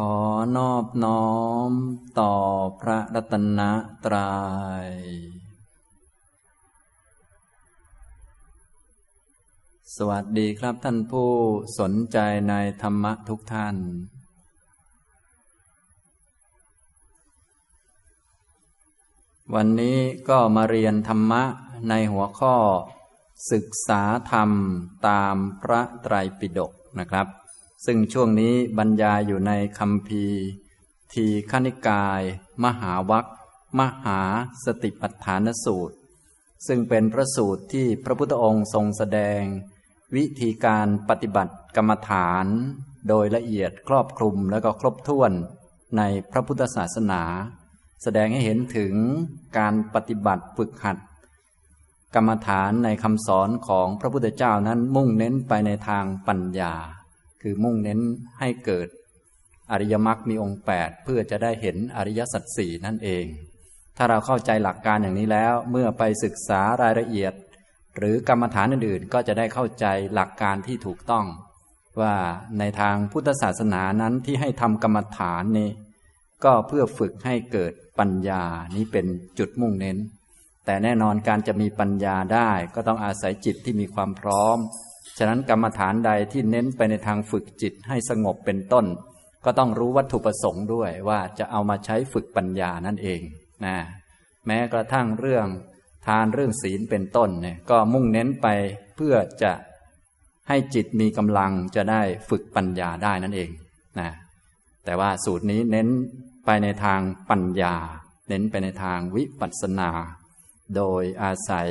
ขอนอบน้อมต่อพระรัตนตรยัย สวัสดีครับท่านผู้สนใจในธรรมะทุกท่าน วันนี้ก็มาเรียนธรรมะในหัวข้อศึกษาธรรมตามพระไตรปิฎกนะครับ ซึ่งช่วงนี้บรรยายอยู่ในคำพีทีขณิกาย มหาวัคมหาสติปัฏฐานสูตร ซึ่งเป็นพระสูตรที่พระพุทธองค์ทรงแสดง วิธีการปฏิบัติกรรมฐาน โดยละเอียดครอบคลุมและก็ครบถ้วนในพระพุทธศาสนา แสดงให้เห็นถึงการปฏิบัติฝึกหัด กรรมฐานในคำสอนของพระพุทธเจ้านั้นมุ่งเน้นไปในทางปัญญา คือมุ่งเน้นให้เกิดอริยมรรคมีองค์ 8 เพื่อจะได้เห็นอริยสัจสี่นั่นเอง ถ้าเราเข้าใจหลักการอย่างนี้แล้ว เมื่อไปศึกษารายละเอียด หรือกรรมฐานอื่นๆ ก็จะได้เข้าใจหลักการที่ถูกต้อง ว่าในทางพุทธศาสนานั้นที่ให้ทำกรรมฐานนี้ ก็เพื่อฝึกให้เกิดปัญญานี้เป็นจุดมุ่งเน้น แต่แน่นอนการจะมีปัญญาได้ก็ต้องอาศัยจิตที่มีความพร้อม ฉะนั้นกรรมฐานใดที่เน้นไปในทางฝึกจิตให้สงบเป็นต้น ก็ต้องรู้วัตถุประสงค์ด้วยว่าจะเอามาใช้ฝึกปัญญานั่นเองนะแม้กระทั่งเรื่องทานเรื่องศีลเป็นต้นเนี่ยก็มุ่งเน้นไปเพื่อจะให้จิตมีกำลังจะได้ฝึกปัญญาได้นั่นเองนะแต่ว่าสูตรนี้เน้นไปในทางปัญญา เน้นไปในทางวิปัสสนา โดยอาศัย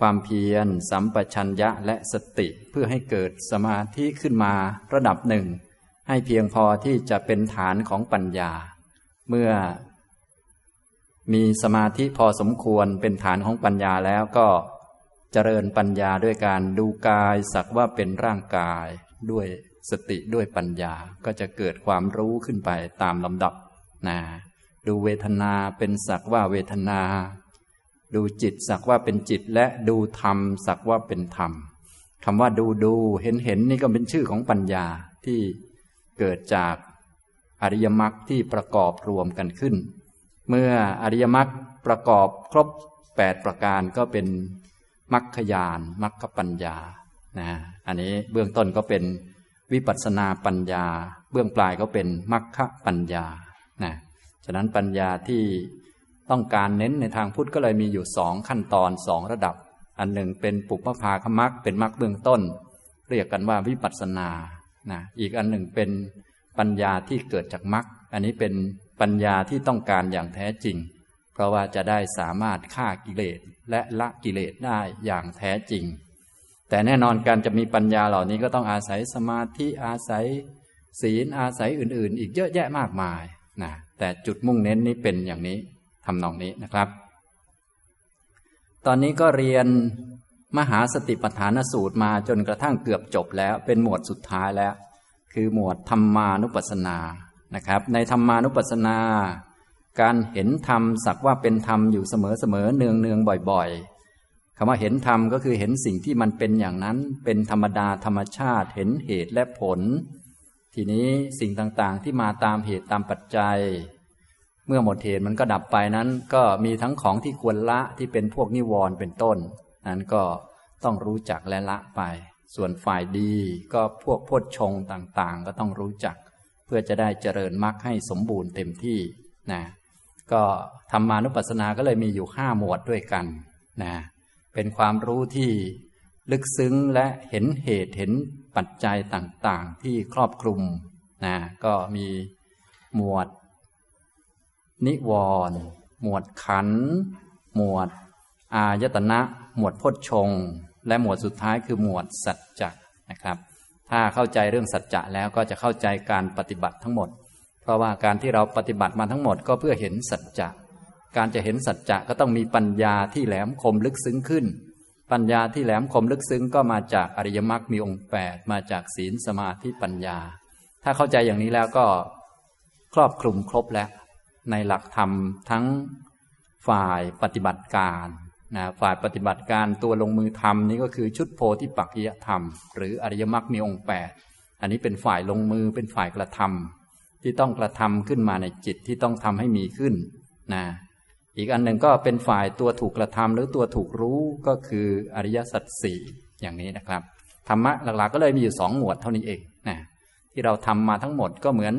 ความเพียร สัมปชัญญะและสติเพื่อให้เกิดสมาธิขึ้นมาระดับหนึ่ง ให้เพียงพอที่จะเป็นฐานของปัญญา เมื่อ มีสมาธิพอสมควรเป็นฐานของปัญญาแล้วก็เจริญปัญญาด้วยการดูกายสักว่าเป็นร่างกายด้วยสติด้วยปัญญาก็จะเกิดความรู้ขึ้นไปตามลำดับนะดูเวทนาเป็นสักว่าเวทนา ดูจิตสักว่าเป็นจิตและดูธรรมสักว่าเป็นธรรมคำว่าดูดูเห็นเห็นนี่ก็เป็นชื่อของปัญญาที่เกิดจากอริยมรรคที่ประกอบรวมกันขึ้น เมื่ออริยมรรคประกอบครบแปดประการก็เป็นมรรคยานมรรคปัญญานะอันนี้เบื้องต้นก็เป็นวิปัสนาปัญญา เบื้องปลายก็เป็นมรรคปัญญานะฉะนั้นปัญญาที่ ต้องการเน้นในทางพุทธก็เลยมีอยู่สองขั้นตอนสองระดับ อันหนึ่งเป็นปุพพาคมักเป็นมักเบื้องต้น เรียกกันว่าวิปัสสนานะอีกอันหนึ่งเป็นปัญญาที่เกิดจากมักอันนี้เป็นปัญญาที่ต้องการอย่างแท้จริง เพราะว่าจะได้สามารถฆ่ากิเลสและละกิเลสได้อย่างแท้จริง แต่แน่นอนการจะมีปัญญาเหล่านี้ก็ต้องอาศัยสมาธิอาศัย ศีลอาศัยอื่นๆ อีกเยอะแยะมากมายนะแต่จุดมุ่งเน้นนี้เป็นอย่างนี้ ทำนองนี้นะครับ ตอนนี้ก็เรียนมหาสติปัฏฐานสูตรมาจนกระทั่งเกือบจบแล้ว เป็นหมวดสุดท้ายแล้ว คือหมวดธรรมานุปัสสนานะครับ ในธรรมานุปัสสนา การเห็นธรรมสักว่าเป็นธรรมอยู่เสมอเสมอเนืองเนืองบ่อยๆคำว่าเห็นธรรมก็คือเห็นสิ่งที่มันเป็นอย่างนั้น เป็นธรรมดาธรรมชาติเห็นเหตุและผล ทีนี้สิ่งต่างๆที่มาตามเหตุตามปัจจัย เมื่อหมดเหตุมันก็ดับไปนั้น ก็มีทั้งของที่ควรละที่เป็นพวกนิวรณ์เป็นต้น นั้นก็ต้องรู้จักและละไป ส่วนฝ่ายดีก็พวกพจชงต่างๆ ก็ต้องรู้จัก เพื่อจะได้เจริญมรรคให้สมบูรณ์เต็มที่นะก็ธรรมานุปัสสนาก็เลยมีอยู่ห้าหมวดด้วยกันนะเป็นความรู้ที่ลึกซึ้งและเห็นเหตุเห็นปัจจัยต่างๆ ที่ครอบคลุมนะก็มีหมวด นิวรณ์หมวดขัน หมวด อายตนะ หมวดพจชง และหมวดสุดท้ายคือหมวดสัจจะนะครับ ถ้าเข้าใจเรื่องสัจจะแล้วก็จะเข้าใจการปฏิบัติทั้งหมด เพราะว่าการที่เราปฏิบัติมาทั้งหมดก็เพื่อเห็นสัจจะการจะเห็นสัจจะก็ต้องมีปัญญาที่แหลมคมลึกซึ้งขึ้น ปัญญาที่แหลมคมลึกซึ้งก็มาจากอริยมรรคมีองค์แปดมาจากศีลสมาธิปัญญา ถ้าเข้าใจอย่างนี้แล้วก็ครอบคลุมครบแล้ว ในหลักธรรมทั้งฝ่ายปฏิบัติการนะฝ่ายปฏิบัติการตัวลงมือทำนี้ก็คือชุดโพธิปักจยธรรม หรืออริยมรรคมีองค์แปดอันอันนี้เป็นฝ่ายลงมือเป็นฝ่ายกระทำที่ต้องกระทำขึ้นมาในจิตที่ต้องทำให้มีขึ้นนะอีกอันหนึ่งก็เป็นฝ่ายตัวถูกกระทำหรือตัวถูกรู้ก็คืออริยสัจสี่อย่างนี้นะครับธรรมะหลักๆก็เลยมีอยู่สองหมวดเท่านี้เองนะที่เราทำมาทั้งหมดก็เหมือน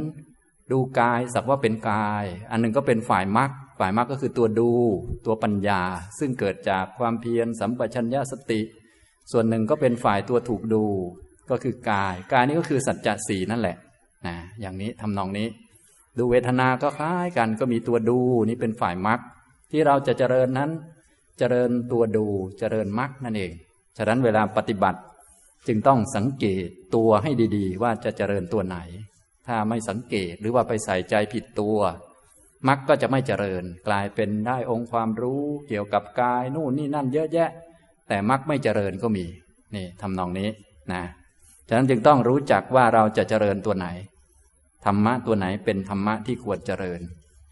ดูกายสักว่าเป็นกาย อันหนึ่งก็เป็นฝ่ายมรรคฝ่ายมรรคก็คือตัวดูตัวปัญญา ซึ่งเกิดจากความเพียรสัมปชัญญะสติ ส่วนหนึ่งก็เป็นฝ่ายตัวถูกดู ก็คือกาย กายนี้ก็คือสัจจะสี่นั่นแหละนะอย่างนี้ทำนองนี้ ดูเวทนาก็คล้ายกันก็มีตัวดูนี่เป็นฝ่ายมรรคที่เราจะเจริญนั้น เจริญตัวดูเจริญมรรคนั่นเอง ฉะนั้นเวลาปฏิบัติจึงต้องสังเกตตัวให้ดี ๆ ว่าจะเจริญตัวไหน ถ้าไม่สังเกตหรือว่าไปใส่ใจผิดตัวมรรคก็จะไม่เจริญ กลายเป็นได้องค์ความรู้เกี่ยวกับกายนู่นนี่นั่นเยอะแยะ แต่มรรคไม่เจริญก็มีนี่ทำนองนี้นะฉะนั้นจึงต้องรู้จักว่าเราจะเจริญตัวไหนธรรมะตัวไหนเป็นธรรมะที่ควรเจริญ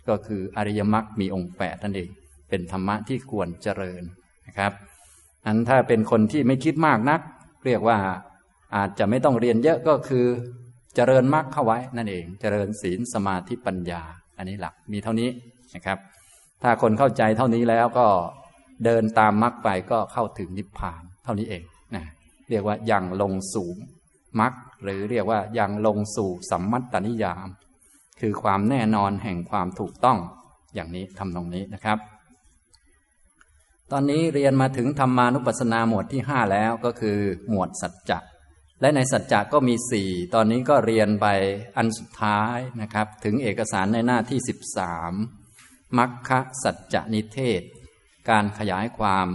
ก็คืออริยมรรคมีองค์แปดนั่นเองเป็นธรรมะที่ควรเจริญนะครับอันถ้าเป็นคนที่ไม่คิดมากนัก เรียกว่าอาจจะไม่ต้องเรียนเยอะก็คือ เจริญมรรคเข้าไว้นั่นเอง เจริญศีลสมาธิปัญญา อันนี้หลักมีเท่านี้นะครับ ถ้าคนเข้าใจเท่านี้แล้วก็เดินตามมรรคไปก็เข้าถึงนิพพานเท่านี้เองนะเรียกว่ายังลงสูงมรรคหรือเรียกว่ายังลงสู่สัมมัตตนิยาม คือความแน่นอนแห่งความถูกต้องอย่างนี้ทำตรงนี้นะครับ ตอนนี้เรียนมาถึงธรรมานุปัสสนาหมวดที่ห้าแล้วก็คือหมวดสัจจะ และในสัจจะก็มีสี่ตอนนี้ก็เรียนไปอันสุดท้ายนะครับ ถึงเอกสารในหน้าที่สิบสามมัคคะสัจจนิเทศ การขยายความ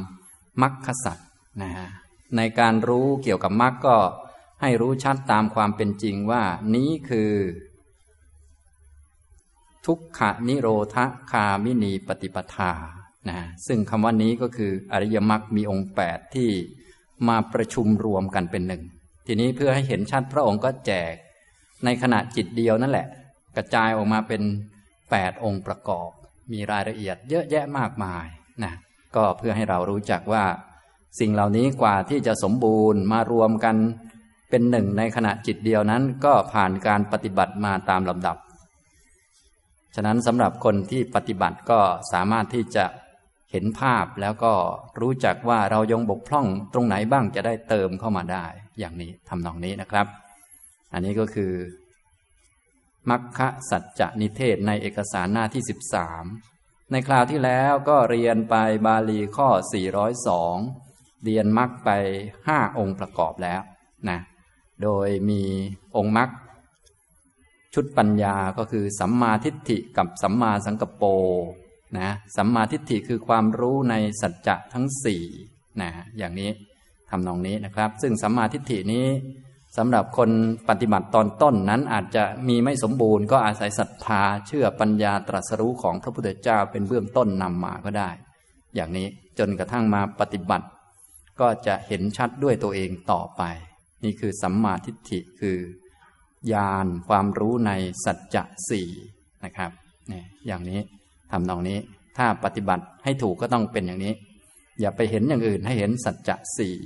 มัคคสัจนะฮะในการรู้เกี่ยวกับมัคก็ให้รู้ชัดตามความเป็นจริงว่านี้คือ ทุกขนิโรธคามินีปฏิปทานะซึ่งคำว่านี้ก็คืออริยมรรคมีองค์แปดที่มาประชุมรวมกันเป็นหนึ่ง ทีนี้เพื่อให้เห็นชัดพระองค์ก็แจก ในขณะจิตเดียวนั่นแหละ กระจายออกมาเป็นแปดองค์ประกอบ มีรายละเอียดเยอะแยะมากมายนะก็เพื่อให้เรารู้จักว่า สิ่งเหล่านี้กว่าที่จะสมบูรณ์มารวมกันเป็นหนึ่งในขณะจิตเดียวนั้นก็ผ่านการปฏิบัติมาตามลำดับ ฉะนั้นสำหรับคนที่ปฏิบัติก็สามารถที่จะเห็นภาพแล้วก็รู้จักว่าเรายงบกพร่องตรงไหนบ้างจะได้เติมเข้ามาได้ อย่างนี้ทำนองนี้นะครับ อันนี้ก็คือมัคคะสัจจนิเทศในเอกสารหน้าที่ 13 ในคราวที่แล้วก็เรียนไปบาลีข้อ 402 เรียนมัคไปห้าองค์ประกอบแล้วนะโดยมีองค์มรรคชุดปัญญาก็คือสัมมาทิฏฐิกับสัมมาสังกปรนะสัมมาทิฏฐิคือความรู้ในสัจจะทั้งสี่นะอย่างนี้ ทำนองนี้นะครับ ซึ่งสัมมาทิฏฐินี้สำหรับคนปฏิบัติตอนต้นนั้นอาจจะมีไม่สมบูรณ์ ก็อาศัยศรัทธาเชื่อปัญญาตรัสรู้ของพระพุทธเจ้าเป็นเบื้องต้นนำมาก็ได้ อย่างนี้จนกระทั่งมาปฏิบัติ ก็จะเห็นชัดด้วยตัวเองต่อไป นี่คือสัมมาทิฏฐิคือญาณความรู้ในสัจจะสี่นะครับนี่อย่างนี้ทำตรงนี้ ถ้าปฏิบัติให้ถูกก็ต้องเป็นอย่างนี้ อย่าไปเห็นอย่างอื่นให้เห็นสัจจะสี่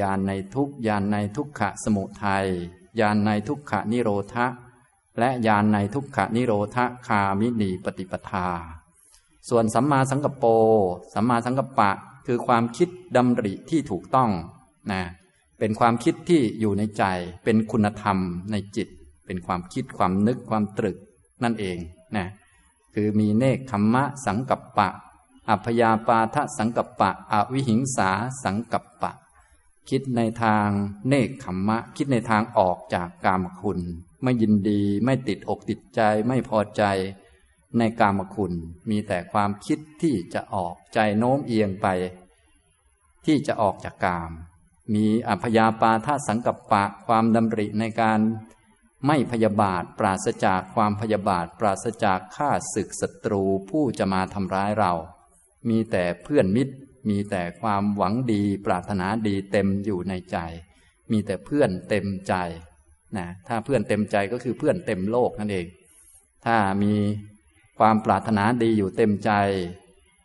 ญาณในทุกญาณในทุกขะสมุทัยญาณในทุกขะนิโรธะและญาณในทุกขะนิโรธคามินีปฏิปทา ส่วนสัมมาสังกปรสัมมาสังกปะคือความคิดดำริที่ถูกต้องนะเป็นความคิดที่อยู่ในใจ เป็นคุณธรรมในจิต เป็นความคิดความนึกความตรึกนั่นเองนะคือมีเนคขมมะสังกัปปะ อัพยาปาทะสังกัปปะ อวิหิงสาสังกัปปะ คิดในทางเนคขมมะ คิดในทางออกจากกามคุณ ไม่ยินดีไม่ติดอกติดใจไม่พอใจในกามคุณ มีแต่ความคิดที่จะออกใจโน้มเอียงไป ที่จะออกจากกาม มีอภยาปาทาสังกัปปะความดำริในการไม่พยาบาทปราศจากความพยาบาทปราศจากฆ่าศึกศัตรูผู้จะมาทำร้ายเรา มีแต่เพื่อนมิตร มีแต่ความหวังดีปรารถนาดีเต็มอยู่ในใจ มีแต่เพื่อนเต็มใจนะถ้าเพื่อนเต็มใจก็คือเพื่อนเต็มโลกนั่นเอง ถ้ามีความปรารถนาดีอยู่เต็มใจ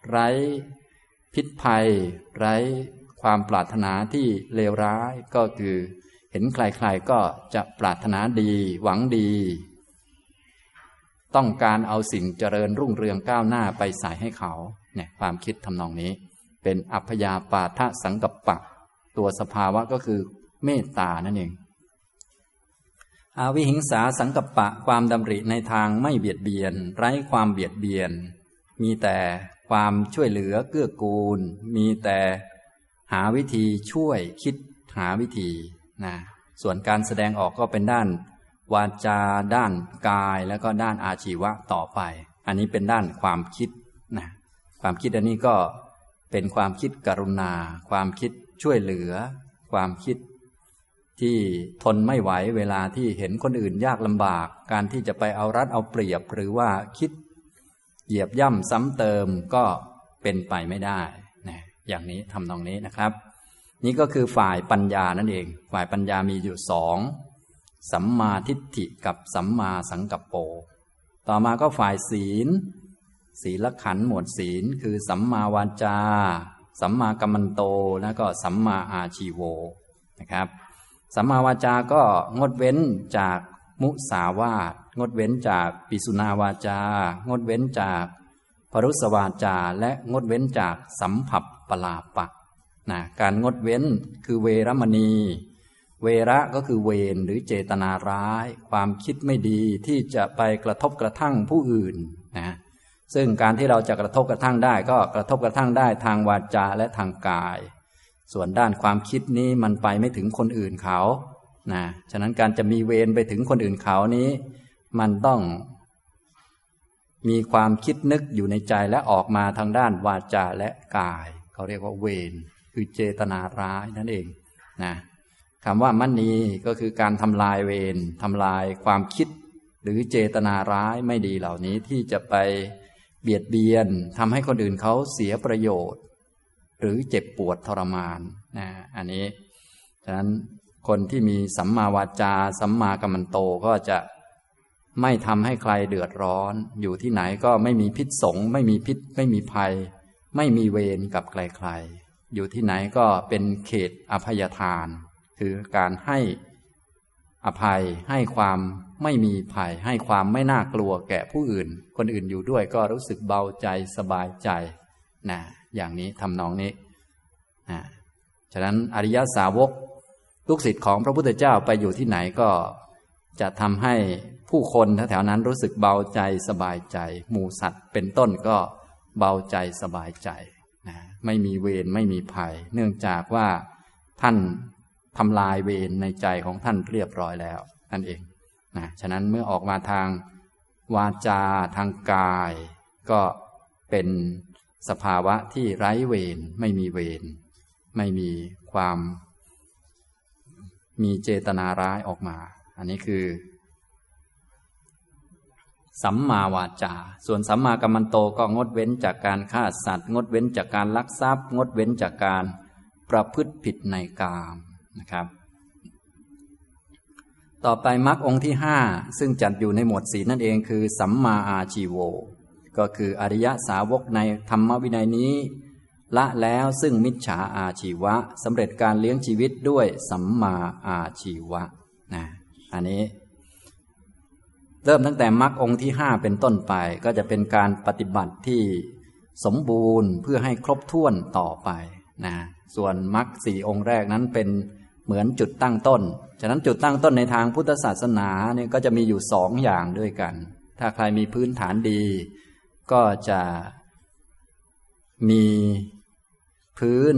ไร้พิษภัย ไร้ความปรารถนาที่เลวร้ายก็คือ เห็นใครๆก็จะปรารถนาดีหวังดี ต้องการเอาสิ่งเจริญรุ่งเรืองก้าวหน้าไปใส่ให้เขาเนี่ยความคิดทำนองนี้ เป็นอัพยาปาทะสังกัปปะ ตัวสภาวะก็คือเมตตานั่นเอง อาวิหิงสาสังกัปปะความดำริในทางไม่เบียดเบียน ไร้ความเบียดเบียน มีแต่ความช่วยเหลือเกื้อกูล มีแต่หาวิธีช่วยคิดหาวิธีนะส่วนการแสดงออกก็เป็นด้าน วาจาด้านกายแล้วก็ด้านอาชีวะต่อไป อันนี้เป็นด้านความคิดนะความคิดอันนี้ก็ เป็นความคิดกรุณา ความคิดช่วยเหลือ ความคิดที่ทนไม่ไหวเวลาที่เห็นคนอื่นยากลำบาก การที่จะไปเอารัดเอาเปรียบ หรือว่าคิดเหยียบย่ำซ้ำเติมก็เป็นไปไม่ได้นะอย่างนี้ทำตรงนี้นะครับ นี่ก็คือฝ่ายปัญญานั่นเอง ฝ่ายปัญญามีอยู่สองสัมมาทิฏฐิกับสัมมาสังกัปโป ต่อมาก็ฝ่ายศีล ศีลขันหมวดศีล คือสัมมาวาจา สัมมากัมมันโตแล้วก็สัมมาอาชีโวนะครับ สัมมาวาจา ก็งดเว้นจากมุสาวาทงดเว้นจากปิสุนาวาจา งดเว้นจากปรุสวาจา และงดเว้นจากสัมผับปลาปะนะการงดเว้นคือเวรมณี เวระก็คือเวรหรือเจตนาร้าย ความคิดไม่ดีที่จะไปกระทบกระทั่งผู้อื่นนะ ซึ่งการที่เราจะกระทบกระทั่งได้ ก็กระทบกระทั่งได้ทางวาจาและทางกาย ส่วนด้านความคิดนี้มันไปไม่ถึงคนอื่นเขานะฉะนั้นการจะมีเวรไปถึงคนอื่นเขานี้ มันต้อง มีความคิดนึกอยู่ในใจและออกมาทางด้านวาจาและกาย เขาเรียกว่าเวรคือเจตนาร้ายนั่นเองนะคำว่ามันนีก็คือการทำลายเวรทำลายความคิดหรือเจตนาร้ายไม่ดีเหล่านี้ที่จะไป เบียดเบียนทำให้คนอื่นเขาเสียประโยชน์ หรือเจ็บปวดทรมานนะอันนี้ฉะนั้นคนที่มีสัมมาวาจา สัมมากัมมันโตก็จะไม่ทำให้ใครเดือดร้อน อยู่ที่ไหนก็ไม่มีพิษสงไม่มีพิษไม่มีภัย ไม่มีเวรกับใครๆอยู่ที่ไหนก็เป็นเขตอภัยทาน คือการให้ อภัยให้ความไม่มีภัย ให้ความไม่น่ากลัวแก่ผู้อื่น คนอื่นอยู่ด้วยก็รู้สึกเบาใจสบายใจนะอย่างนี้ทำนองนี้นะฉะนั้นอริยสาวกลูกศิษย์ของพระพุทธเจ้าไปอยู่ที่ไหนก็จะทำให้ผู้คนแถวๆนั้นรู้สึกเบาใจสบายใจ หมูสัตว์เป็นต้นก็เบาใจสบายใจนะไม่มีเวรไม่มีภัย เนื่องจากว่าท่าน ทำลายเวรในใจของท่านเรียบร้อยแล้วนั่นเองนะฉะนั้นเมื่อออกมาทางวาจาทางกาย ก็เป็นสภาวะที่ไร้เวรไม่มีเวรไม่มีความมีเจตนาร้ายออกมา อันนี้คือ สัมมาวาจา ส่วนสัมมากัมมันโตก็งดเว้นจากการฆ่าสัตว์ งดเว้นจากการลักทรัพย์ งดเว้นจากการประพฤติผิดในกาม นะครับ ต่อไปมรรคองค์ที่ห้าซึ่งจัดอยู่ในหมวดสีนั่นเองคือ สัมมาอาชีโว ก็คืออริยสาวกในธรรมวินัยนี้ ละแล้วซึ่งมิจฉาอาชีวะสำเร็จการเลี้ยงชีวิตด้วยสัมมาอาชีวะนะอันนี้เริ่มตั้งแต่มรรคองค์ที่ห้าเป็นต้นไปก็จะเป็นการปฏิบัติที่สมบูรณ์เพื่อให้ครบถ้วนต่อไปนะส่วนมรรคสี่องค์แรกนั้นเป็น เหมือนจุดตั้งต้น ฉะนั้นจุดตั้งต้นในทางพุทธศาสนาเนี่ยก็จะมีอยู่สองอย่างด้วยกัน ถ้าใครมีพื้นฐานดี ก็จะมีพื้น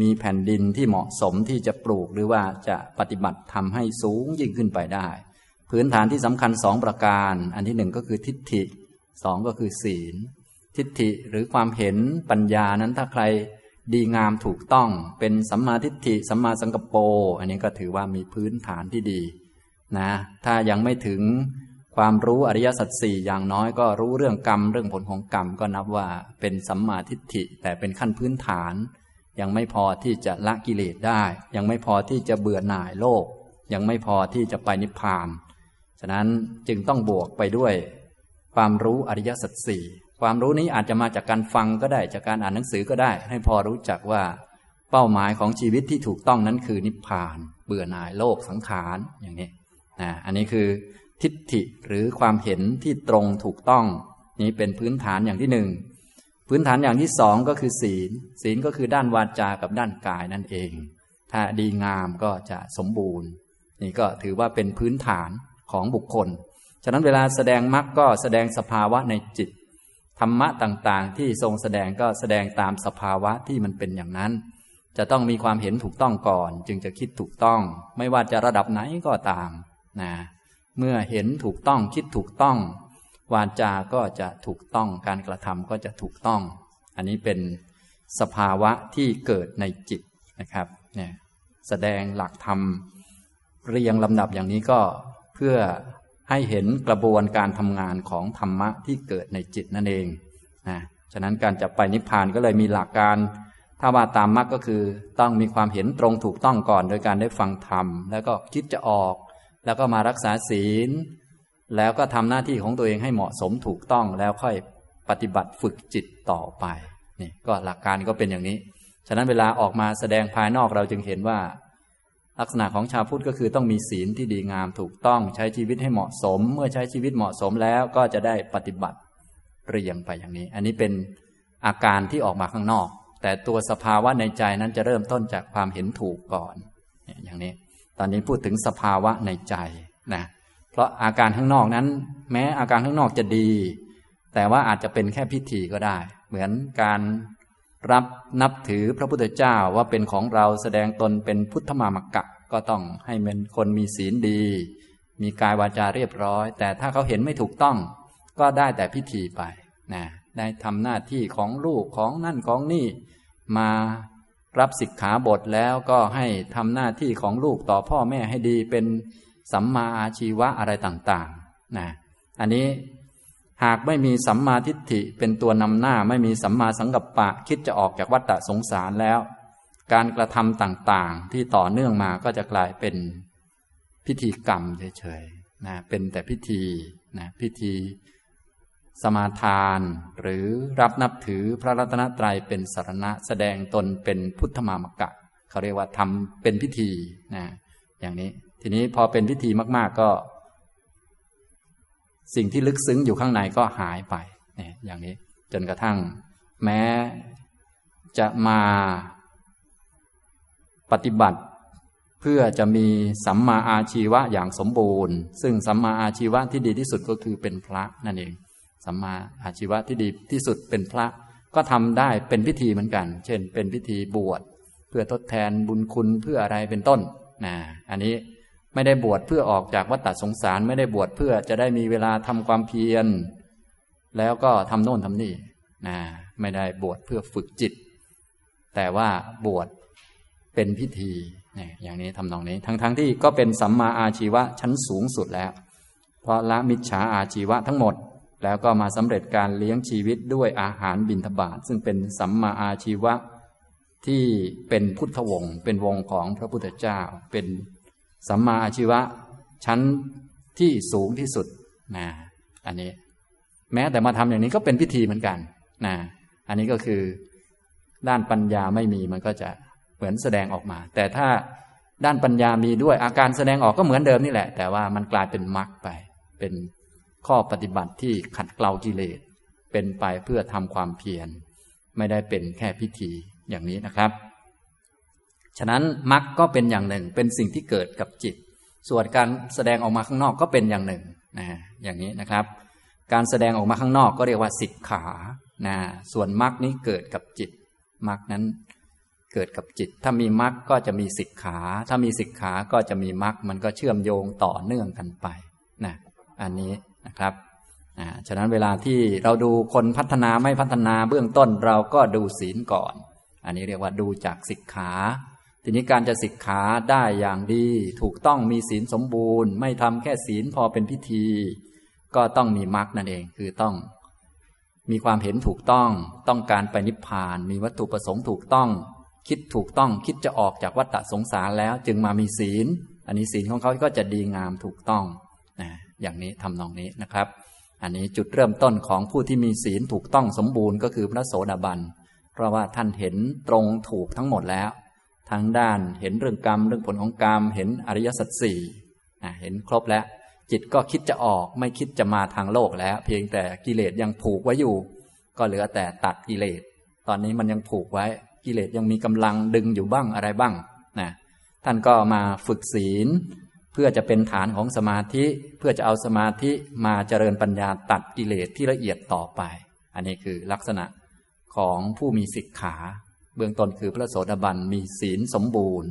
มีแผ่นดินที่เหมาะสมที่จะปลูกหรือว่าจะปฏิบัติทำให้สูงยิ่งขึ้นไปได้ พื้นฐานที่สำคัญสองประการ อันที่หนึ่งก็คือทิฏฐิสองก็คือศีล ทิฏฐิหรือความเห็นปัญญานั้นถ้าใคร ดีงามถูกต้องเป็นสัมมาทิฏฐิสัมมาสังกปรอันนี้ก็ถือว่ามีพื้นฐานที่ดีนะถ้ายังไม่ถึงความรู้อริยสัจสี่อย่างน้อยก็รู้เรื่องกรรมเรื่องผลของกรรมก็นับว่าเป็นสัมมาทิฏฐิแต่เป็นขั้นพื้นฐาน ยังไม่พอที่จะละกิเลสได้ ยังไม่พอที่จะเบื่อหน่ายโลก ยังไม่พอที่จะไปนิพพาน ฉะนั้นจึงต้องบวกไปด้วย ความรู้อริยสัจสี่ ความรู้นี้อาจจะมาจากการฟังก็ได้จากการอ่านหนังสือก็ได้ ให้พอรู้จักว่าเป้าหมายของชีวิตที่ถูกต้องนั้นคือนิพพาน เบื่อหน่ายโลกสังขารอย่างนี้นะอันนี้คือทิฏฐิหรือความเห็นที่ตรงถูกต้อง นี้เป็นพื้นฐานอย่างที่หนึ่งพื้นฐานอย่างที่สองก็คือศีล ศีลก็คือด้านวาจากับด้านกายนั่นเอง ถ้าดีงามก็จะสมบูรณ์ นี่ก็ถือว่าเป็นพื้นฐานของบุคคล ฉะนั้นเวลาแสดงมรรคก็แสดงสภาวะในจิต ธรรมะต่างๆ ที่ทรงแสดงก็แสดงตามสภาวะที่มันเป็นอย่างนั้น จะต้องมีความเห็นถูกต้องก่อน จึงจะคิดถูกต้อง ไม่ว่าจะระดับไหนก็ตามนะเมื่อเห็นถูกต้องคิดถูกต้อง วาจาก็จะถูกต้องการกระทำก็จะถูกต้อง อันนี้เป็นสภาวะที่เกิดในจิตนะครับเนี่ยแสดงหลักธรรมเรียงลำดับอย่างนี้ก็เพื่อ ให้เห็นกระบวนการทำงานของธรรมะที่เกิดในจิตนั่นเองนะฉะนั้นการจะไปนิพพานก็เลยมีหลักการ ถ้าว่าตามมรรคก็คือต้องมีความเห็นตรงถูกต้องก่อน โดยการได้ฟังธรรม แล้วก็คิดจะออก แล้วก็มารักษาศีล แล้วก็ทำหน้าที่ของตัวเองให้เหมาะสมถูกต้องแล้วค่อยปฏิบัติฝึกจิตต่อไปนี่ก็หลักการก็เป็นอย่างนี้ ฉะนั้นเวลาออกมาแสดงภายนอกเราจึงเห็นว่า ลักษณะของชาวพุทธก็คือต้องมีศีลที่ดีงามถูกต้องใช้ชีวิตให้เหมาะสม เมื่อใช้ชีวิตเหมาะสมแล้วก็จะได้ปฏิบัติเรียงไปอย่างนี้ อันนี้เป็นอาการที่ออกมาข้างนอก แต่ตัวสภาวะในใจนั้นจะเริ่มต้นจากความเห็นถูกก่อนอย่างนี้ ตอนนี้พูดถึงสภาวะในใจนะเพราะอาการข้างนอกนั้น แม้อาการข้างนอกจะดี แต่ว่าอาจจะเป็นแค่พิธีก็ได้ เหมือนการ รับนับถือพระพุทธเจ้าว่าเป็นของเราแสดงตนเป็นพุทธมามกะก็ต้องให้เป็นคนมีศีลดี มีกายวาจาเรียบร้อย แต่ถ้าเขาเห็นไม่ถูกต้อง ก็ได้แต่พิธีไปนะได้ทำหน้าที่ของลูกของนั่นของนี่ มารับสิกขาบทแล้วก็ให้ทำหน้าที่ของลูกต่อพ่อแม่ให้ดีเป็นสัมมาอาชีวะอะไรต่างๆนะอันนี้ หากไม่มีสัมมาทิฏฐิเป็นตัวนำหน้าไม่มีสัมมาสังกัปปะคิดจะออกจากวัฏฏะสงสารแล้ว การกระทำต่างๆ ที่ต่อเนื่องมาก็จะกลายเป็นพิธีกรรมเฉยๆนะเป็นแต่พิธีนะพิธีสมาทาน หรือรับนับถือพระรัตนตรัยเป็นสารณะแสดงตนเป็นพุทธมามกะเขาเรียกว่าทำเป็นพิธีนะอย่างนี้ ทีนี้พอเป็นพิธีมาก ๆก็ สิ่งที่ลึกซึ้งอยู่ข้างในก็หายไปเนี่ยอย่างนี้ จนกระทั่ง แม้จะมาปฏิบัติ เพื่อจะมีสัมมาอาชีวะอย่างสมบูรณ์ ซึ่งสัมมาอาชีวะที่ดีที่สุดก็คือเป็นพระนั่นเองสัมมาอาชีวะที่ดีที่สุดเป็นพระก็ทำได้เป็นพิธีเหมือนกัน เช่น เป็นพิธีบวช เพื่อทดแทนบุญคุณเพื่ออะไรเป็นต้นนะอันนี้ ไม่ได้บวชเพื่อออกจากวัฏฏสงสาร ไม่ได้บวชเพื่อจะได้มีเวลาทำความเพียร แล้วก็ทำโน่นทำนี่นะไม่ได้บวชเพื่อฝึกจิต แต่ว่าบวชเป็นพิธีเนี่ยอย่างนี้ทำนองนี้ ทั้งๆทที่ก็เป็นสัมมาอาชีวะชั้นสูงสุดแล้ว เพราะละมิจฉาอาชีวะทั้งหมด แล้วก็มาสำเร็จการเลี้ยงชีวิตด้วยอาหารบิณฑบาตซึ่งเป็นสัมมาอาชีวะที่เป็นพุทธวงศ์เป็นวงของพระพุทธเจ้าเป็น สัมมาอาชีวะ ชั้นที่สูงที่สุดนะอันนี้ แม้แต่มาทำอย่างนี้ก็เป็นพิธีเหมือนกันนะอันนี้ก็คือด้านปัญญาไม่มีมันก็จะเหมือนแสดงออกมา แต่ถ้าด้านปัญญามีด้วยอาการแสดงออกก็เหมือนเดิมนี่แหละ แต่ว่ามันกลายเป็นมรรคไป เป็นข้อปฏิบัติที่ขัดเกลากิเลสเป็นไปเพื่อทำความเพียรไม่ได้เป็นแค่พิธีอย่างนี้นะครับ ฉะนั้นมรรคก็เป็นอย่างหนึ่ง เป็นสิ่งที่เกิดกับจิต ส่วนการแสดงออกมาข้างนอกก็เป็นอย่างหนึ่งนะอย่างนี้นะครับ การแสดงออกมาข้างนอกก็เรียกว่าสิกขานะส่วนมรรคนี้เกิดกับจิตมรรคนั้นเกิดกับจิต ถ้ามีมรรคก็จะมีสิกขา ถ้ามีสิกขาก็จะมีมรรคมันก็เชื่อมโยงต่อเนื่องกันไปนะอันนี้นะครับนะฉะนั้นเวลาที่เราดูคนพัฒนาไม่พัฒนาเบื้องต้นเราก็ดูศีลก่อน อันนี้เรียกว่าดูจากสิกขา ทีนี้การจะสิกขาได้อย่างดี ถูกต้องมีศีลสมบูรณ์ ไม่ทำแค่ศีลพอเป็นพิธี ก็ต้องมีมรรคนั่นเองคือต้อง มีความเห็นถูกต้องต้องการไปนิพพาน มีวัตถุประสงค์ถูกต้อง คิดถูกต้องคิดจะออกจากวัฏฏะสงสารแล้วจึงมามีศีล อันนี้ศีลของเขาก็จะดีงามถูกต้องนะอย่างนี้ทำนองนี้นะครับ อันนี้จุดเริ่มต้นของผู้ที่มีศีลถูกต้องสมบูรณ์ก็คือพระโสดาบันเพราะว่าท่านเห็นตรงถูกทั้งหมดแล้ว ทั้งด้านเห็นเรื่องกรรม เรื่องผลของกรรม เห็นอริยสัจสี่เห็นครบแล้ว จิตก็คิดจะออกไม่คิดจะมาทางโลกแล้ว เพียงแต่กิเลสยังผูกไว้อยู่ ก็เหลือแต่ตัดกิเลส ตอนนี้มันยังผูกไว้ กิเลสยังมีกำลังดึงอยู่บ้างอะไรบ้างนะท่านก็มาฝึกศีล เพื่อจะเป็นฐานของสมาธิ เพื่อจะเอาสมาธิมาเจริญปัญญาตัดกิเลสที่ละเอียดต่อไป อันนี้คือลักษณะของผู้มีสิกขา เบื้องต้นคือพระโสดาบันมีศีลสมบูรณ์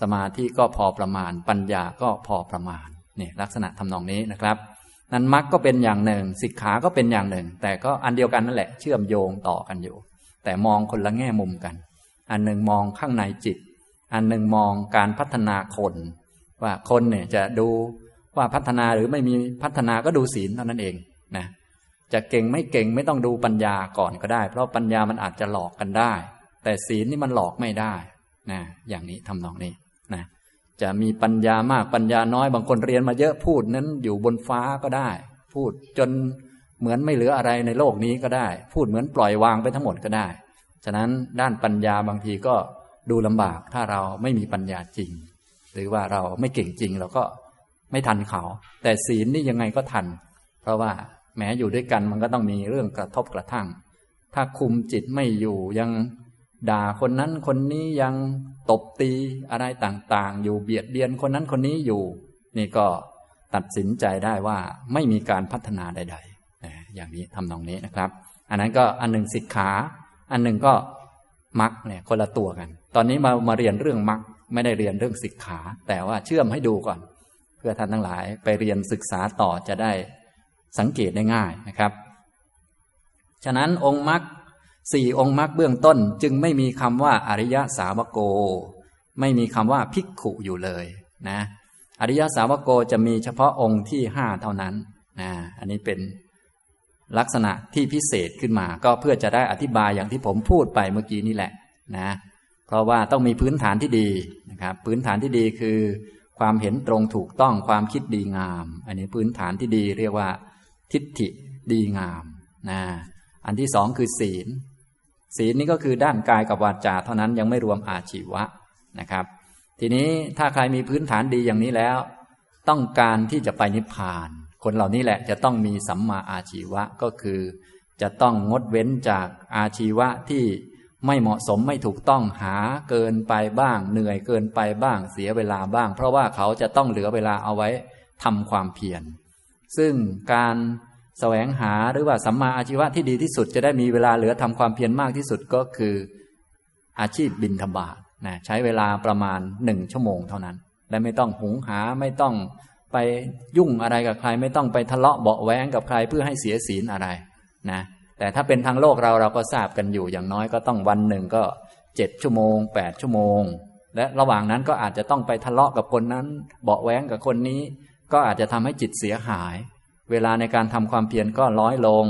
สมาธิก็พอประมาณ ปัญญาก็พอประมาณนี่ลักษณะทำนองนี้นะครับ นั้นมรรคก็เป็นอย่างหนึ่งสิกขาก็เป็นอย่างหนึ่ง แต่ก็อันเดียวกันนั่นแหละเชื่อมโยงต่อกันอยู่ แต่มองคนละแง่มุมกัน อันหนึ่งมองข้างในจิต อันหนึ่งมองการพัฒนาคน ว่าคนเนี่ยจะดูว่าพัฒนาหรือไม่มีพัฒนาก็ดูศีลเท่านั้นเองนะจะเก่งไม่เก่งไม่ต้องดูปัญญาก่อนก็ได้ เพราะปัญญามันอาจจะหลอกกันได้ แต่ศีลนี่มันหลอกไม่ได้นะอย่างนี้ทำนองนี้นะจะมีปัญญามากปัญญาน้อยบางคนเรียนมาเยอะพูดนั้นอยู่บนฟ้าก็ได้ พูดจนเหมือนไม่เหลืออะไรในโลกนี้ก็ได้ พูดเหมือนปล่อยวางไปทั้งหมดก็ได้ ฉะนั้นด้านปัญญาบางทีก็ดูลำบากถ้าเราไม่มีปัญญาจริง หรือว่าเราไม่เก่งจริงเราก็ไม่ทันเขา แต่ศีลนี่ยังไงก็ทัน เพราะว่าแม้อยู่ด้วยกันมันก็ต้องมีเรื่องกระทบกระทั่ง ถ้าคุมจิตไม่อยู่ยัง ด่าคนนั้นคนนี้ยังตบตีอะไรต่างๆ อยู่เบียดเบียนคนนั้นคนนี้อยู่ นี่ก็ตัดสินใจได้ว่าไม่มีการพัฒนาใดๆอย่างนี้ทำนองนี้นะครับ อันนั้นก็อันหนึ่งสิกขา อันหนึ่งก็มักเนี่ยคนละตัวกัน ตอนนี้มามาเรียนเรื่องมักไม่ได้เรียนเรื่องสิกขา แต่ว่าเชื่อมให้ดูก่อน เพื่อท่านทั้งหลายไปเรียนศึกษาต่อจะได้สังเกตได้ง่ายนะครับ ฉะนั้นองค์มรรค สี่องค์มรรคเบื้องต้นจึงไม่มีคำว่าอริยสาวโก ไม่มีคำว่าภิกขุอยู่เลยนะอริยสาวโกจะมีเฉพาะองค์ที่ห้าเท่านั้นนะอันนี้เป็นลักษณะที่พิเศษขึ้นมา ก็เพื่อจะได้อธิบายอย่างที่ผมพูดไปเมื่อกี้นี่แหละนะเพราะว่าต้องมีพื้นฐานที่ดีนะครับพื้นฐานที่ดีคือ ความเห็นตรงถูกต้องความคิดดีงาม อันนี้พื้นฐานที่ดีเรียกว่า ทิฏฐิดีงามนะอันที่สองคือศีล ศีลนี้ก็คือด้านกายกับวาจาเท่านั้นยังไม่รวมอาชีวะนะครับ ทีนี้ถ้าใครมีพื้นฐานดีอย่างนี้แล้ว ต้องการที่จะไปนิพพาน คนเหล่านี้แหละจะต้องมีสัมมาอาชีวะก็คือ จะต้องงดเว้นจากอาชีวะที่ไม่เหมาะสมไม่ถูกต้องหาเกินไปบ้าง เหนื่อยเกินไปบ้างเสียเวลาบ้าง เพราะว่าเขาจะต้องเหลือเวลาเอาไว้ทำความเพียรซึ่งการ แสวงหาหรือว่าสัมมาอาชีวะที่ดีที่สุดจะได้มีเวลาเหลือทำความเพียรมากที่สุดก็คืออาชีพบินธบาตนะใช้เวลาประมาณหนึ่งชั่วโมงเท่านั้น และไม่ต้องหุงหาไม่ต้องไปยุ่งอะไรกับใคร ไม่ต้องไปทะเลาะเบาแวงกับใครเพื่อให้เสียศีลอะไรนะแต่ถ้าเป็นทางโลกเราเราก็ทราบกันอยู่อย่างน้อยก็ต้องวันหนึ่งก็เจ็ดชั่วโมงแปดชั่วโมง และระหว่างนั้นก็อาจจะต้องไปทะเลาะกับคนนั้น เบาแวงกับคนนี้ ก็อาจจะทำให้จิตเสียหาย เวลาในการทำความเพียรก็ร้อยลง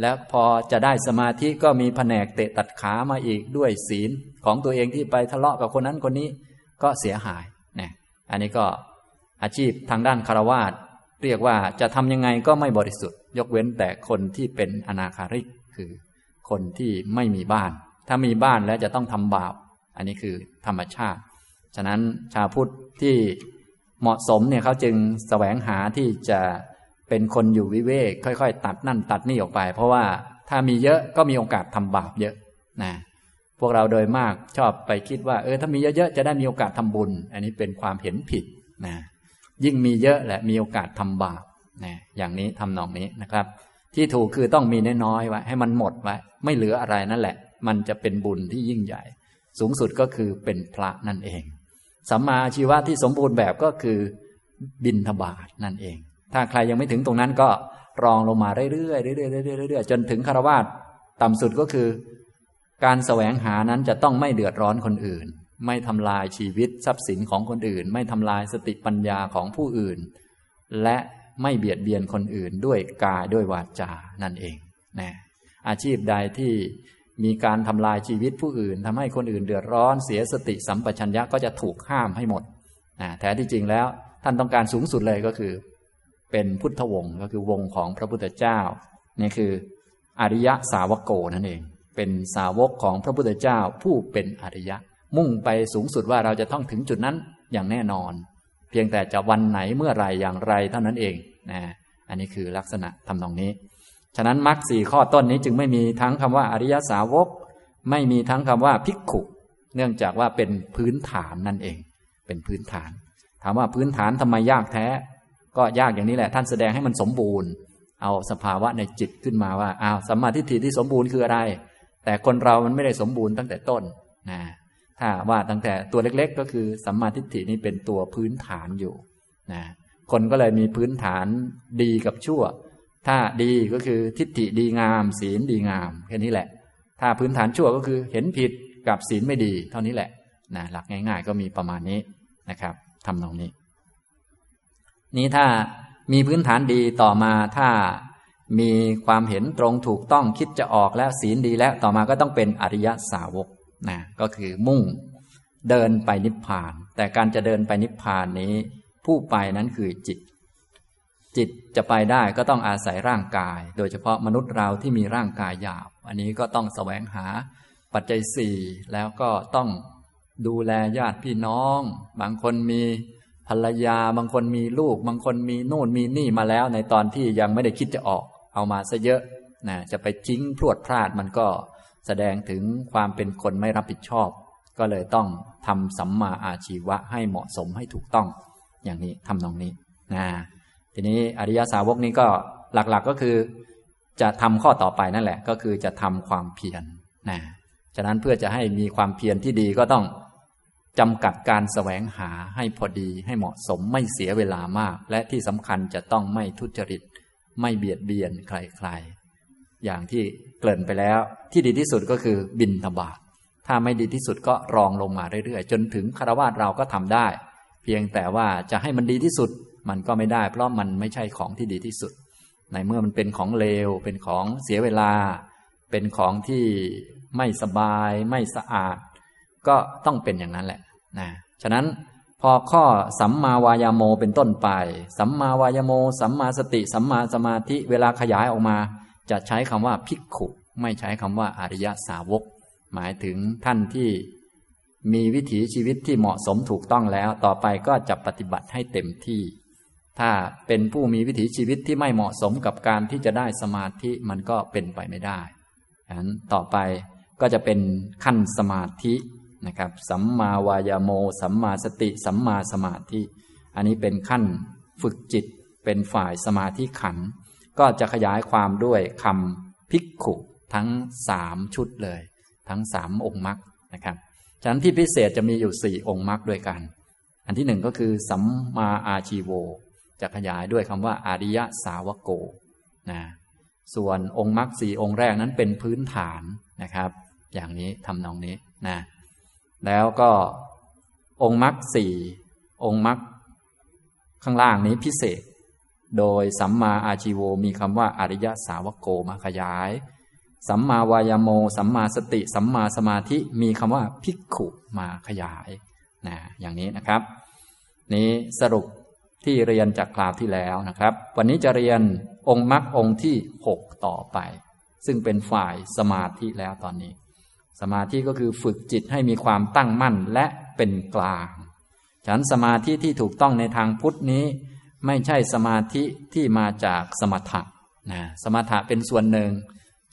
แล้วพอจะได้สมาธิก็มีแผนกเตะตัดขามาอีกด้วยศีลของตัวเองที่ไปทะเลาะกับคนนั้นคนนี้ก็เสียหายนะอันนี้ก็อาชีพทางด้านคารวาสเรียกว่าจะทำยังไงก็ไม่บริสุทธิ์ ยกเว้นแต่คนที่เป็นอนาคาริกคือ คนที่ไม่มีบ้าน ถ้ามีบ้านแล้วจะต้องทำบาป อันนี้คือธรรมชาติ ฉะนั้นชาวพุทธที่เหมาะสมเนี่ยเขาจึงแสวงหาที่จะ เป็นคนอยู่วิเวก ค่อยๆ ตัดนั่นตัดนี่ออกไป เพราะว่าถ้ามีเยอะก็มีโอกาสทำบาปเยอะนะพวกเราโดยมากชอบไปคิดว่าเออถ้ามีเยอะๆจะได้มีโอกาสทำบุญ อันนี้เป็นความเห็นผิดนะยิ่งมีเยอะแหละมีโอกาสทำบาปนะอย่างนี้ทำนองนี้นะครับ ที่ถูกคือต้องมีน้อยๆไว้ให้มันหมดไว้ไม่เหลืออะไรนั่นแหละ มันจะเป็นบุญที่ยิ่งใหญ่ สูงสุดก็คือเป็นพระนั่นเองสัมมาชีวะที่สมบูรณ์แบบก็คือบินทบาทนั่นเอง ถ้าใครยังไม่ถึงตรงนั้นก็รองลงมาเรื่อยๆเรื่อยๆเรื่อยๆจนถึงคารวาสต่ำสุดก็คือ การแสวงหานั้นจะต้องไม่เดือดร้อนคนอื่น ไม่ทำลายชีวิตทรัพย์สินของคนอื่น ไม่ทำลายสติปัญญาของผู้อื่น และไม่เบียดเบียนคนอื่นด้วยกายด้วยวาจานั่นเองนะอาชีพใดที่มีการทำลายชีวิตผู้อื่นทำให้คนอื่นเดือดร้อนเสียสติสัมปชัญญะก็จะถูกห้ามให้หมดนะแท้ที่จริงแล้วท่านต้องการสูงสุดเลยก็คือ เป็นพุทธวงศ์ก็คือวงของพระพุทธเจ้านี่คืออริยสาวกโกนั่นเอง เป็นสาวกของพระพุทธเจ้าผู้เป็นอริยะ มุ่งไปสูงสุดว่าเราจะต้องถึงจุดนั้นอย่างแน่นอน เพียงแต่จะวันไหนเมื่อไรอย่างไรเท่านั้นเองนะอันนี้คือลักษณะทำนองนี้ ฉะนั้นมรรคสี่ข้อต้นนี้จึงไม่มีทั้งคำว่าอริยสาวก ไม่มีทั้งคำว่าภิกขุ เนื่องจากว่าเป็นพื้นฐานนั่นเอง เป็นพื้นฐาน ถามว่าพื้นฐานทำไมยากแท้ ก็ยากอย่างนี้แหละ ท่านแสดงให้มันสมบูรณ์ เอาสภาวะในจิตขึ้นมาว่าอ้าวสัมมาทิฏฐิที่สมบูรณ์คืออะไร แต่คนเรามันไม่ได้สมบูรณ์ตั้งแต่ต้นนะถ้าว่าตั้งแต่ตัวเล็ก ๆ ก็คือสัมมาทิฏฐินี่เป็นตัวพื้นฐานอยู่นะคนก็เลยมีพื้นฐานดีกับชั่ว ถ้าดีก็คือทิฏฐิดีงาม ศีลดีงามแค่นี้แหละ ถ้าพื้นฐานชั่วก็คือเห็นผิดกับศีลไม่ดี เท่านี้แหละนะหลักง่าย ๆ ก็มีประมาณนี้นะครับทำตรงนี้ นี้ถ้ามีพื้นฐานดีต่อมาถ้ามีความเห็นตรงถูกต้องคิดจะออกแล้วศีลดีแล้วต่อมาก็ต้องเป็นอริยสาวกนะก็คือมุ่งเดินไปนิพพาน แต่การจะเดินไปนิพพานนี้ ผู้ไปนั้นคือจิต จิตจะไปได้ก็ต้องอาศัยร่างกาย โดยเฉพาะมนุษย์เราที่มีร่างกายหยาบ อันนี้ก็ต้องแสวงหาปัจจัยสี่แล้วก็ต้องดูแลญาติพี่น้อง บางคนมี ภรรยาบางคนมีลูก บางคนมีนู่นมีนี่มาแล้ว ในตอนที่ยังไม่ได้คิดจะออก เอามาซะเยอะนะจะไปจิ้งพรวดพลาดมันก็แสดงถึงความเป็นคนไม่รับผิดชอบ ก็เลยต้องทำสัมมาอาชีวะให้เหมาะสมให้ถูกต้อง อย่างนี้ทำนองนี้นะทีนี้อริยสาวกนี้ก็หลักๆก็คือ จะทำข้อต่อไปนั่นแหละ ก็คือจะทำความเพียรนะฉะนั้นเพื่อจะให้มีความเพียรที่ดีก็ต้อง จำกัดการแสวงหาให้พอดีให้เหมาะสมไม่เสียเวลามาก และที่สำคัญจะต้องไม่ทุจริต ไม่เบียดเบียนใครๆ อย่างที่เกริ่นไปแล้ว ที่ดีที่สุดก็คือบินทบาทถ้าไม่ดีที่สุดก็รองลงมาเรื่อยๆ จนถึงคารวะเราก็ทำได้ เพียงแต่ว่าจะให้มันดีที่สุดมันก็ไม่ได้ เพราะมันไม่ใช่ของที่ดีที่สุด ในเมื่อมันเป็นของเลว เป็นของเสียเวลา เป็นของที่ไม่สบาย ไม่สะอาด ก็ต้องเป็นอย่างนั้นแหละนะฉะนั้นพอข้อสัมมาวายาโมเป็นต้นไป สัมมาวายาโม สัมมาสติ สัมมาสมาธิเวลาขยายออกมา จะใช้คำว่าภิกขุไม่ใช้คำว่าอริยสาวก หมายถึงท่านที่มีวิถีชีวิตที่เหมาะสมถูกต้องแล้ว ต่อไปก็จะปฏิบัติให้เต็มที่ ถ้าเป็นผู้มีวิถีชีวิตที่ไม่เหมาะสมกับการที่จะได้สมาธิมันก็เป็นไปไม่ได้ฉะนั้นต่อไปก็จะเป็นขั้นสมาธิ นะครับ สัมมาวายโม สัมมาสติ สัมมาสมาธิ อันนี้เป็นขั้นฝึกจิต เป็นฝ่ายสมาธิขัน ก็จะขยายความด้วยคำพิกขุทั้งสามชุดเลย ทั้งสามองค์มรรคนะครับ ฉะนั้นที่พิเศษจะมีอยู่สี่องค์มรรคด้วยกัน อันที่หนึ่งก็คือสัมมาอาชีโว จะขยายด้วยคำว่าอาริยสาวโกนะส่วนองค์มรรคสี่องค์แรกนั้นเป็นพื้นฐานนะครับ อย่างนี้ทำนองนี้นะ แล้วก็องค์มรรคสี่องค์มรรคข้างล่างนี้พิเศษ โดยสัมมาอาชีโวมีคำว่าอริยสาวโกมาขยาย สัมมาวายโม สัมมาสติ สัมมาสมาธิมีคำว่าพิกขุมาขยายนะอย่างนี้นะครับ นี้สรุปที่เรียนจากคราวที่แล้วนะครับ วันนี้จะเรียนองค์มรรคองค์ที่หกต่อไป ซึ่งเป็นฝ่ายสมาธิแล้วตอนนี้ สมาธิก็คือฝึกจิตให้มีความตั้งมั่นและเป็นกลางฉันสมาธิที่ถูกต้องในทางพุทธนี้ ไม่ใช่สมาธิที่มาจากสมถะนะสมถะเป็นส่วนหนึ่ง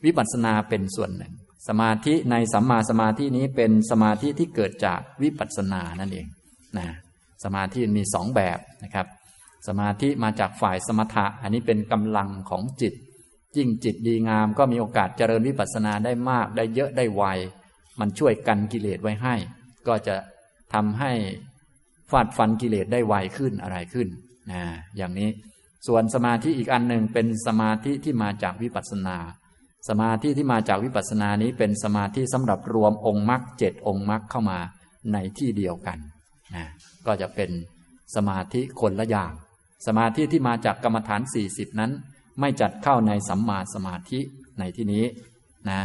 วิปัสสนาเป็นส่วนหนึ่ง สมาธิในสัมมาสมาธินี้เป็นสมาธิที่เกิดจากวิปัสสนานั่นเองนะสมาธิมีสองแบบนะครับ สมาธิมาจากฝ่ายสมถะอันนี้เป็นกำลังของจิต ยิ่งจิตดีงามก็มีโอกาสเจริญวิปัสสนาได้มากได้เยอะได้ไว มันช่วยกันกิเลสไว้ให้ ก็จะทำให้ฟาดฟันกิเลสได้ไวขึ้นอะไรขึ้นนะอย่างนี้ ส่วนสมาธิอีกอันหนึ่งเป็นสมาธิที่มาจากวิปัสสนา สมาธิที่มาจากวิปัสสนานี้เป็นสมาธิสำหรับรวมองค์มรรคเจ็ดองค์มรรคเข้ามาในที่เดียวกันนะก็จะเป็นสมาธิคนละอย่าง สมาธิที่มาจากกรรมฐานสี่สิบนั้น ไม่จัดเข้าในสัมมาสมาธิในที่นี้นะ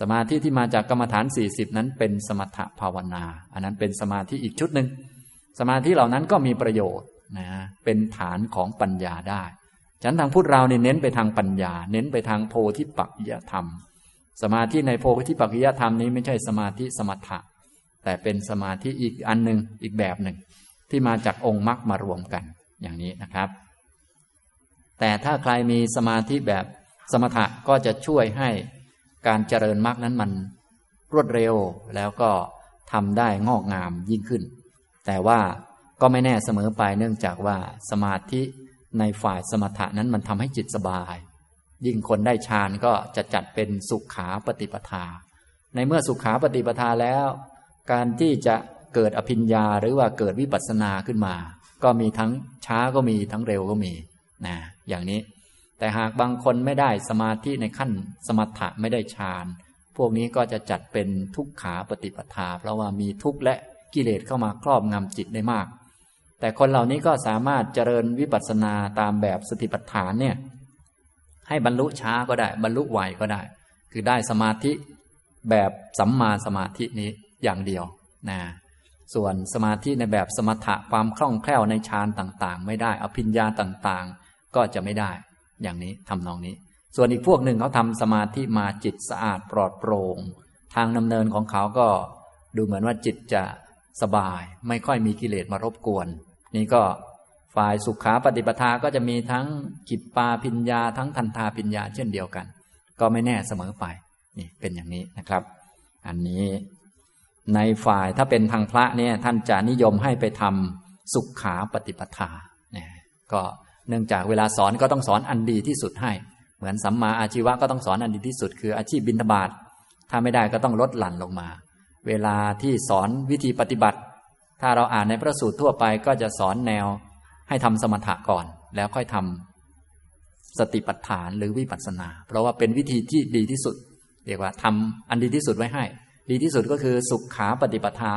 สมาธิที่มาจากกรรมฐานสี่สิบนั้นเป็นสมถภาวนา อันนั้นเป็นสมาธิอีกชุดหนึ่งสมาธิเหล่านั้นก็มีประโยชน์นะเป็นฐานของปัญญาได้ ฉันทางพุทธเราเนี่ยเน้นไปทางปัญญา เน้นไปทางโพธิปักยธรรม สมาธิในโพธิปัจจยธรรมนี้ไม่ใช่สมาธิสมถะ แต่เป็นสมาธิอีกอันหนึ่งอีกแบบหนึ่ง ที่มาจากองค์มรรคมารวมกันอย่างนี้นะครับ แต่ถ้าใครมีสมาธิแบบสมถะก็จะช่วยให้ การเจริญมรรคนั้นมันรวดเร็วแล้วก็ทำได้งอกงามยิ่งขึ้น แต่ว่าก็ไม่แน่เสมอไปเนื่องจากว่าสมาธิในฝ่ายสมถะนั้นมันทำให้จิตสบาย ยิ่งคนได้ฌานก็จะจัดเป็นสุขขาปฏิปทา ในเมื่อสุขขาปฏิปทาแล้ว การที่จะเกิดอภิญญาหรือว่าเกิดวิปัสสนาขึ้นมา ก็มีทั้งช้าก็มีทั้งเร็วก็มีนะอย่างนี้ แต่หากบางคนไม่ได้สมาธิในขั้นสมถะไม่ได้ฌาน พวกนี้ก็จะจัดเป็นทุกขาปฏิปทา เพราะว่ามีทุกข์และกิเลสเข้ามาครอบงำจิตได้มาก แต่คนเหล่านี้ก็สามารถเจริญวิปัสสนาตามแบบสติปัฏฐานเนี่ยให้บรรลุช้าก็ได้ บรรลุไวก็ได้ คือได้สมาธิแบบสัมมาสมาธินี้อย่างเดียวนะส่วนสมาธิในแบบสมถะความคล่องแคล่วในฌานต่างๆ ไม่ได้อภิญญาต่างๆ ก็จะไม่ได้ อย่างนี้ทำนองนี้ ส่วนอีกพวกหนึ่งเขาทำสมาธิมาจิตสะอาดปลอดโปร่ง ทางดำเนินของเขาก็ดูเหมือนว่าจิตจะสบาย ไม่ค่อยมีกิเลสมารบกวน นี่ก็ฝ่ายสุขาปฏิปทาก็จะมีทั้งจิตปาพิญญาทั้งทันทาพิญญาเช่นเดียวกัน ก็ไม่แน่เสมอไปนี่เป็นอย่างนี้นะครับ อันนี้ในฝ่ายถ้าเป็นทางพระเนี่ยท่านจะนิยมให้ไปทำสุขาปฏิปทาเนี่ยก็ เนื่องจากเวลาสอนก็ต้องสอนอันดีที่สุดให้ เหมือนสัมมาอาชีวะก็ต้องสอนอันดีที่สุด คืออาชีพบินทบาทถ้าไม่ได้ก็ต้องลดหลั่นลงมา เวลาที่สอนวิธีปฏิบัติ ถ้าเราอ่านในพระสูตรทั่วไปก็จะสอนแนวให้ทำสมถะก่อน แล้วค่อยทำสติปัฏฐานหรือวิปัสสนา เพราะว่าเป็นวิธีที่ดีที่สุด เรียกว่าทำอันดีที่สุดไว้ให้ ดีที่สุดก็คือสุขขาปฏิปทา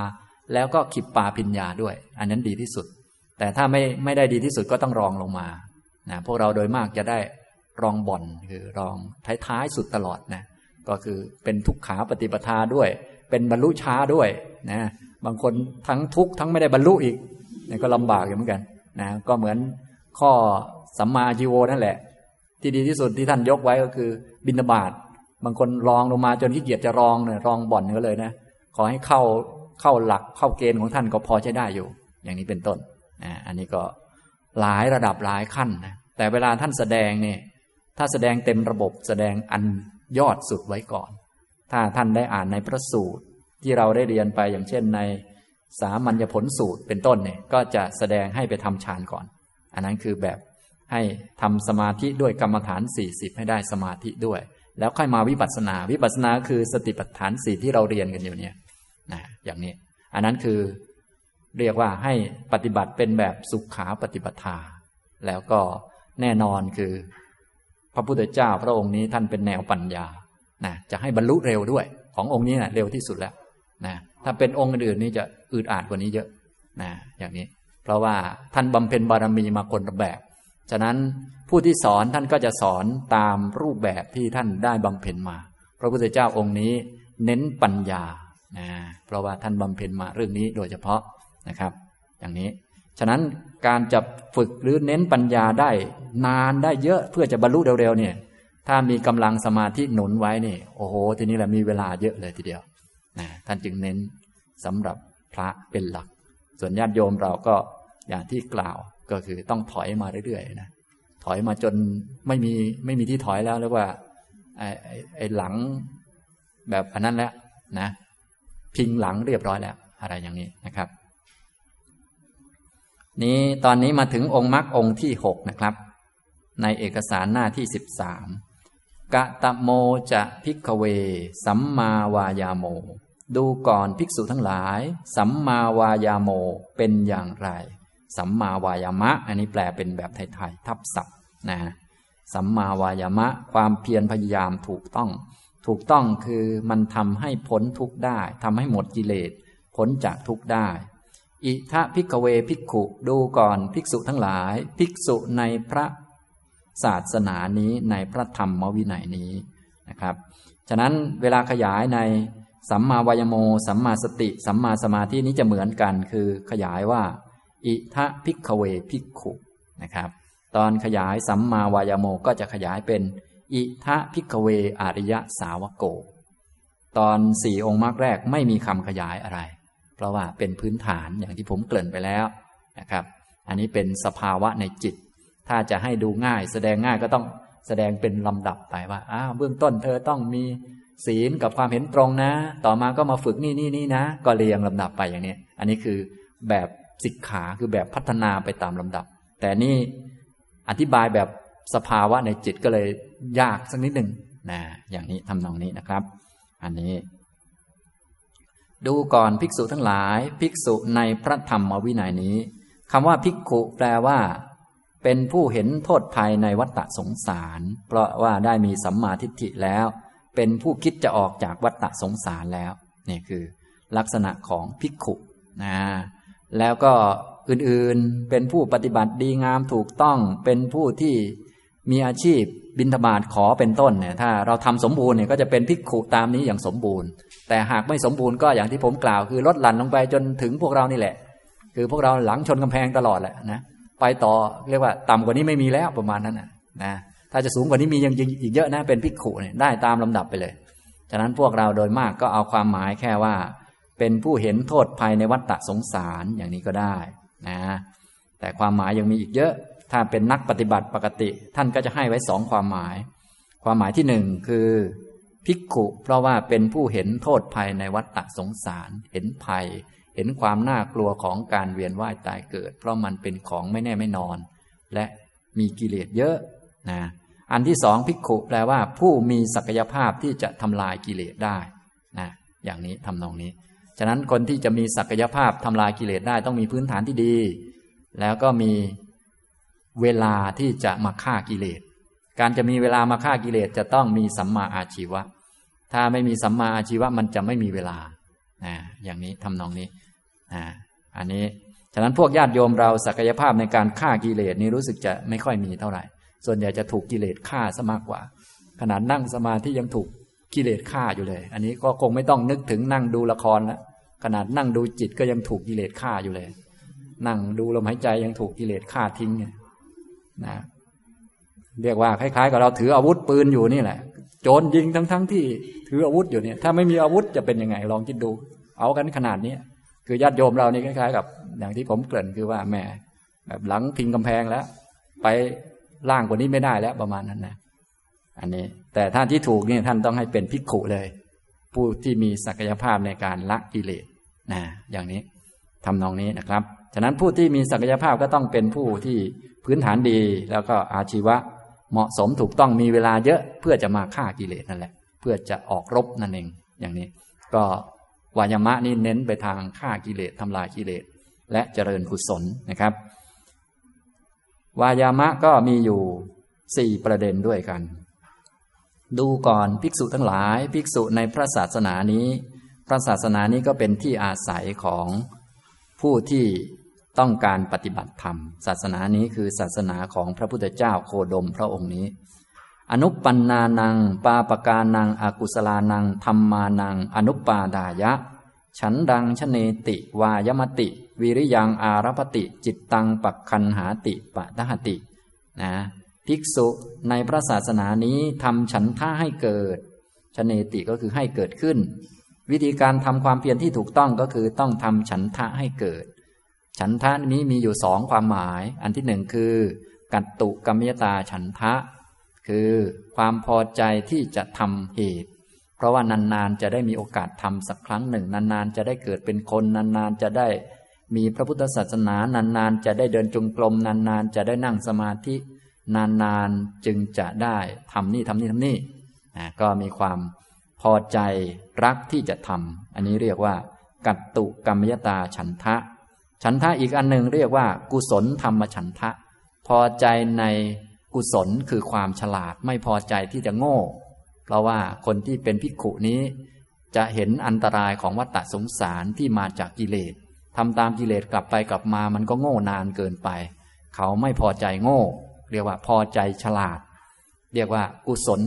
แล้วก็ขิปปาพิญญาด้วย อันนั้นดีที่สุด แต่ถ้าไม่ไม่ได้ดีที่สุดก็ต้องรองลงมานะพวกเราโดยมากจะได้รองบ่อนคือรองท้ายๆสุดตลอดนะก็คือเป็นทุกขาปฏิปทาด้วย เป็นบรรลุช้าด้วยนะบางคนทั้งทุกทั้งไม่ได้บรรลุอีกนี่ก็ลำบากอยู่เหมือนกันนะก็เหมือนข้อสัมมาจีโวนั่นแหละ ที่ดีที่สุดที่ท่านยกไว้ก็คือ บินบาตบางคนรองลงมาจนขี้เกียจจะรองเนี่ยรองบ่อนก็เลยนะขอให้เข้าเข้าหลักเข้าเกณฑ์ของท่านก็พอใช้ได้อยู่ อย่างนี้เป็นต้น อันนี้ก็หลายระดับหลายขั้นนะแต่เวลาท่านแสดงเนี่ยถ้าแสดงเต็มระบบแสดงอันยอดสุดไว้ก่อน ถ้าท่านได้อ่านในพระสูตรที่เราได้เรียนไปอย่างเช่นในสามัญญผลสูตรเป็นต้นเนี่ยก็จะแสดงให้ไปทำฌานก่อน อันนั้นคือแบบให้ทำสมาธิด้วยกรรมฐาน 40 ให้ได้สมาธิด้วย แล้วค่อยมาวิปัสสนาวิปัสสนาคือสติปัฏฐานสี่ที่เราเรียนกันอยู่เนี่ยนะอย่างนี้ อันนั้นคือ เรียกว่าให้ปฏิบัติเป็นแบบสุขขาปฏิปทา แล้วก็แน่นอนคือ พระพุทธเจ้าพระองค์นี้ท่านเป็นแนวปัญญานะจะให้บรรลุเร็วด้วย ขององค์นี้นะเร็วที่สุดแล้วนะถ้าเป็นองค์อื่นนี่จะอืดอาดกว่านี้เยอะนะอย่างนี้ เพราะว่าท่านบำเพ็ญบารมีมาคนละแบบ ฉะนั้นผู้ที่สอนท่านก็จะสอนตามรูปแบบที่ท่านได้บำเพ็ญมา พระพุทธเจ้าองค์นี้เน้นปัญญานะเพราะว่าท่านบำเพ็ญมาเรื่องนี้โดยเฉพาะ นะครับ อย่างนี้ ฉะนั้นการจะฝึกหรือเน้นปัญญาได้นานได้เยอะเพื่อจะบรรลุเร็วๆเนี่ย ถ้ามีกำลังสมาธิหนุนไว้นี่โอ้โห ทีนี้แหละมีเวลาเยอะเลยทีเดียวนะท่านจึงเน้นสำหรับพระเป็นหลัก ส่วนญาติโยมเราก็อย่างที่กล่าวก็คือต้องถอยมาเรื่อยๆนะถอยมาจนไม่มีไม่มีที่ถอยแล้วเรียกว่าไอ้ไอ้หลังแบบอันนั้นแล้วนะ พิงหลังเรียบร้อยแล้ว อะไรอย่างนี้นะครับ นี้ตอนนี้มาถึงองค์มรรคองค์ที่หกนะครับ ในเอกสารหน้าที่สิบสามกะตะโมจะพิกเว สัมมาวายาโม ดูก่อนภิกษุทั้งหลาย สัมมาวายาโมเป็นอย่างไร สัมมาวายามะ อันนี้แปลเป็นแบบไทยๆทับศัพท์นะสัมมาวายามะ ความเพียรพยายามถูกต้อง ถูกต้องคือมันทำให้พ้นทุกข์ได้ทำให้หมดกิเลสพ้นจากทุกข์ได้ อิทะพิกเวภิกขุดูก่อนภิกษุทั้งหลาย ภิกษุในพระศาสนานี้ในพระธรรมวินัยนี้นะครับ ฉะนั้นเวลาขยายในสัมมาวายโม สัมมาสติ สัมมาสมาธินี้จะเหมือนกัน คือขยายว่า อิทะพิกเวภิกขุนะครับ ตอนขยายสัมมาวายโมก็จะขยายเป็น อิทะพิกเวอริยสาวโก ตอนสี่องค์มรรคแรกไม่มีคำขยายอะไร เพราะว่าเป็นพื้นฐานอย่างที่ผมเกริ่นไปแล้วนะครับ อันนี้เป็นสภาวะในจิต ถ้าจะให้ดูง่าย แสดงง่ายก็ต้องแสดงเป็นลำดับไปว่าอ้าวเบื้องต้นเธอต้องมีศีลกับความเห็นตรงนะ ต่อมาก็มาฝึกนี่นี่นี่นะ ก็เรียงลำดับไปอย่างนี้ อันนี้คือแบบสิกขาคือแบบพัฒนาไปตามลำดับ แต่นี่อธิบายแบบสภาวะในจิตก็เลยยากสักนิดหนึ่งนะอย่างนี้ทำนองนี้นะครับ อันนี้ ดูก่อนภิกษุทั้งหลาย ภิกษุในพระธรรมวินัยนี้คำว่าภิกขุแปลว่า เป็นผู้เห็นโทษภัยในวัฏสงสาร เพราะว่าได้มีสัมมาทิฏฐิแล้ว เป็นผู้คิดจะออกจากวัฏสงสารแล้วนี่คือ ลักษณะของภิกขุนะแล้วก็อื่นๆเป็นผู้ปฏิบัติดีงามถูกต้องเป็นผู้ที่มีอาชีพบินธบาตขอเป็นต้นเนี่ยถ้าเราทำสมบูรณ์เนี่ยก็จะเป็นภิกขุตามนี้อย่างสมบูรณ์ แต่หากไม่สมบูรณ์ก็อย่างที่ผมกล่าวคือลดหลั่นลงไปจนถึงพวกเรานี่แหละ คือพวกเราหลังชนกำแพงตลอดแหละนะไปต่อเรียกว่าต่ำกว่านี้ไม่มีแล้วประมาณนั้นนะนะถ้าจะสูงกว่านี้มียังอีกเยอะนะเป็นภิกขุเนี่ยได้ตามลำดับไปเลย ฉะนั้นพวกเราโดยมากก็เอาความหมายแค่ว่า เป็นผู้เห็นโทษภัยในวัฏสงสารอย่างนี้ก็ได้นะแต่ความหมายยังมีอีกเยอะ ถ้าเป็นนักปฏิบัติปกติ ท่านก็จะให้ไว้สองความหมาย ความหมายที่หนึ่งคือ ภิกขุเพราะว่าเป็นผู้เห็นโทษภัยในวัฏสงสาร เห็นภัย เห็นความน่ากลัวของการเวียนว่ายตายเกิด เพราะมันเป็นของไม่แน่ไม่นอน และมีกิเลสเยอะนะอันที่สองภิกขุแปลว่า ผู้มีศักยภาพที่จะทำลายกิเลสได้นะอย่างนี้ทำนองนี้ ฉะนั้นคนที่จะมีศักยภาพทำลายกิเลสได้ต้องมีพื้นฐานที่ดี แล้วก็มีเวลาที่จะมาฆ่ากิเลส การจะมีเวลามาฆ่ากิเลสจะต้องมีสัมมาอาชีวะ ถ้าไม่มีสัมมาอาชีวะมันจะไม่มีเวลานะอย่างนี้ทำนองนี้นะอันนี้ฉะนั้นพวกญาติโยมเราศักยภาพในการฆ่ากิเลสนี้รู้สึกจะไม่ค่อยมีเท่าไหร่ ส่วนใหญ่จะถูกกิเลสฆ่าซะมากกว่า ขนาดนั่งสมาธิยังถูกกิเลสฆ่าอยู่เลย อันนี้ก็คงไม่ต้องนึกถึงนั่งดูละครแล้วขนาดนั่งดูจิตก็ยังถูกกิเลสฆ่าอยู่เลย นั่งดูลมหายใจยังถูกกิเลสฆ่าทิ้งเนี่ยนะ เรียกว่าคล้ายๆกับเราถืออาวุธปืนอยู่นี่แหละ โจรยิงทั้งๆทที่ถืออาวุธอยู่เนี่ย ถ้าไม่มีอาวุธจะเป็นยังไงลองคิดดู เอากันขนาดนี้คือญาติโยมเรานี่คล้าย ๆ กับอย่างที่ผมเกริ่นคือว่าแม่แบบหลังพิงกำแพงแล้ว ไปล่างกว่านี้ไม่ได้แล้วประมาณนั้นนะอันนี้ แต่ท่านที่ถูกนี่ท่านต้องให้เป็นภิกขุเลย ผู้ที่มีศักยภาพในการละกิเลสนะอย่างนี้ทำนองนี้นะครับ ฉะนั้นผู้ที่มีศักยภาพก็ต้องเป็นผู้ที่พื้นฐานดีแล้วก็อาชีวะ เหมาะสมถูกต้องมีเวลาเยอะเพื่อจะมาฆ่ากิเลสนั่นแหละ เพื่อจะออกรบนั่นเองอย่างนี้ ก็วายามะนี่เน้นไปทางฆ่ากิเลสทำลายกิเลสและเจริญกุศลนะครับ วายามะก็มีอยู่สี่ประเด็นด้วยกัน ดูก่อนภิกษุทั้งหลาย ภิกษุในพระศาสนานี้ พระศาสนานี้ก็เป็นที่อาศัยของผู้ที่ ต้องการปฏิบัติธรรม ศาสนานี้คือศาสนาของพระพุทธเจ้าโคดมพระองค์นี้ อนุปันนานัง ปาปกานังอากุศลานังธรรมานัง อนุปาดายะ ฉันดังชเนติ วายมติ วิริยังอารพติ จิตตังปักคันหาติปะทหตินะภิกษุในพระศาสนานี้ทำฉันท่าให้เกิด ชเนติก็คือให้เกิดขึ้น วิธีการทำความเพียรที่ถูกต้องก็คือต้องทำฉันทะให้เกิด ฉันทะนี้มีอยู่สองความหมาย อันที่หนึ่งคือ กัตตุกรรมยตาฉันทะ คือความพอใจที่จะทำเหตุ เพราะว่านานๆจะได้มีโอกาสทำสักครั้งหนึ่ง นานๆจะได้เกิดเป็นคนนานๆจะได้มีพระพุทธศาสนานานๆ จะได้เดินจงกรมนานๆ จะได้นั่งสมาธินานๆจึงจะได้ทำนี่ทำนี่ทำนี่นะก็มีความพอใจรักที่จะทำอันนี้เรียกว่า กัตตุกรรมยตาฉันทะ ฉันทะอีกอันหนึ่งเรียกว่า กุศลธรรมฉันทะ พอใจในกุศลคือความฉลาดไม่พอใจที่จะโง่ เพราะว่าคนที่เป็นภิกขุนี้ จะเห็นอันตรายของวัฏสงสารที่มาจากกิเลสทำตามกิเลสกลับไปกลับมามันก็โง่นานเกินไป เขาไม่พอใจโง่ เรียกว่าพอใจฉลาด เรียกว่ากุศล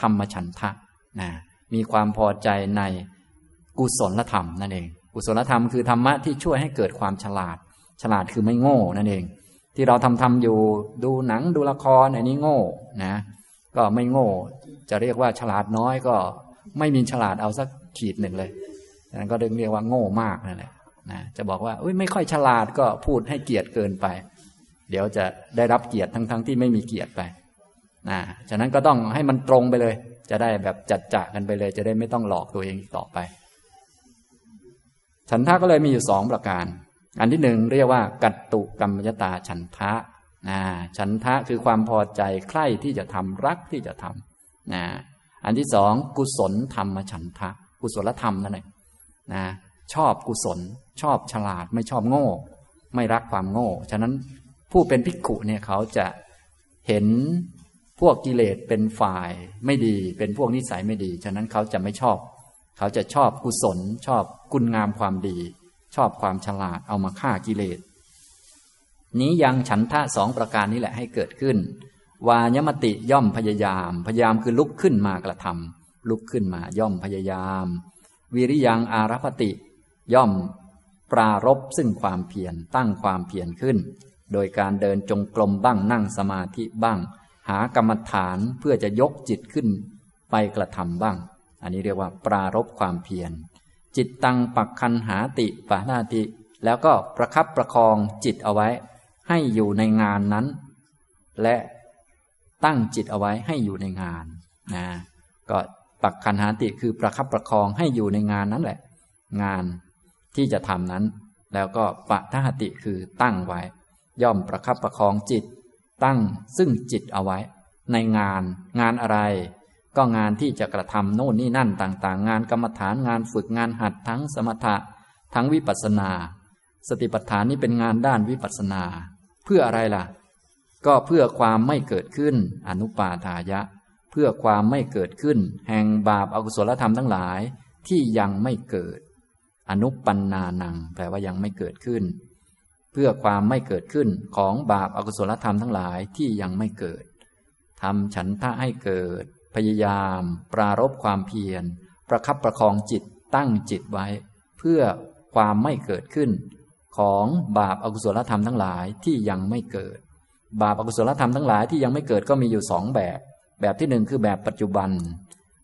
ธรรมฉันทะนะมีความพอใจในกุศลธรรมนั่นเอง กุศลธรรมคือธรรมะที่ช่วยให้เกิดความฉลาด ฉลาดคือไม่โง่นั่นเอง ที่เราทำทำอยู่ดูหนังดูละครอันนี้โง่นะ ก็ไม่โง่ จะเรียกว่าฉลาดน้อยก็ไม่มีฉลาดเอาสักขีดหนึ่งเลยนั่นก็เรียกว่าโง่มากนั่นแหละนะจะบอกว่าอุ้ยไม่ค่อยฉลาดก็พูดให้เกียรติเกินไป เดี๋ยวจะได้รับเกียรติทั้งๆทที่ไม่มีเกียรติไปนะฉะนั้นก็ต้องให้มันตรงไปเลย จะได้แบบจัดจะกันไปเลย จะได้ไม่ต้องหลอกตัวเองต่อไป ฉันทะก็เลยมีอยู่สองประการ อันที่หนึ่งเรียกว่า กัตตุกรรมยตาฉันทะนะฉันทะคือความพอใจใคร่ที่จะทำรักที่จะทำนะอันที่สองกุศลธรรมฉันทะ กุศลธรรมนั่นเองนะชอบกุศล ชอบฉลาดไม่ชอบโง่ ไม่รักความโง่ ฉะนั้นผู้เป็นภิกขุเนี่ยเขาจะเห็นพวกกิเลสเป็นฝ่ายไม่ดี เป็นพวกนิสัยไม่ดี ฉะนั้นเขาจะไม่ชอบ เขาจะชอบกุศล ชอบคุณงามความดี ชอบความฉลาดเอามาฆ่ากิเลส นี้ยังฉันทะสองประการนี้แหละให้เกิดขึ้น วายมติย่อมพยายาม พยายามคือลุกขึ้นมากระทำลุกขึ้นมาย่อมพยายาม วิริยังอารพติย่อมปรารบซึ่งความเพียรตั้งความเพียรขึ้น โดยการเดินจงกรมบ้างนั่งสมาธิบ้าง หากรรมฐานเพื่อจะยกจิตขึ้น ไปกระทำบ้าง อันนี้เรียกว่าปรารบความเพียร จิตตังปักคันหาติปะนาติ แล้วก็ประคับประคองจิตเอาไว้ ให้อยู่ในงานนั้น และตั้งจิตเอาไว้ให้อยู่ในงานนะก็ปักคันหาติคือประคับประคองให้อยู่ในงานนั้นแหละ งานที่จะทำนั้น แล้วก็ปะทหติคือตั้งไว้ ย่อมประคับประคองจิต ตั้งซึ่งจิตเอาไว้ ในงาน งานอะไร ก็งานที่จะกระทำโน่นนี่นั่นต่างๆ งานกรรมฐานงานฝึกงานหัดทั้งสมถะ ทั้งวิปัสสนา สติปัฏฐานนี้เป็นงานด้านวิปัสสนา เพื่ออะไรล่ะ ก็เพื่อความไม่เกิดขึ้นอนุปาทายะ เพื่อความไม่เกิดขึ้น แห่งบาปอากุศลธรรมทั้งหลายที่ยังไม่เกิด อนุปันนานัง แปลว่ายังไม่เกิดขึ้น เพื่อความไม่เกิดขึ้นของบาปอากุศลธรรมทั้งหลายที่ยังไม่เกิดทำฉันทะให้เกิด พยายาม ปรารบความเพียร ประคับประคองจิตตั้งจิตไว้ เพื่อความไม่เกิดขึ้น ของบาปอากุศลธรรมทั้งหลายที่ยังไม่เกิด บาปอากุศลธรรมทั้งหลายที่ยังไม่เกิดก็มีอยู่สองแบบ แบบที่หนึ่งคือแบบปัจจุบัน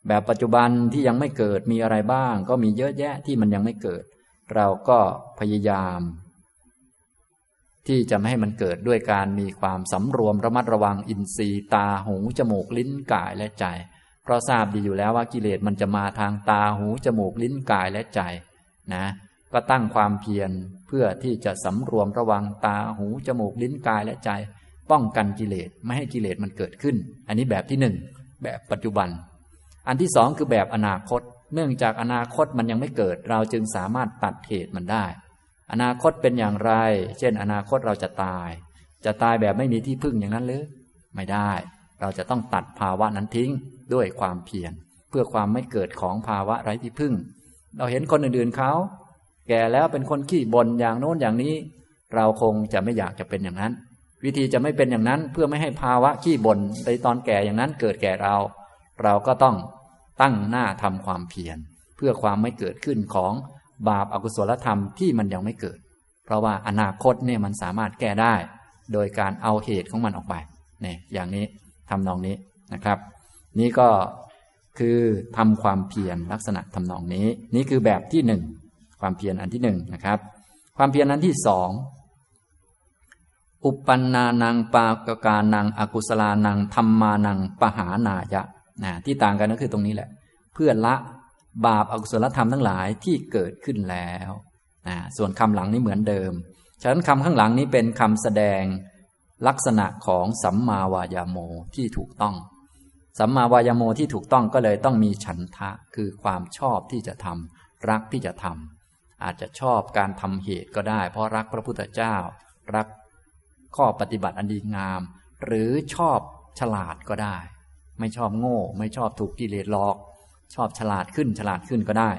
แบบปัจจุบันที่ยังไม่เกิดมีอะไรบ้าง ก็มีเยอะแยะที่มันยังไม่เกิด เราก็พยายาม ที่จะไม่ให้มันเกิดด้วยการมีความสำรวมระมัดระวังอินทรีย์ตาหูจมูกลิ้นกายและใจ เพราะทราบดีอยู่แล้วว่ากิเลสมันจะมาทางตาหูจมูกลิ้นกายและใจนะ ก็ตั้งความเพียรเพื่อที่จะสำรวมระวังตาหูจมูกลิ้นกายและใจ ป้องกันกิเลสไม่ให้กิเลสมันเกิดขึ้น อันนี้แบบที่หนึ่งแบบปัจจุบัน อันที่สองคือแบบอนาคต เนื่องจากอนาคตมันยังไม่เกิด เราจึงสามารถตัดเหตุมันได้ อนาคตเป็นอย่างไร เช่น อนาคตเราจะตาย จะตายแบบไม่มีที่พึ่งอย่างนั้นหรือ ไม่ได้ เราจะต้องตัดภาวะนั้นทิ้งด้วยความเพียรเพื่อความไม่เกิดของภาวะไร้ที่พึ่ง เราเห็นคนอื่นๆเขา แก่แล้วเป็นคนขี้บ่นอย่างโน้นอย่างนี้ เราคงจะไม่อยากจะเป็นอย่างนั้น วิธีจะไม่เป็นอย่างนั้นเพื่อไม่ให้ภาวะขี้บ่นในตอนแก่อย่างนั้นเกิดแก่เรา เราก็ต้องตั้งหน้าทำความเพียรเพื่อความไม่เกิดขึ้นของ บาปอากุศลธรรมที่มันยังไม่เกิด เพราะว่าอนาคตเนี่ยมันสามารถแก้ได้ โดยการเอาเหตุของมันออกไปเนี่ยอย่างนี้ทำนองนี้นะครับ นี่ก็คือทำความเพียรลักษณะทำนองนี้ นี่คือแบบที่หนึ่งความเพียรอันที่หนึ่งนะครับ ความเพียรอันที่สองอุปันนานังปากกานังอกุศลานังธรรมานังปหานายะนะที่ต่างกันก็คือตรงนี้แหละ เพื่อละ บาปอกุศลธรรมทั้งหลายที่เกิดขึ้นแล้วนะส่วนคำหลังนี้เหมือนเดิม ฉะนั้นคำข้างหลังนี้เป็นคำแสดงลักษณะของสัมมาวายาโมที่ถูกต้อง สัมมาวายาโมที่ถูกต้องก็เลยต้องมีฉันทะคือความชอบที่จะทำรักที่จะทำอาจจะชอบการทำเหตุก็ได้ เพราะรักพระพุทธเจ้า รักข้อปฏิบัติอันดีงาม หรือชอบฉลาดก็ได้ ไม่ชอบโง่ ไม่ชอบถูกกิเลสหลอก ชอบฉลาดขึ้นฉลาดขึ้นก็ได้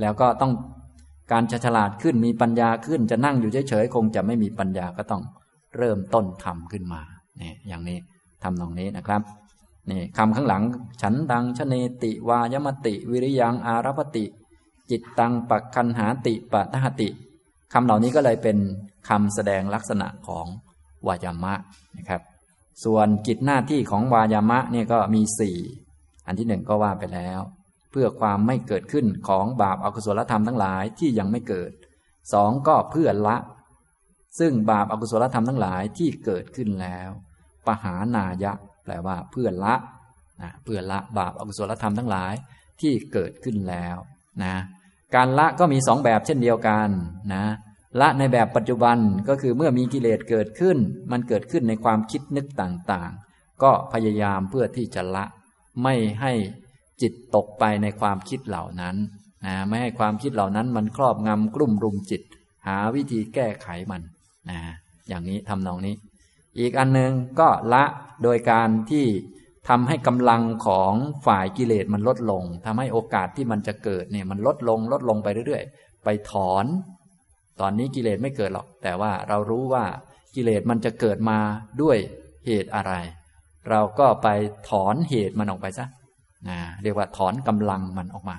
แล้วก็ต้องการจะฉลาดขึ้นมีปัญญาขึ้นจะนั่งอยู่เฉยๆคงจะไม่มีปัญญาก็ต้องเริ่มต้นทำขึ้นมาเนี่ยอย่างนี้ทำตรงนี้นะครับนี่คำข้างหลัง ฉันดังชเนติวายมติ วิริยังอารพติ จิตตังปักคันหาติปะทหติคำเหล่านี้ก็เลยเป็นคำแสดงลักษณะของวายามะนะครับ ส่วนกิจหน้าที่ของวายามะเนี่ยก็มีสี่อันที่หนึ่งก็ว่าไปแล้ว เพื่อความไม่เกิดขึ้นของบาปอากุศลธรรมทั้งหลายที่ยังไม่เกิดสองก็เพื่อละ ซึ่งบาปอากุศลธรรมทั้งหลายที่เกิดขึ้นแล้วปหานายะ แปลว่าเพื่อละนะเพื่อละบาปอากุศลธรรมทั้งหลายที่เกิดขึ้นแล้วนะการละก็มีสองแบบเช่นเดียวกันนะละในแบบปัจจุบันก็คือเมื่อมีกิเลสเกิดขึ้น มันเกิดขึ้นในความคิดนึกต่างๆ ก็พยายามเพื่อที่จะละ ไม่ให้ จิตตกไปในความคิดเหล่านั้นนะไม่ให้ความคิดเหล่านั้นมันครอบงำกลุ่มรุมจิต หาวิธีแก้ไขมันนะอย่างนี้ทำนองนี้ อีกอันหนึ่งก็ละโดยการที่ทำให้กำลังของฝ่ายกิเลสมันลดลงทำให้โอกาสที่มันจะเกิดเนี่ยมันลดลงลดลงไปเรื่อยๆ ไปถอน ตอนนี้กิเลสไม่เกิดหรอก แต่ว่าเรารู้ว่ากิเลสมันจะเกิดมาด้วยเหตุอะไร เราก็ไปถอนเหตุมันออกไปซะ นะเรียกว่าถอนกำลังมันออกมา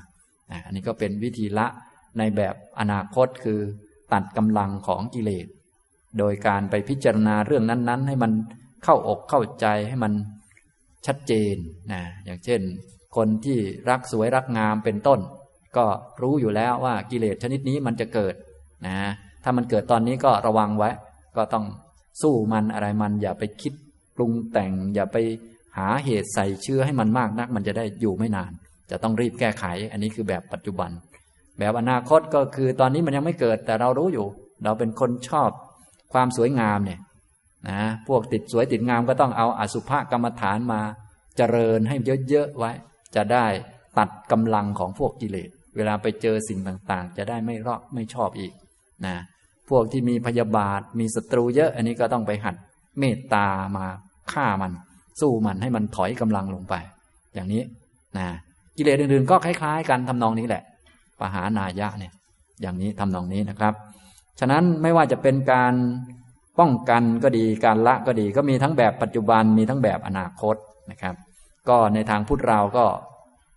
นะอันนี้ก็เป็นวิธีละในแบบอนาคตคือตัดกำลังของกิเลส โดยการไปพิจารณาเรื่องนั้น ๆ ให้มันเข้าอกเข้าใจให้มันชัดเจนนะอย่างเช่น คนที่รักสวยรักงามเป็นต้น ก็รู้อยู่แล้วว่ากิเลสชนิดนี้มันจะเกิดนะถ้ามันเกิดตอนนี้ก็ระวังไว้ ก็ต้องสู้มันอะไรมัน อย่าไปคิดปรุงแต่ง อย่าไป หาเหตุใส่เชื้อให้มันมากนัก มันจะได้อยู่ไม่นาน จะต้องรีบแก้ไข อันนี้คือแบบปัจจุบัน แบบอนาคตก็คือตอนนี้มันยังไม่เกิด แต่เรารู้อยู่ เราเป็นคนชอบความสวยงามเนี่ยนะพวกติดสวยติดงามก็ต้องเอาอสุภกรรมฐานมาเจริญให้เยอะๆไว้ จะได้ตัดกำลังของพวกกิเลส เวลาไปเจอสิ่งต่างๆ จะได้ไม่รอกไม่ชอบอีกนะพวกที่มีพยาบาทมีศัตรูเยอะ อันนี้ก็ต้องไปหัดเมตตามาฆ่ามัน สู้มันให้มันถอยกำลังลงไป อย่างนี้นะกิเลสอื่นๆ ก็คล้าย ๆ กันทำนองนี้แหละปหานายะเนี่ย อย่างนี้ทำนองนี้นะครับ ฉะนั้นไม่ว่าจะเป็นการป้องกันก็ดีการละก็ดี ก็มีทั้งแบบปัจจุบันมีทั้งแบบอนาคตนะครับ ก็ในทางพุทธเราก็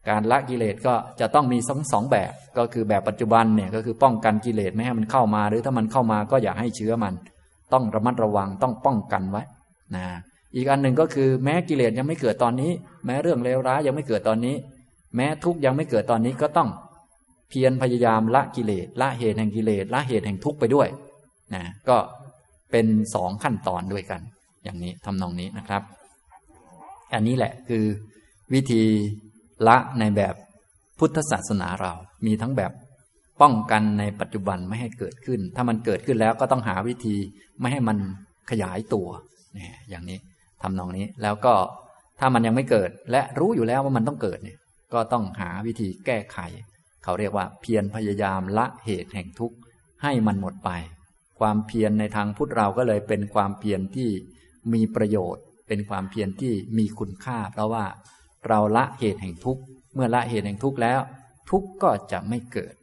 การละกิเลสก็จะต้องมีสองสองแบบ ก็คือแบบปัจจุบันเนี่ยก็คือป้องกันกิเลสไม่ให้มันเข้ามา หรือถ้ามันเข้ามาก็อย่าให้เชื้อมัน ต้องระมัดระวังต้องป้องกันไว้นะ อีกอันหนึ่งก็คือแม้กิเลสยังไม่เกิดตอนนี้ แม้เรื่องเลวร้ายยังไม่เกิดตอนนี้ แม้ทุกยังไม่เกิดตอนนี้ก็ต้อง เพียรพยายามละกิเลสละเหตุแห่งกิเลสละเหตุแห่งทุกข์ไปด้วยนะก็เป็นสองขั้นตอนด้วยกัน อย่างนี้ทำนองนี้นะครับ อันนี้แหละคือวิธีละในแบบพุทธศาสนาเรา มีทั้งแบบป้องกันในปัจจุบันไม่ให้เกิดขึ้น ถ้ามันเกิดขึ้นแล้วก็ต้องหาวิธีไม่ให้มันขยายตัวนะอย่างนี้ ทำนองนี้ แล้วก็ถ้ามันยังไม่เกิด และรู้อยู่แล้วว่ามันต้องเกิดเนี่ย ก็ต้องหาวิธีแก้ไข เขาเรียกว่าเพียรพยายามละเหตุแห่งทุกข์ให้มันหมดไป ความเพียรในทางพุทธเราก็เลยเป็นความเพียรที่มีประโยชน์ เป็นความเพียรที่มีคุณค่า เพราะว่าเราละเหตุแห่งทุกข์เมื่อละเหตุแห่งทุกข์แล้ว ทุกข์ก็จะไม่เกิด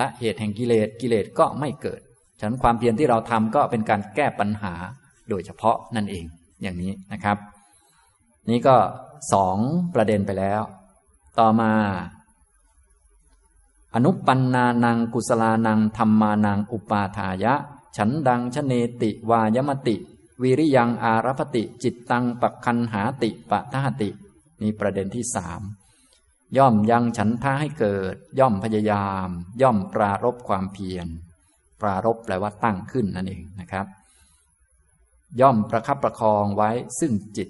ละเหตุแห่งกิเลสกิเลสก็ไม่เกิด ฉะนั้นความเพียรที่เราทำก็เป็นการแก้ปัญหาโดยเฉพาะนั่นเอง อย่างนี้นะครับ นี่ก็สองประเด็นไปแล้ว ต่อมา อนุปันนานังกุศลานังธรรมานังอุปาทายะ ฉันดังชเนติวายมติ วิริยังอารพติ จิตตังปักคันหาติปะทหติ นี่ประเด็นที่สามย่อมยังฉันท่าให้เกิด ย่อมพยายาม ย่อมปรารบความเพียร ปรารบแปลว่าตั้งขึ้นนั่นเองนะครับ ย่อมประคับประคองไว้ซึ่งจิต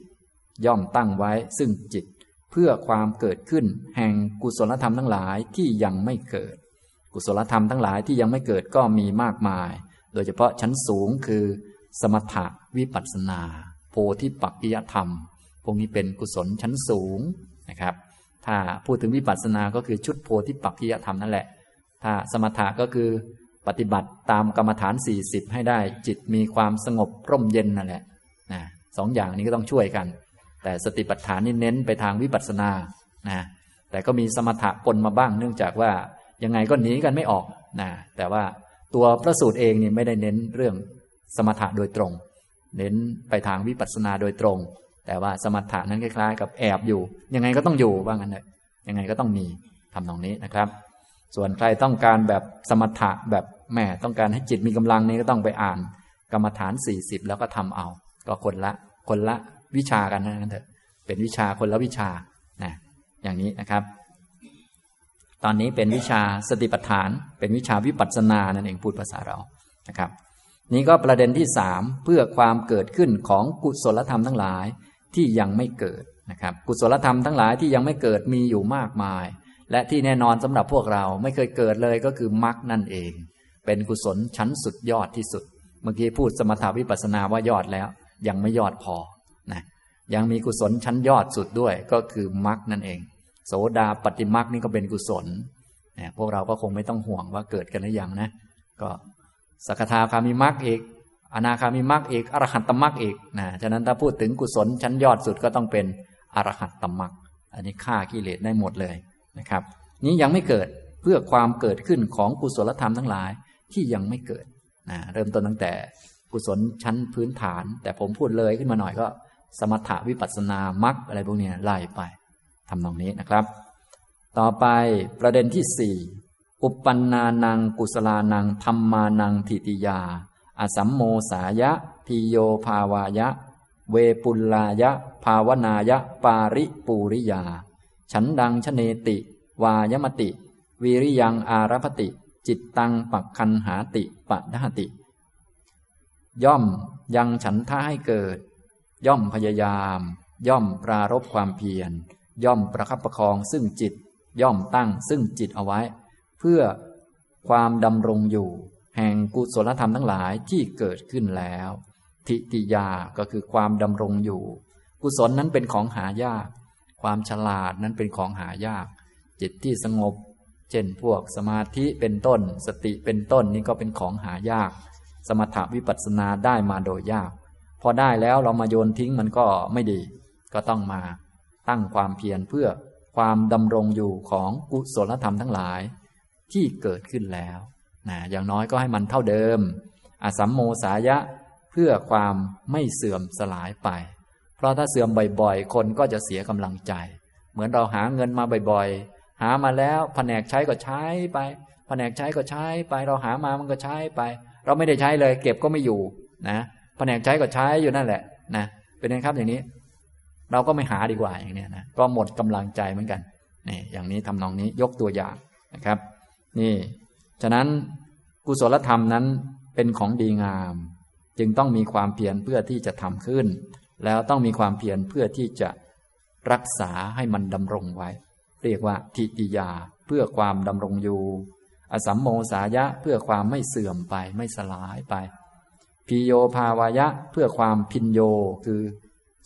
ย่อมตั้งไว้ซึ่งจิต เพื่อความเกิดขึ้น แห่งกุศลธรรมทั้งหลายที่ยังไม่เกิด กุศลธรรมทั้งหลายที่ยังไม่เกิดก็มีมากมาย โดยเฉพาะชั้นสูงคือ สมถะวิปัสสนา โพธิปักกิยธรรม พวกนี้เป็นกุศลชั้นสูงนะครับ ถ้าพูดถึงวิปัสสนาก็คือชุดโพธิปักกิยธรรมนั่นแหละ ถ้าสมถะก็คือ ปฏิบัติตามกรรมฐาน 40 ให้ได้จิตมีความสงบร่มเย็นนั่นแหละนะสองอย่างนี้ก็ต้องช่วยกัน แต่สติปัฏฐานนี่เน้นไปทางวิปัสสนานะแต่ก็มีสมถะปนมาบ้าง เนื่องจากว่ายังไงก็หนีกันไม่ออกนะแต่ว่าตัวพระสูตรเองนี่ไม่ได้เน้นเรื่องสมถะโดยตรง เน้นไปทางวิปัสสนาโดยตรง แต่ว่าสมถะนั้นคล้ายๆ กับแอบอยู่ ยังไงก็ต้องอยู่ว่างั้นเลยยังไงก็ต้องมีทำตรงนี้นะครับ ส่วนใครต้องการแบบสมถะแบบ แม่ต้องการให้จิตมีกำลังนี้ก็ต้องไปอ่าน กรรมฐานสี่สิบแล้วก็ทำเอา ก็คนละคนละวิชากันนั่นเถอะเป็นวิชาคนละวิชานะอย่างนี้นะครับ ตอนนี้เป็นวิชาสติปัฏฐาน เป็นวิชาวิปัสสนานั่นเองพูดภาษาเรานะครับ นี่ก็ประเด็นที่สามเพื่อความเกิดขึ้นของกุศลธรรมทั้งหลายที่ยังไม่เกิดนะครับ กุศลธรรมทั้งหลายที่ยังไม่เกิดมีอยู่มากมาย และที่แน่นอนสำหรับพวกเราไม่เคยเกิดเลยก็คือมรรคนั่นเอง เป็นกุศลชั้นสุดยอดที่สุด เมื่อกี้พูดสมถาวิปัสสนาว่ายอดแล้ว ยังไม่ยอดพอนะยังมีกุศลชั้นยอดสุดด้วยก็คือมรรคนั่นเอง โสดาปฏิมรรคนี่ก็เป็นกุศลนี่ยพวกเราก็คงไม่ต้องห่วงว่าเกิดกันหรือยังนะ ก็สกทาคามิมรรคอีกอนาคามิมรรคอีกอรหัตตมรรคอีกนะฉะนั้นถ้าพูดถึงกุศลชั้นยอดสุดก็ต้องเป็นอรหัตตมรรคอันนี้ฆ่ากิเลสได้หมดเลยนะครับ นี้ยังไม่เกิดเพื่อความเกิดขึ้นของกุศลธรรมทั้งหลาย ที่ยังไม่เกิดนะเริ่มต้นตั้งแต่กุศลชั้นพื้นฐาน แต่ผมพูดเลยขึ้นมาหน่อยก็ สมถะวิปัสสนามรรคอะไรพวกนี้ไล่ไปทำตรงนี้นะครับ ต่อไปประเด็นที่สี่อุปปันนานัง กุศลานังธรรมานังทิติยา อสัมโมสายะพิโยภาวายะ เวปุลลายะ ภาวนายะ ปาริปูริยา ฉันดังชเนติ วายมติ วิริยังอารพติ จิตตังปักคันหาติปะดาติ ย่อมยังฉันท่าให้เกิด ย่อมพยายาม ย่อมปรารบความเพียร ย่อมประคับประคองซึ่งจิต ย่อมตั้งซึ่งจิตเอาไว้ เพื่อความดำรงอยู่ แห่งกุศลธรรมทั้งหลายที่เกิดขึ้นแล้ว ทิติยาก็คือความดำรงอยู่ กุศลนั้นเป็นของหายาก ความฉลาดนั้นเป็นของหายาก จิตที่สงบ เช่นพวกสมาธิเป็นต้น สติเป็นต้นนี่ก็เป็นของหายาก สมถะวิปัสสนาได้มาโดยยาก พอได้แล้วเรามาโยนทิ้งมันก็ไม่ดี ก็ต้องมาตั้งความเพียรเพื่อความดำรงอยู่ของกุศลธรรมทั้งหลาย ที่เกิดขึ้นแล้วนะอย่างน้อยก็ให้มันเท่าเดิม อสัมโมสายะเพื่อความไม่เสื่อมสลายไป เพราะถ้าเสื่อมบ่อยๆ คนก็จะเสียกำลังใจ เหมือนเราหาเงินมาบ่อยๆ หามาแล้วแผนกใช้ก็ใช้ไปแผนกใช้ก็ใช้ไป เราหามามันก็ใช้ไป เราไม่ได้ใช้เลย เก็บก็ไม่อยู่นะแผนกใช้ก็ใช้อยู่นั่นแหละนะเป็นไงครับอย่างนี้ เราก็ไม่หาดีกว่าอย่างนี้นะก็หมดกำลังใจเหมือนกันนี่อย่างนี้ทำนองนี้ยกตัวอย่างนะครับ นี่ ฉะนั้นกุศลธรรมนั้นเป็นของดีงาม จึงต้องมีความเพียรเพื่อที่จะทำขึ้น แล้วต้องมีความเพียรเพื่อที่จะรักษาให้มันดำรงไว้ เรียกว่าทิติยาเพื่อความดำรงอยู่ อสัมโมสายะเพื่อความไม่เสื่อมไปไม่สลายไปพิโยภาวายะเพื่อความพินโยคือ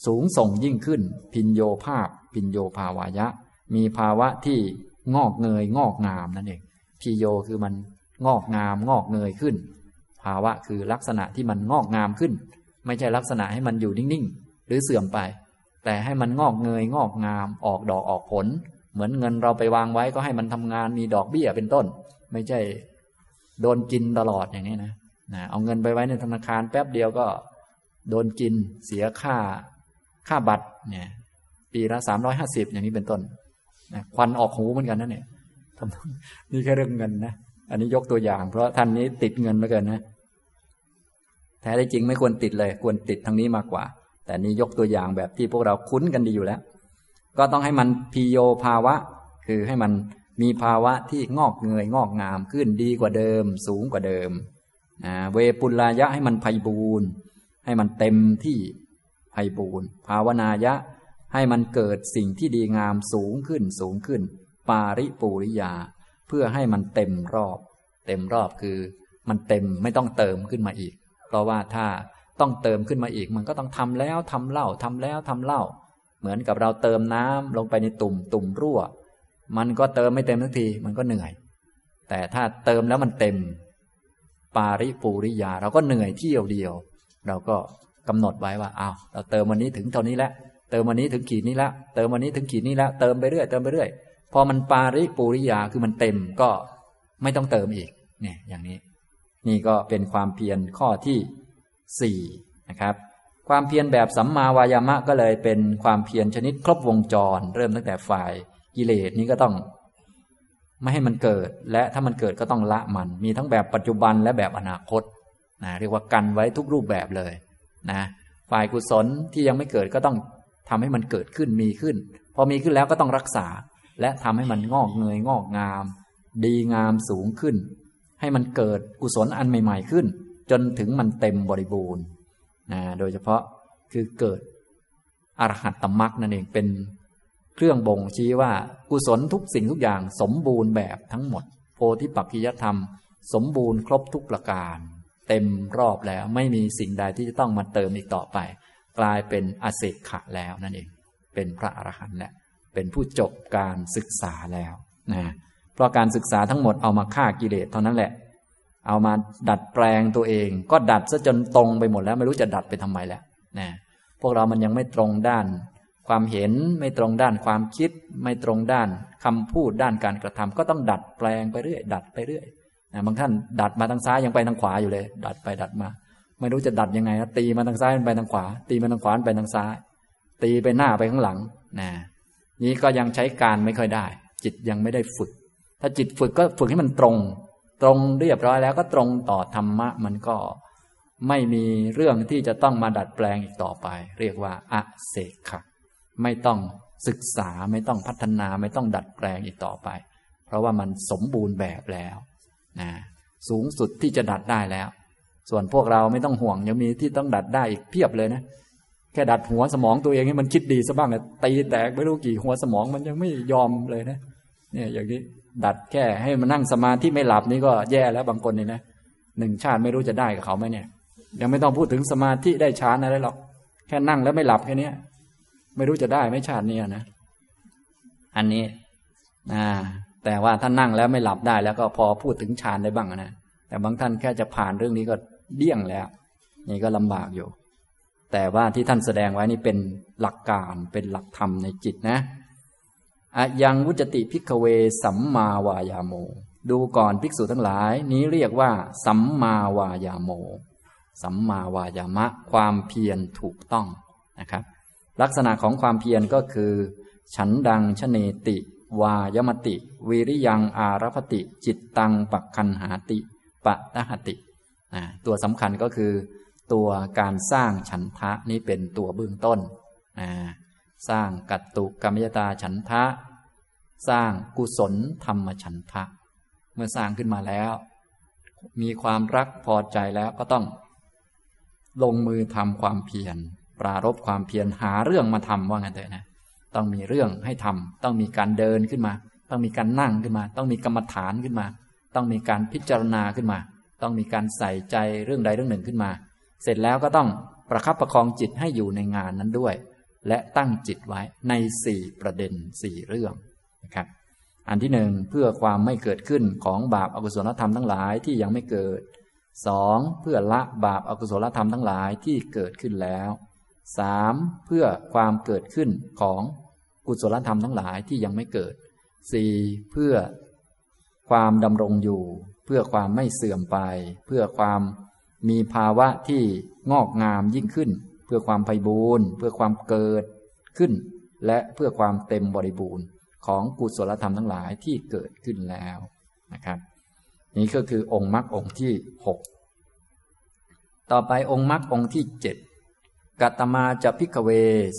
สูงส่งยิ่งขึ้น พินโยภาพ พินโยภาวายะ มีภาวะที่งอกเงยงอกงามนั่นเองพีโยคือมันงอกงามงอกเงยขึ้น ภาวะคือลักษณะที่มันงอกงามขึ้น ไม่ใช่ลักษณะให้มันอยู่นิ่งๆ หรือเสื่อมไป แต่ให้มันงอกเงยงอกงามออกดอกออกผล เหมือนเงินเราไปวางไว้ก็ให้มันทำงานมีดอกเบี้ยเป็นต้น ไม่ใช่โดนกินตลอดอย่างนี้นะนะเอาเงินไปไว้ในธนาคารแป๊บเดียวก็ โดนกินเสียค่าค่าบัตรเนี่ย ปีละสามร้อยห้าสิบอย่างนี้เป็นต้นนะควันออกหูเหมือนกันนั่นเนี่ยนี่แค่เรื่องเงินนะอันนี้ยกตัวอย่าง เพราะท่านนี้ติดเงินเหลือเกินนะแท้ได้จริงไม่ควรติดเลย ควรติดทางนี้มากกว่า แต่นี้ยกตัวอย่างแบบที่พวกเราคุ้นกันดีอยู่แล้ว ก็ต้องให้มันพิโยภาวะ คือให้มันมีภาวะที่งอกเงยงอกงามขึ้นดีกว่าเดิม สูงกว่าเดิมเวปุลายะให้มันไพบูรณ์ให้มันเต็มที่ไพบูรณ์ภาวนายะ ให้มันเกิดสิ่งที่ดีงามสูงขึ้นสูงขึ้น ปาริปูริยา เพื่อให้มันเต็มรอบ เต็มรอบคือ มันเต็มไม่ต้องเติมขึ้นมาอีก เพราะว่าถ้าต้องเติมขึ้นมาอีก มันก็ต้องทำแล้วทำเล่าทำแล้วทำเล่า เหมือนกับเราเติมน้ำลงไปในตุ่ม ตุ่มรั่ว มันก็เติมไม่เต็มทันที มันก็เหนื่อย แต่ถ้าเติมแล้วมันเต็ม ปาริปูริยา เราก็เหนื่อยเที่ยวเดียว เราก็กำหนดไว้ว่าอ้าวเราเติมวันนี้ถึงเท่านี้แล้วเติมวันนี้ถึงขีดนี้แล้วเติมวันนี้ถึงขีดนี้แล้วเติมไปเรื่อยเติมไปเรื่อยพอมันปาริปูริยาคือมันเต็มก็ไม่ต้องเติมอีกเนี่ยอย่างนี้ นี่ก็เป็นความเพียรข้อที่สี่นะครับ ความเพียรแบบสัมมาวายามะก็เลยเป็นความเพียรชนิดครบวงจร เริ่มตั้งแต่ฝ่ายกิเลสนี้ก็ต้อง ไม่ให้มันเกิด และถ้ามันเกิดก็ต้องละมัน มีทั้งแบบปัจจุบันและแบบอนาคตนะเรียกว่ากันไว้ทุกรูปแบบเลยนะฝ่ายกุศลที่ยังไม่เกิดก็ต้องทำให้มันเกิดขึ้นมีขึ้น พอมีขึ้นแล้วก็ต้องรักษา และทำให้มันงอกเงยงอกงาม ดีงามสูงขึ้น ให้มันเกิดกุศลอันใหม่ ๆ ขึ้น จนถึงมันเต็มบริบูรณ์ นะโดยเฉพาะคือเกิดอรหัตตมรักนั่นเองเป็นเครื่องบ่งชี้ว่ากุศลทุกสิ่งทุกอย่างสมบูรณ์แบบทั้งหมด โพธิปักกิยธรรม สมบูรณ์ครบทุกประการ เต็มรอบแล้วไม่มีสิ่งใดที่จะต้องมาเติมอีกต่อไป กลายเป็นอเศกขะแล้วนั่นเอง เป็นพระอรหันต์แล้วเป็นผู้จบการศึกษาแล้วนะเพราะการศึกษาทั้งหมดเอามาฆ่ากิเลสเท่านั้นแหละ เอามาดัดแปลงตัวเอง ก็ดัดซะจนตรงไปหมดแล้ว ไม่รู้จะดัดไปทำไมแล้วนะพวกเรามันยังไม่ตรงด้าน ความเห็นไม่ตรงด้านความคิด ไม่ตรงด้านคำพูดด้านการกระทำก็ต้องดัดแปลงไปเรื่อย ดัดไปเรื่อยนะบางท่านดัดมาทางซ้ายยังไปทางขวาอยู่เลย ดัดไปดัดมา ไม่รู้จะดัดยังไงนะตีมาทางซ้ายไปทางขวา ตีมาทางขวาไปทางซ้าย ตีไปหน้าไปข้างหลังนะนี้ก็ยังใช้การไม่ค่อยได้ จิตยังไม่ได้ฝึก ถ้าจิตฝึกก็ฝึกให้มันตรง ตรงเรียบร้อยแล้วก็ตรงต่อธรรมะมันก็ไม่มีเรื่องที่จะต้องมาดัดแปลงอีกต่อไป เรียกว่าอเสกขะไม่ต้องศึกษาไม่ต้องพัฒนาไม่ต้องดัดแปลงอีกต่อไป เพราะว่ามันสมบูรณ์แบบแล้วนะสูงสุดที่จะดัดได้แล้ว ส่วนพวกเราไม่ต้องห่วงยังมีที่ต้องดัดได้อีกเพียบเลยนะแค่ดัดหัวสมองตัวเองให้มันคิดดีซะบ้างเลยตีแตกไม่รู้กี่หัวสมองมันยังไม่ยอมเลยนะเนี่ยอย่างนี้ ดัดแค่ให้มันนั่งสมาธิไม่หลับนี่ก็แย่แล้วบางคนนี่นะหนึ่งชาติไม่รู้จะได้กับเขาไหมเนี่ย ยังไม่ต้องพูดถึงสมาธิได้ฌานอะไรหรอกแค่นั่งแล้วไม่หลับแค่นี้ไม่รู้จะได้ไม่ชาตินี้นะ อันนี้นะแต่ว่าท่านนั่งแล้วไม่หลับได้แล้วก็พอพูดถึงฌานได้บ้างนะแต่บางท่านแค่จะผ่านเรื่องนี้ก็เดี่ยงแล้ว นี่ก็ลำบากอยู่ แต่ว่าที่ท่านแสดงไว้นี่เป็นหลักการเป็นหลักธรรมในจิตนะ อะยังวุจติพิกเวสัมมาวายาโม ดูก่อนภิกษุทั้งหลาย นี้เรียกว่า สัมมาวายาโม สัมมาวายามะ ความเพียรถูกต้องนะครับ ลักษณะของความเพียรก็คือ ฉันดังชเนติ วายมติ วิริยังอารพติ จิตตังปักคันหาติปะตหติ ตัวสำคัญก็คือ ตัวการสร้างฉันทะนี้เป็นตัวเบื้องต้น สร้างกัตตุกรรมยตาฉันทะ สร้างกุศลธรรมฉันทะ เมื่อสร้างขึ้นมาแล้ว มีความรักพอใจแล้วก็ต้อง ลงมือทำความเพียรปรารบความเพียรหาเรื่องมาทำว่างั้นเถอะนะต้องมีเรื่องให้ทำต้องมีการเดินขึ้นมา ต้องมีการนั่งขึ้นมา ต้องมีกรรมฐานขึ้นมา ต้องมีการพิจารณาขึ้นมา ต้องมีการใส่ใจเรื่องใดเรื่องหนึ่งขึ้นมา เสร็จแล้วก็ต้องประคับประคองจิตให้อยู่ในงานนั้นด้วย และตั้งจิตไว้ในสี่ประเด็นสี่เรื่องนะครับ อันที่หนึ่งเพื่อความไม่เกิดขึ้นของบาปอกุศลธรรมทั้งหลายที่ยังไม่เกิดสองเพื่อละบาปอกุศลธรรมทั้งหลายที่เกิดขึ้นแล้วสามเพื่อความเกิดขึ้นของกุศลธรรมทั้งหลายที่ยังไม่เกิดสี่เพื่อความดำรงอยู่ เพื่อความไม่เสื่อมไป เพื่อความมีภาวะที่งอกงามยิ่งขึ้น พื่อความไพบูรณ์เพื่อความเกิดขึ้น และเพื่อความเต็มบริบูรณ์ของกุศลธรรมทั้งหลายที่เกิดขึ้นแล้วนะครับ นี่ก็คือองค์มรรคองค์ที่หกต่อไปองค์มรรคองค์ที่เจ็ดกัตมาจะพิกเว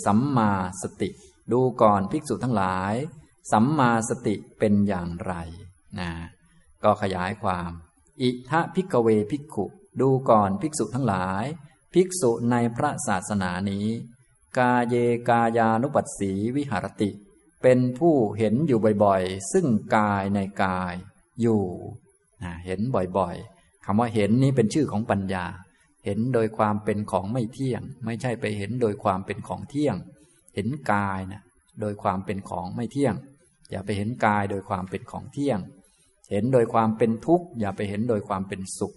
สัมมาสติ ดูก่อนภิกษุทั้งหลาย สัมมาสติเป็นอย่างไรนะก็ขยายความ อิทะพิกเวภิกขุ ดูก่อนภิกษุทั้งหลาย ภิกษุในพระศาสนานี้ กาเยกายานุปัสสีวิหารติ เป็นผู้เห็นอยู่บ่อยๆ ซึ่งกายในกายอยู่นะเห็นบ่อยๆคำว่าเห็นนี้เป็นชื่อของปัญญา เห็นโดยความเป็นของไม่เที่ยง ไม่ใช่ไปเห็นโดยความเป็นของเที่ยง เห็นกายนะโดยความเป็นของไม่เที่ยง อย่าไปเห็นกายโดยความเป็นของเที่ยง เห็นโดยความเป็นทุกข์อย่าไปเห็นโดยความเป็นสุข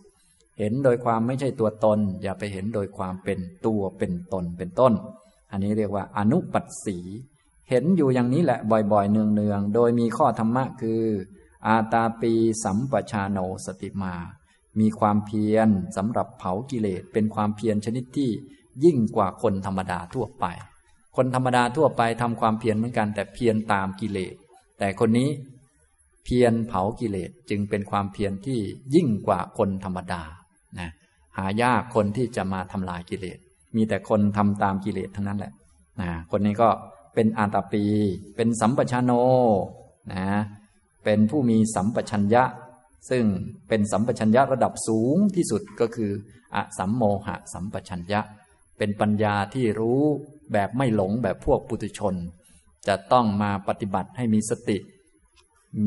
เห็นโดยความไม่ใช่ตัวตน อย่าไปเห็นโดยความเป็นตัวเป็นตนเป็นต้น อันนี้เรียกว่าอนุปัสสี เห็นอยู่อย่างนี้แหละบ่อยๆ เนืองๆ โดยมีข้อธรรมะคือ อาตาปีสัมปชาโนสติมา มีความเพียรสำหรับเผากิเลสเป็นความเพียรชนิดที่ยิ่งกว่าคนธรรมดาทั่วไป คนธรรมดาทั่วไปทำความเพียรเหมือนกันแต่เพียรตามกิเลส แต่คนนี้เพียรเผากิเลสจึงเป็นความเพียรที่ยิ่งกว่าคนธรรมดา นะหายากคนที่จะมาทำลายกิเลส มีแต่คนทำตามกิเลสทั้งนั้นแหละนะคนนี้ก็เป็นอาตาปี เป็นสัมปชานโนนะเป็นผู้มีสัมปชัญญะ ซึ่งเป็นสัมปชัญญะระดับสูงที่สุดก็คืออสัมโมหะสัมปชัญญะ เป็นปัญญาที่รู้แบบไม่หลงแบบพวกปุถุชน จะต้องมาปฏิบัติให้มีสติ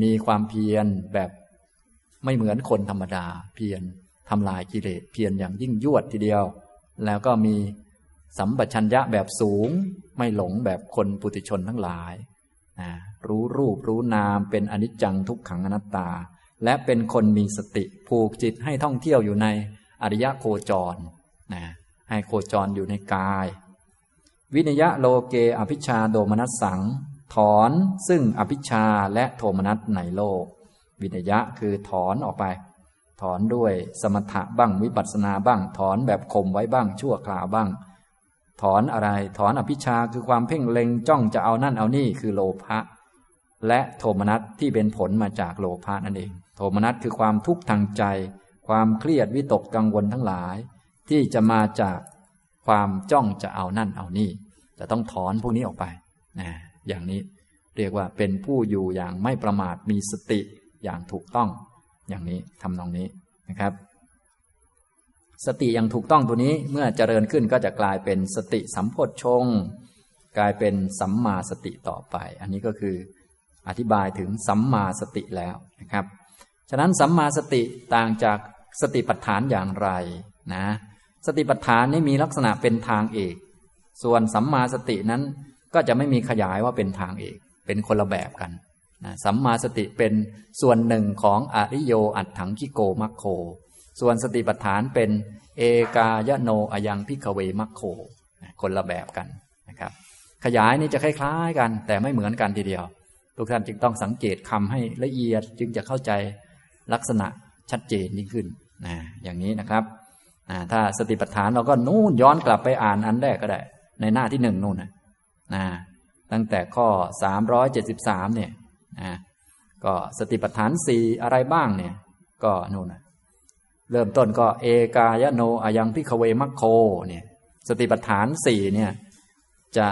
มีความเพียรแบบไม่เหมือนคนธรรมดาเพียร ทำลายกิเลสเพียรอย่างยิ่งยวดทีเดียว แล้วก็มีสัมปชัญญะแบบสูง ไม่หลงแบบคนปุถุชนทั้งหลายนะรู้รูปรู้นามเป็นอนิจจังทุกขังอนัตตา และเป็นคนมีสติผูกจิตให้ท่องเที่ยวอยู่ในอริยโคจรนะให้โคจรอยู่ในกาย วินยะโลเกอภิชาโดมนัสสัง ถอนซึ่งอภิชาและโทมนัสในโลก วินยะคือถอนออกไป ถอนด้วยสมถะบ้างวิปัสสนาบ้าง ถอนแบบข่มไว้บ้าง ชั่วคราวบ้าง ถอนอะไรถอนอภิชาคือความเพ่งเล็งจ้องจะเอานั่นเอานี่คือโลภะและโทมนัสที่เป็นผลมาจากโลภะนั่นเอง โทมนัสคือความทุกข์ทางใจ ความเครียดวิตกกังวลทั้งหลาย ที่จะมาจากความจ้องจะเอานั่นเอานี่จะต้องถอนพวกนี้ออกไปนะอย่างนี้เรียกว่าเป็นผู้อยู่อย่างไม่ประมาทมีสติอย่างถูกต้อง อย่างนี้ทำนองนี้นะครับ สติอย่างถูกต้องตัวนี้เมื่อเจริญขึ้นก็จะกลายเป็นสติสัมโพชฌงกลายเป็นสัมมาสติต่อไป อันนี้ก็คืออธิบายถึงสัมมาสติแล้วนะครับ ฉะนั้นสัมมาสติต่างจากสติปัฏฐานอย่างไรนะสติปัฏฐานนี่มีลักษณะเป็นทางเอก ส่วนสัมมาสตินั้นก็จะไม่มีขยายว่าเป็นทางเอก เป็นคนละแบบกัน สัมมาสติเป็นส่วนหนึ่งของอริโยอัตถังคิโกมัคโค ส่วนสติปัฏฐานเป็นเอกายโนอยังพิกเวมัคโค คนละแบบกันนะครับ ขยายนี่จะคล้ายๆกัน แต่ไม่เหมือนกันทีเดียว ทุกท่านจึงต้องสังเกตคำให้ละเอียดจึงจะเข้าใจลักษณะชัดเจนยิ่งขึ้นนะอย่างนี้นะครับถ้าสติปัฏฐานเราก็นู่นย้อนกลับไปอ่านอันแรกก็ได้ ในหน้าที่หนึ่งนู่นนะนะตั้งแต่ข้อสามร้อยเจ็ดสิบสามเนี่ย นะก็สติปัฏฐานสี่อะไรบ้างเนี่ย ก็นู่นนะเริ่มต้นก็เอกายโนอายังพิคเวมัคโคเนี่ย สติปัฏฐานสี่เนี่ย จะ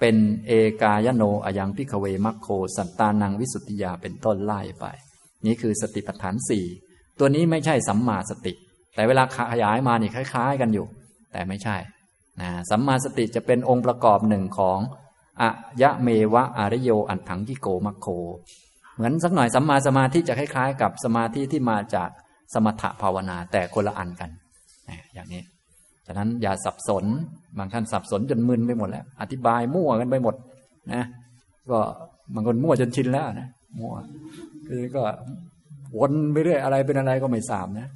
เป็นเอกายโนอายังพิคเวมัคโค สัตตานังวิสุทธิยาเป็นต้นไล่ไป นี่คือสติปัฏฐานสี่ตัวนี้ไม่ใช่สัมมาสติ แต่เวลาขยายมานี่คล้าย ๆ กันอยู่ แต่ไม่ใช่นะสัมมาสติจะเป็นองค์ประกอบหนึ่งของ อะยะเมวะอารโยอันถังกิโกมัคโค เหมือนสักหน่อยสัมมาสมาธิจะคล้าย ๆ กับสมาธิที่มาจากสมถภาวนาแต่คนละอันกัน อย่างนี้ ฉะนั้นอย่าสับสน บางท่านสับสนจนมึนไปหมดแล้ว อธิบายมั่วกันไปหมดนะ ก็บางคนมั่วจนชินแล้วนะ มั่ว คือก็วนไปเรื่อยอะไรเป็นอะไรก็ไม่ทราบนะ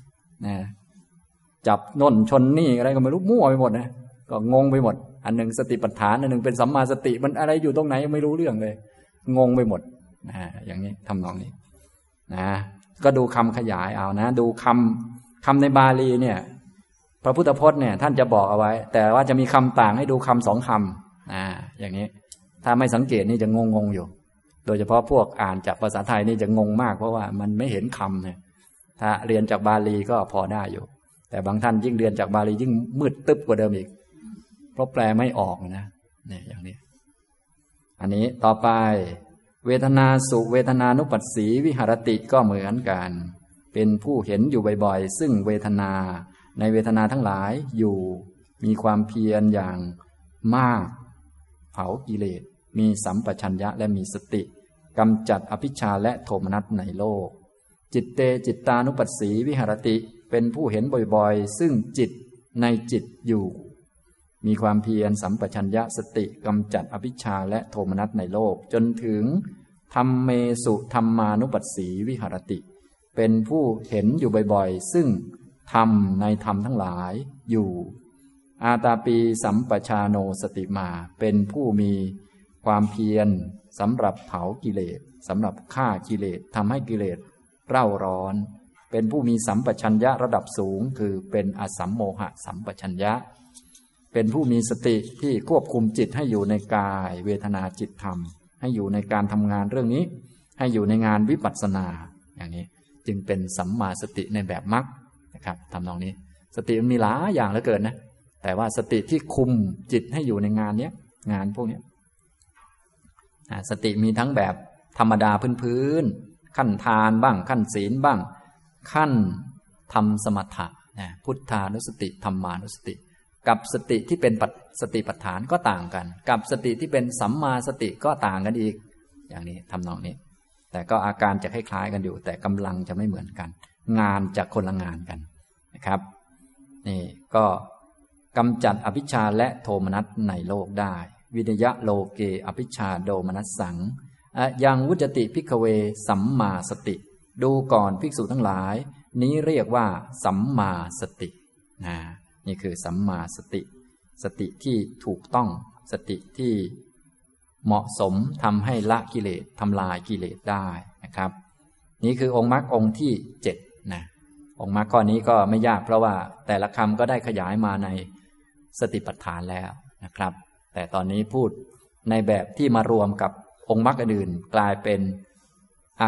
นะ จับน้นชนนี่อะไรก็ไม่รู้มั่วไปหมดนะ ก็งงไปหมด อันหนึ่งสติปัฏฐานอันหนึ่งเป็นสัมมาสติมันอะไรอยู่ตรงไหนยังไม่รู้เรื่องเลย งงไปหมดนะอย่างนี้ทำนองนี้นะก็ดูคำขยายเอานะ ดูคำคำในบาลีเนี่ย พระพุทธพจน์เนี่ย ท่านจะบอกเอาไว้ แต่ว่าจะมีคำต่างให้ดูคำสองคำอ่าอย่างนี้ ถ้าไม่สังเกตนี่จะงงงอยู่ โดยเฉพาะพวกอ่านจากภาษาไทยนี่จะงงมาก เพราะว่ามันไม่เห็นคำเนี่ยถ้าเรียนจากบาลีก็พอได้อยู่ แต่บางท่านยิ่งเรียนจากบาลียิ่งมืดตึ๊บกว่าเดิมอีก เพราะแปลไม่ออกนะเนี่ยอย่างนี้ อันนี้ต่อไป เวทนาสุเวทนานุปัสสีวิหารติก็เหมือนกัน เป็นผู้เห็นอยู่บ่อยๆ ซึ่งเวทนา ในเวทนาทั้งหลายอยู่มีความเพียรอย่างมาก เผากิเลสมีสัมปชัญญะและมีสติกำจัดอภิชาและโทมนัสในโลก จิตเตจิตตานุปัสสีวิหารติเป็นผู้เห็นบ่อยๆ ซึ่งจิตในจิตอยู่ มีความเพียรสัมปชัญญะสติกำจัดอภิชาและโทมนัสในโลก จนถึงธรรมเมสุธรรมานุปัสสีวิหารติ เป็นผู้เห็นอยู่บ่อยๆ ซึ่งธรรมในธรรมทั้งหลายอยู่ อาตาปีสัมปชาโนสติมา เป็นผู้มีความเพียรสำหรับเผากิเลสสำหรับฆ่ากิเลสทำให้กิเลสเร่าร้อน เป็นผู้มีสัมปชัญญะระดับสูง คือเป็นอสัมโมหะสัมปชัญญะ เป็นผู้มีสติที่ควบคุมจิตให้อยู่ในกาย เวทนาจิตธรรม ให้อยู่ในการทำงานเรื่องนี้ ให้อยู่ในงานวิปัสสนา อย่างนี้จึงเป็นสัมมาสติในแบบมรรครับทำนองนี้ สติมันมีหลายอย่างเหลือเกินนะแต่ว่าสติที่คุมจิตให้อยู่ในงานเนี้ยงานพวกนี้สติมีทั้งแบบธรรมดาพื้นๆขั้นทานบ้าง ขั้นศีลบ้าง ขั้นทำสมถะนะพุทธานุสติธรรมานุสติ กับสติที่เป็นสติปัฏฐานก็ต่างกัน กับสติที่เป็นสัมมาสติก็ต่างกันอีก อย่างนี้ทำนองนี้ แต่ก็อาการจะคล้ายๆกันอยู่ แต่กำลังจะไม่เหมือนกัน งานจะคนละงานกันนะครับ นี่ก็กำจัดอภิชาและโทมนัสในโลกได้ วินยะโลเกอภิชาโดมนัสสังยังวุจติพิกเว สัมมาสติ ดูก่อนภิกษุทั้งหลาย นี้เรียกว่า สัมมาสตินะ นี่คือสัมมาสติ สติที่ถูกต้อง สติที่เหมาะสมทำให้ละกิเลสทำลายกิเลสได้นะครับ นี่คือองค์มรรคองค์ที่เจ็ดนะองค์มรรคข้อนี้ก็ไม่ยากเพราะว่าแต่ละคำก็ได้ขยายมาในสติปัฏฐานแล้วนะครับ แต่ตอนนี้พูดในแบบที่มารวมกับองค์มรรคอื่นกลายเป็นอ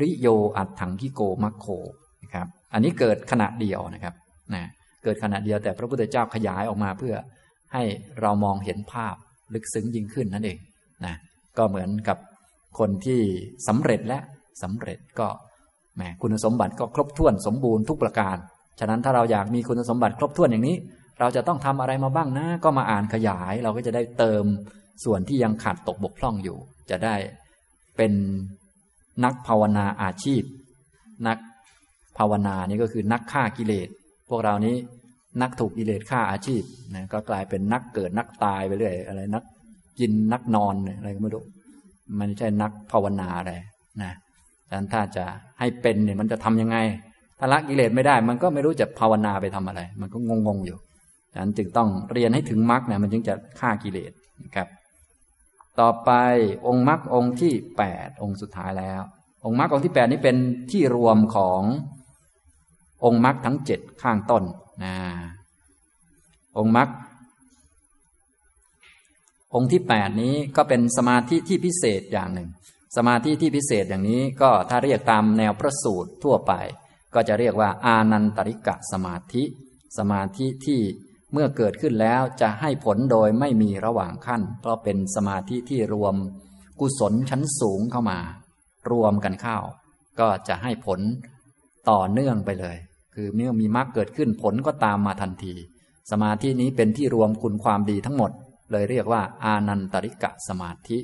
ริโยอัตถังกิโกมัคโคนะครับ อันนี้เกิดขณะเดียวนะครับนะ เกิดขณะเดียวแต่พระพุทธเจ้าขยายออกมาเพื่อให้เรามองเห็นภาพลึกซึ้งยิ่งขึ้นนั่นเองนะก็เหมือนกับคนที่สำเร็จและสำเร็จก็แหมคุณสมบัติก็ครบถ้วนสมบูรณ์ทุกประการ ฉะนั้นถ้าเราอยากมีคุณสมบัติครบถ้วนอย่างนี้ เราจะต้องทำอะไรมาบ้างนะ ก็มาอ่านขยายเราก็จะได้เติมส่วนที่ยังขาดตกบกพร่องอยู่ จะได้เป็นนักภาวนาอาชีพ นักภาวนานี่ก็คือนักฆ่ากิเลส วกเรานี้นักถูกกิเลสฆ่าอาชีพนะก็กลายเป็นนักเกิดนักตายไปเรื่อยอะไรนักกินนักนอนอะไรก็ไม่รู้มันไม่ใช่นักภาวนาอะไรนะดังนั้นถ้าจะให้เป็นเนี่ยมันจะทํำยังไง ถ้าละกิเลสไม่ได้ มันก็ไม่รู้จะภาวนาไปทำอะไร มันก็งงๆอยู่ดังนั้นจึงต้องเรียนให้ถึงมรรคเนี่ยมันจึงจะฆ่ากิเลสนะครับ ต่อไปองค์มรรคองค์ที่แปดองค์สุดท้ายแล้ว องค์มรรคองค์ที่แปดนี้เป็นที่รวมของ องค์มรรคทั้งเจ็ดข้างต้นนะองค์มรรคองค์ที่แปดนี้ก็เป็นสมาธิที่พิเศษอย่างหนึ่ง สมาธิที่พิเศษอย่างนี้ก็ถ้าเรียกตามแนวพระสูตรทั่วไป ก็จะเรียกว่า อานันตริกะสมาธิ สมาธิที่เมื่อเกิดขึ้นแล้วจะให้ผลโดยไม่มีระหว่างขั้น เพราะเป็นสมาธิที่รวมกุศลชั้นสูงเข้ามา รวมกันเข้า ก็จะให้ผลต่อเนื่องไปเลย คือเมื่อมีมรรคเกิดขึ้นผลก็ตามมาทันที สมาธินี้เป็นที่รวมคุณความดีทั้งหมด เลยเรียกว่า อานันตริกะสมาธิ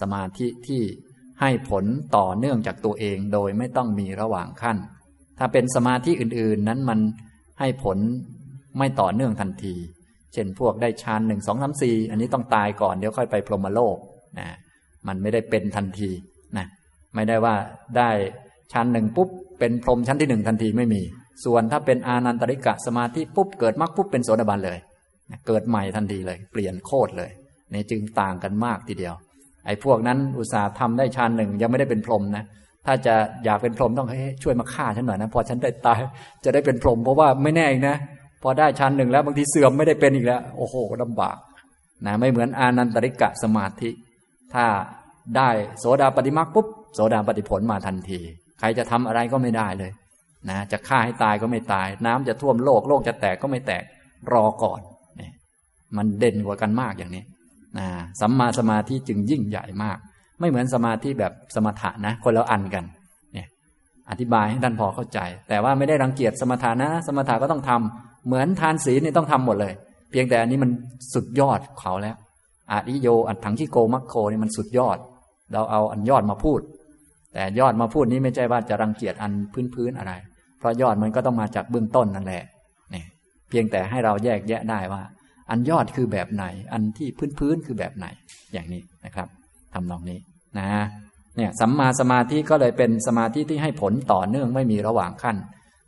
สมาธิที่ให้ผลต่อเนื่องจากตัวเองโดยไม่ต้องมีระหว่างขั้น ถ้าเป็นสมาธิอื่นๆ นั้นมันให้ผลไม่ต่อเนื่องทันที เช่นพวกได้ฌานหนึ่งสองสามสี่อันนี้ต้องตายก่อนเดี๋ยวค่อยไปพรหมโลกนะมันไม่ได้เป็นทันทีนะไม่ได้ว่าได้ฌานหนึ่งปุ๊บเป็นพรหมชั้นที่หนึ่งทันทีไม่มี ส่วนถ้าเป็นอานันตริกะสมาธิปุ๊บเกิดมรรคปุ๊บเป็นโสดาบันเลย เกิดใหม่ทันทีเลย เปลี่ยนโคตรเลยนี่จึงต่างกันมากทีเดียว ไอ้พวกนั้นอุตส่าห์ทำได้ชานหนึ่งยังไม่ได้เป็นพรหมนะถ้าจะอยากเป็นพรหมต้องให้ช่วยมาฆ่าฉันหน่อยนะพอฉันได้ตาย จะได้เป็นพรหมเพราะว่าไม่แน่อีกนะพอได้ชานหนึ่งแล้วบางทีเสื่อมไม่ได้เป็นอีกแล้ว โอ้โหลำบากนะไม่เหมือนอานันตริกะสมาธิ ถ้าได้โสดาปฏิมาปุ๊บโสดาปฏิผลมาทันที ใครจะทำอะไรก็ไม่ได้เลย นะจะฆ่าให้ตายก็ไม่ตาย น้ำจะท่วมโลก โลกจะแตกก็ไม่แตกรอก่อนมันเด่นกว่ากันมากอย่างนี้นะสัมมาสมาธิจึงยิ่งใหญ่มาก ไม่เหมือนสมาธิแบบสมถะนะ คนละอันกันเนี่ยอธิบายให้ท่านพอเข้าใจ แต่ว่าไม่ได้รังเกียจสมถะนะ สมถะก็ต้องทำเหมือนทานศีลนี่ต้องทำหมดเลย เพียงแต่อันนี้มันสุดยอดเขาแล้วอาริโยอัตถังที่โกมัคโคนี่มันสุดยอด เราเอาอันยอดมาพูด แต่ยอดมาพูดนี้ไม่ใช่ว่าจะรังเกียจอันพื้นๆอะไร เพราะยอดมันก็ต้องมาจากเบื้องต้นนั่นแหละเนี่ยเพียงแต่ให้เราแยกแยะได้ว่า อันยอดคือแบบไหน อันที่พื้นพื้นคือแบบไหน อย่างนี้นะครับทำนองนี้นะเนี่ยสัมมาสมาธิก็เลยเป็นสมาธิที่ให้ผลต่อเนื่องไม่มีระหว่างขั้น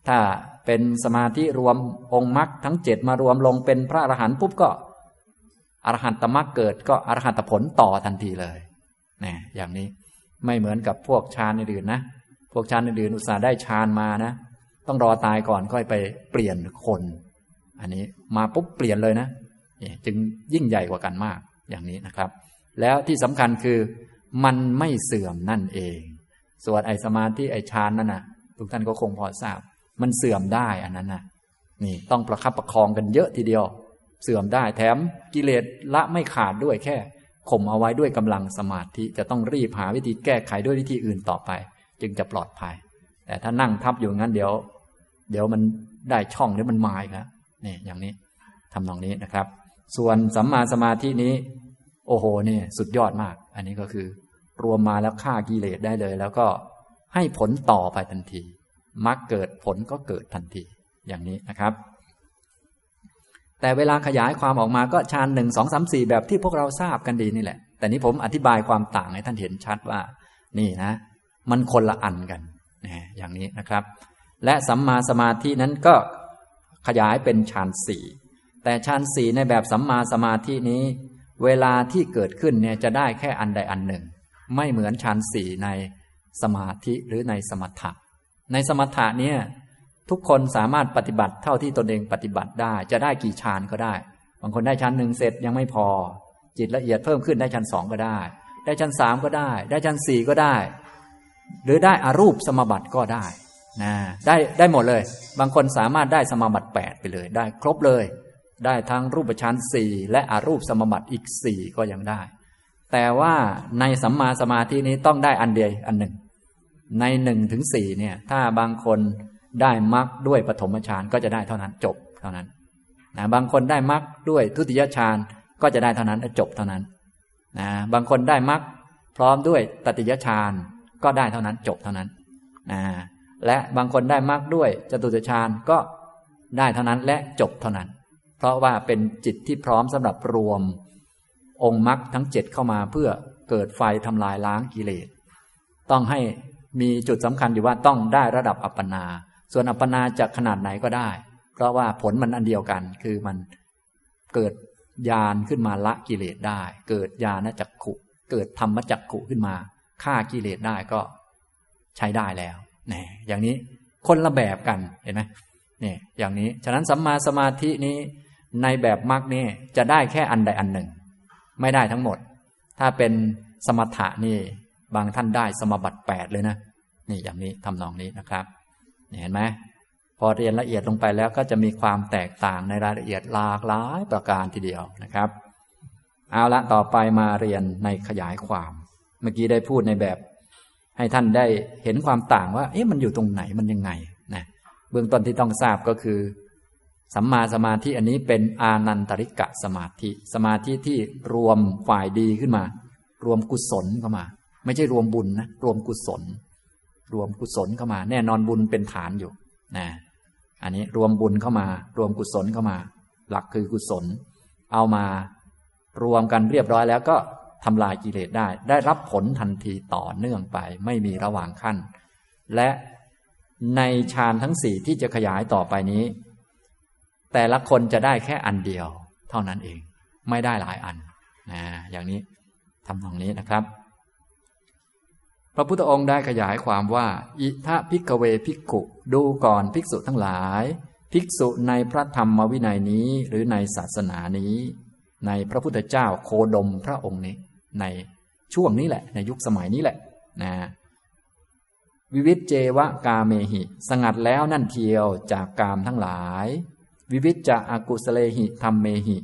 ถ้าเป็นสมาธิรวมองค์มรรคทั้งเจ็ดมารวมลงเป็นพระอรหันต์ปุ๊บก็อรหันตมรรคเกิดก็อรหันตผลต่อทันทีเลยนะอย่างนี้ไม่เหมือนกับพวกฌานอื่นนะ พวกฌานอื่นอุตส่าห์ได้ฌานมานะ ต้องรอตายก่อนค่อยไปเปลี่ยนคน อันนี้มาปุ๊บเปลี่ยนเลยนะจึงยิ่งใหญ่กว่ากันมากอย่างนี้นะครับ แล้วที่สำคัญคือมันไม่เสื่อมนั่นเอง ส่วนไอสมาธิไอฌานนั่นนะทุกท่านก็คงพอทราบ มันเสื่อมได้อันนั้นนะนี่ต้องประคับประคองกันเยอะทีเดียว เสื่อมได้แถมกิเลสละไม่ขาดด้วยแค่ข่มเอาไว้ด้วยกำลังสมาธิจะต้องรีบหาวิธีแก้ไขด้วยวิธีอื่นต่อไป จึงจะปลอดภัย แต่ถ้านั่งทับอยู่งั้นเดี๋ยว เดี๋ยวมันได้ช่องเดี๋ยวมันมาอีกแล้วนี่อย่างนี้ทำตรงนี้นะครับ ส่วนสัมมาสมาธินี้ โอ้โหนี่สุดยอดมาก อันนี้ก็คือ รวมมาแล้วฆ่ากิเลสได้เลย แล้วก็ให้ผลต่อไปทันทีมรรคเกิดผลก็เกิดทันทีอย่างนี้นะครับ แต่เวลาขยายความออกมาก็ฌานหนึ่งสองสามสี่แบบที่พวกเราทราบกันดีนี่แหละ แต่นี้ผมอธิบายความต่างให้ท่านเห็นชัดว่า นี่นะ มันคนละอันกันนะอย่างนี้นะครับ และสัมมาสมาธินั้นก็ขยายเป็นฌานสี่แต่ฌานสี่ในแบบสัมมาสมาธินี้ เวลาที่เกิดขึ้นเนี่ยจะได้แค่อันใดอันหนึ่ง ไม่เหมือนฌานสี่ในสมาธิหรือในสมถะ ในสมถะเนี่ยทุกคนสามารถปฏิบัติเท่าที่ตนเองปฏิบัติได้ จะได้กี่ฌานก็ได้ บางคนได้ฌานหนึ่งเสร็จยังไม่พอ จิตละเอียดเพิ่มขึ้นได้ฌานสองก็ได้ ได้ฌานสามก็ได้ ได้ฌานสี่ก็ได้ หรือได้อารูปสมบัติก็ได้ นะได้ได้หมดเลย บางคนสามารถได้สมบัติแปดไปเลย ได้ครบเลย ได้ทั้งรูปฌานสี่และอารูปสมบัติอีกสี่ก็ยังได้ แต่ว่าในสัมมาสมาธินี้ต้องได้อันเดียวอันหนึ่ง ในหนึ่งถึงสี่เนี่ย ถ้าบางคนได้มรรคด้วยปฐมฌานก็จะได้เท่านั้นจบเท่านั้นนะบางคนได้มรรคด้วยทุติยฌานก็จะได้เท่านั้นจบเท่านั้นนะบางคนได้มรรคพร้อมด้วยตติยฌานก็ได้เท่านั้นจบเท่านั้นนะ และบางคนได้มรรคด้วยจตุตฌานก็ได้เท่านั้นและจบเท่านั้น เพราะว่าเป็นจิตที่พร้อมสำหรับรวม องค์มรรคทั้งเจ็ดเข้ามาเพื่อเกิดไฟทำลายล้างกิเลส ต้องให้มีจุดสำคัญอยู่ว่าต้องได้ระดับอัปปนา ส่วนอัปปนาจะขนาดไหนก็ได้ เพราะว่าผลมันอันเดียวกันคือมันเกิดญาณขึ้นมาละกิเลสได้ เกิดญาณจักขุ เกิดธรรมจักขุขึ้นมาฆ่ากิเลสได้ก็ใช้ได้แล้ว นี่อย่างนี้คนละแบบกันเห็นไหมนี่อย่างนี้ ฉะนั้นสัมมาสมาธินี้ในแบบมรรคนี่จะได้แค่อันใดอันหนึ่ง ไม่ได้ทั้งหมด ถ้าเป็นสมถะนี่บางท่านได้สมบัติแปดเลยนะนี่อย่างนี้ทำนองนี้นะครับเห็นไหมพอเรียนละเอียดลงไปแล้วก็จะมีความแตกต่างในรายละเอียดหลากหลายประการทีเดียวนะครับ เอาละต่อไปมาเรียนในขยายความ เมื่อกี้ได้พูดในแบบ ให้ท่านได้เห็นความต่างว่า เอ๊ะมันอยู่ตรงไหนมันยังไงนะเบื้องต้นที่ต้องทราบก็คือ สัมมาสมาธิอันนี้เป็นอานันตริกะสมาธิ สมาธิที่รวมฝ่ายดีขึ้นมา รวมกุศลเข้ามา ไม่ใช่รวมบุญนะรวมกุศล รวมกุศลเข้ามา แน่นอนบุญเป็นฐานอยู่นะอันนี้รวมบุญเข้ามารวมกุศลเข้ามา หลักคือกุศล เอามารวมกันเรียบร้อยแล้วก็ ทำลายกิเลสได้ ได้รับผลทันทีต่อเนื่องไป ไม่มีระหว่างขั้น และในฌานทั้งสี่ที่จะขยายต่อไปนี้ แต่ละคนจะได้แค่อันเดียว เท่านั้นเอง ไม่ได้หลายอันนะอย่างนี้ทำตรงนี้นะครับ พระพุทธองค์ได้ขยายความว่า อิทะพิกเวภิกุดูก่อนภิกษุทั้งหลาย ภิกษุในพระธรรมวินัยนี้หรือในศาสนานี้ ในพระพุทธเจ้าโคดมพระองค์นี้ ในช่วงนี้แหละ ในยุคสมัยนี้แหละนะวิวิตเจวะกาเมหิ สงัดแล้วนั่นเทียวจากกามทั้งหลาย วิวิตจะอากุสเลหิธรรมเมหิ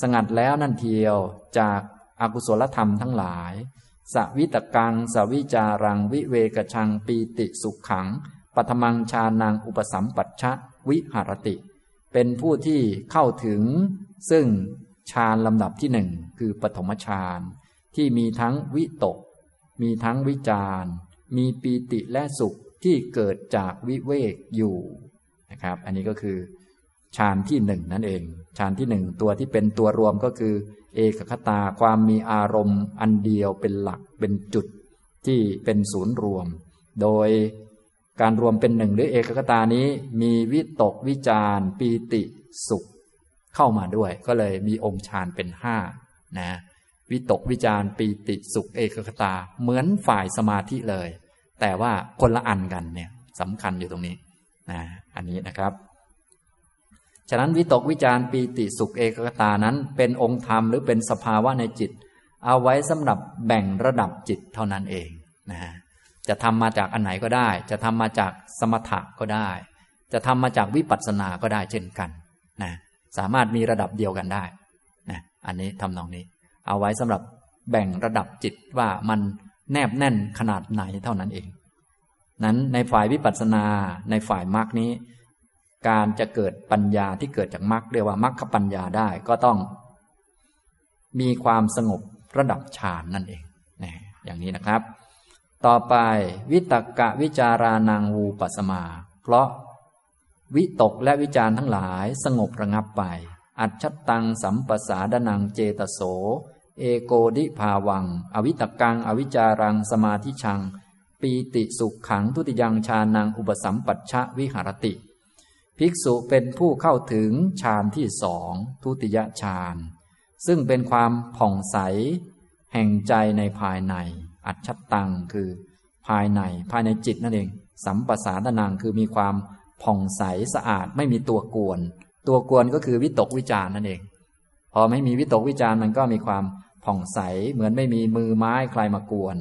สงัดแล้วนั่นเทียวจากอากุศลธรรมทั้งหลาย สวิตกัง สวิจารัง วิเวกชังปีติสุขขังปัทมังชานังอุปสัมปัชชะวิหารติ เป็นผู้ที่เข้าถึงซึ่งฌานลำดับที่หนึ่งคือปฐมฌาน ที่มีทั้งวิตก มีทั้งวิจารมีปีติและสุขที่เกิดจากวิเวกอยู่นะครับ อันนี้ก็คือฌานที่หนึ่งนั่นเองฌานที่หนึ่งตัวที่เป็นตัวรวมก็คือ เอกคตาความมีอารมณ์อันเดียวเป็นหลักเป็นจุดที่เป็นศูนย์รวม โดยการรวมเป็นหนึ่งหรือเอกคตานี้มีวิตกวิจารปีติสุข เข้ามาด้วย ก็เลยมีองค์ฌานเป็นห้านะ วิตกวิจารปีติสุขเอกคตา เหมือนฝ่ายสมาธิเลย แต่ว่าคนละอันกันเนี่ยสำคัญอยู่ตรงนี้นะอันนี้นะครับ ฉะนั้นวิตกวิจารปีติสุขเอกตานั้นเป็นองค์ธรรมหรือเป็นสภาวะในจิต เอาไว้สำหรับแบ่งระดับจิตเท่านั้นเองนะจะทำมาจากอันไหนก็ได้ จะทำมาจากสมถะก็ได้ จะทำมาจากวิปัสสนาก็ได้เช่นกันนะสามารถมีระดับเดียวกันได้นะอันนี้ทำนองนี้ เอาไว้สำหรับแบ่งระดับจิตว่ามันแนบแน่นขนาดไหนเท่านั้นเอง นั้นในฝ่ายวิปัสสนาในฝ่ายมรรคนี้ การจะเกิดปัญญาที่เกิดจากมรรคเรียกว่ามรรคปัญญาได้ก็ต้อง มีความสงบระดับฌานนั่นเองนะอย่างนี้นะครับ ต่อไปวิตกะวิจารานังวูปัสมา เพราะวิตกและวิจารทั้งหลายสงบระงับไป อัจฉตังสัมปสาดนังเจตโส เอโกดิภาวัง อวิตกัง อวิจารัง สมาธิชัง ปีติสุขขังทุติยังชานังอุปสัมปัชชะวิหารติ ภิกษุเป็นผู้เข้าถึงฌานที่สองทุติยฌานซึ่งเป็นความผ่องใส แห่งใจในภายใน อัจฉตังคือ ภายในภายในจิตนั่นเอง สัมปสาดนังคือมีความผ่องใสสะอาดไม่มีตัวกวน ตัวกวนก็คือวิตกวิจารนั่นเอง พอไม่มีวิตกวิจารมันก็มีความ ผ่องใสเหมือนไม่มีมือไม้ใครมากวน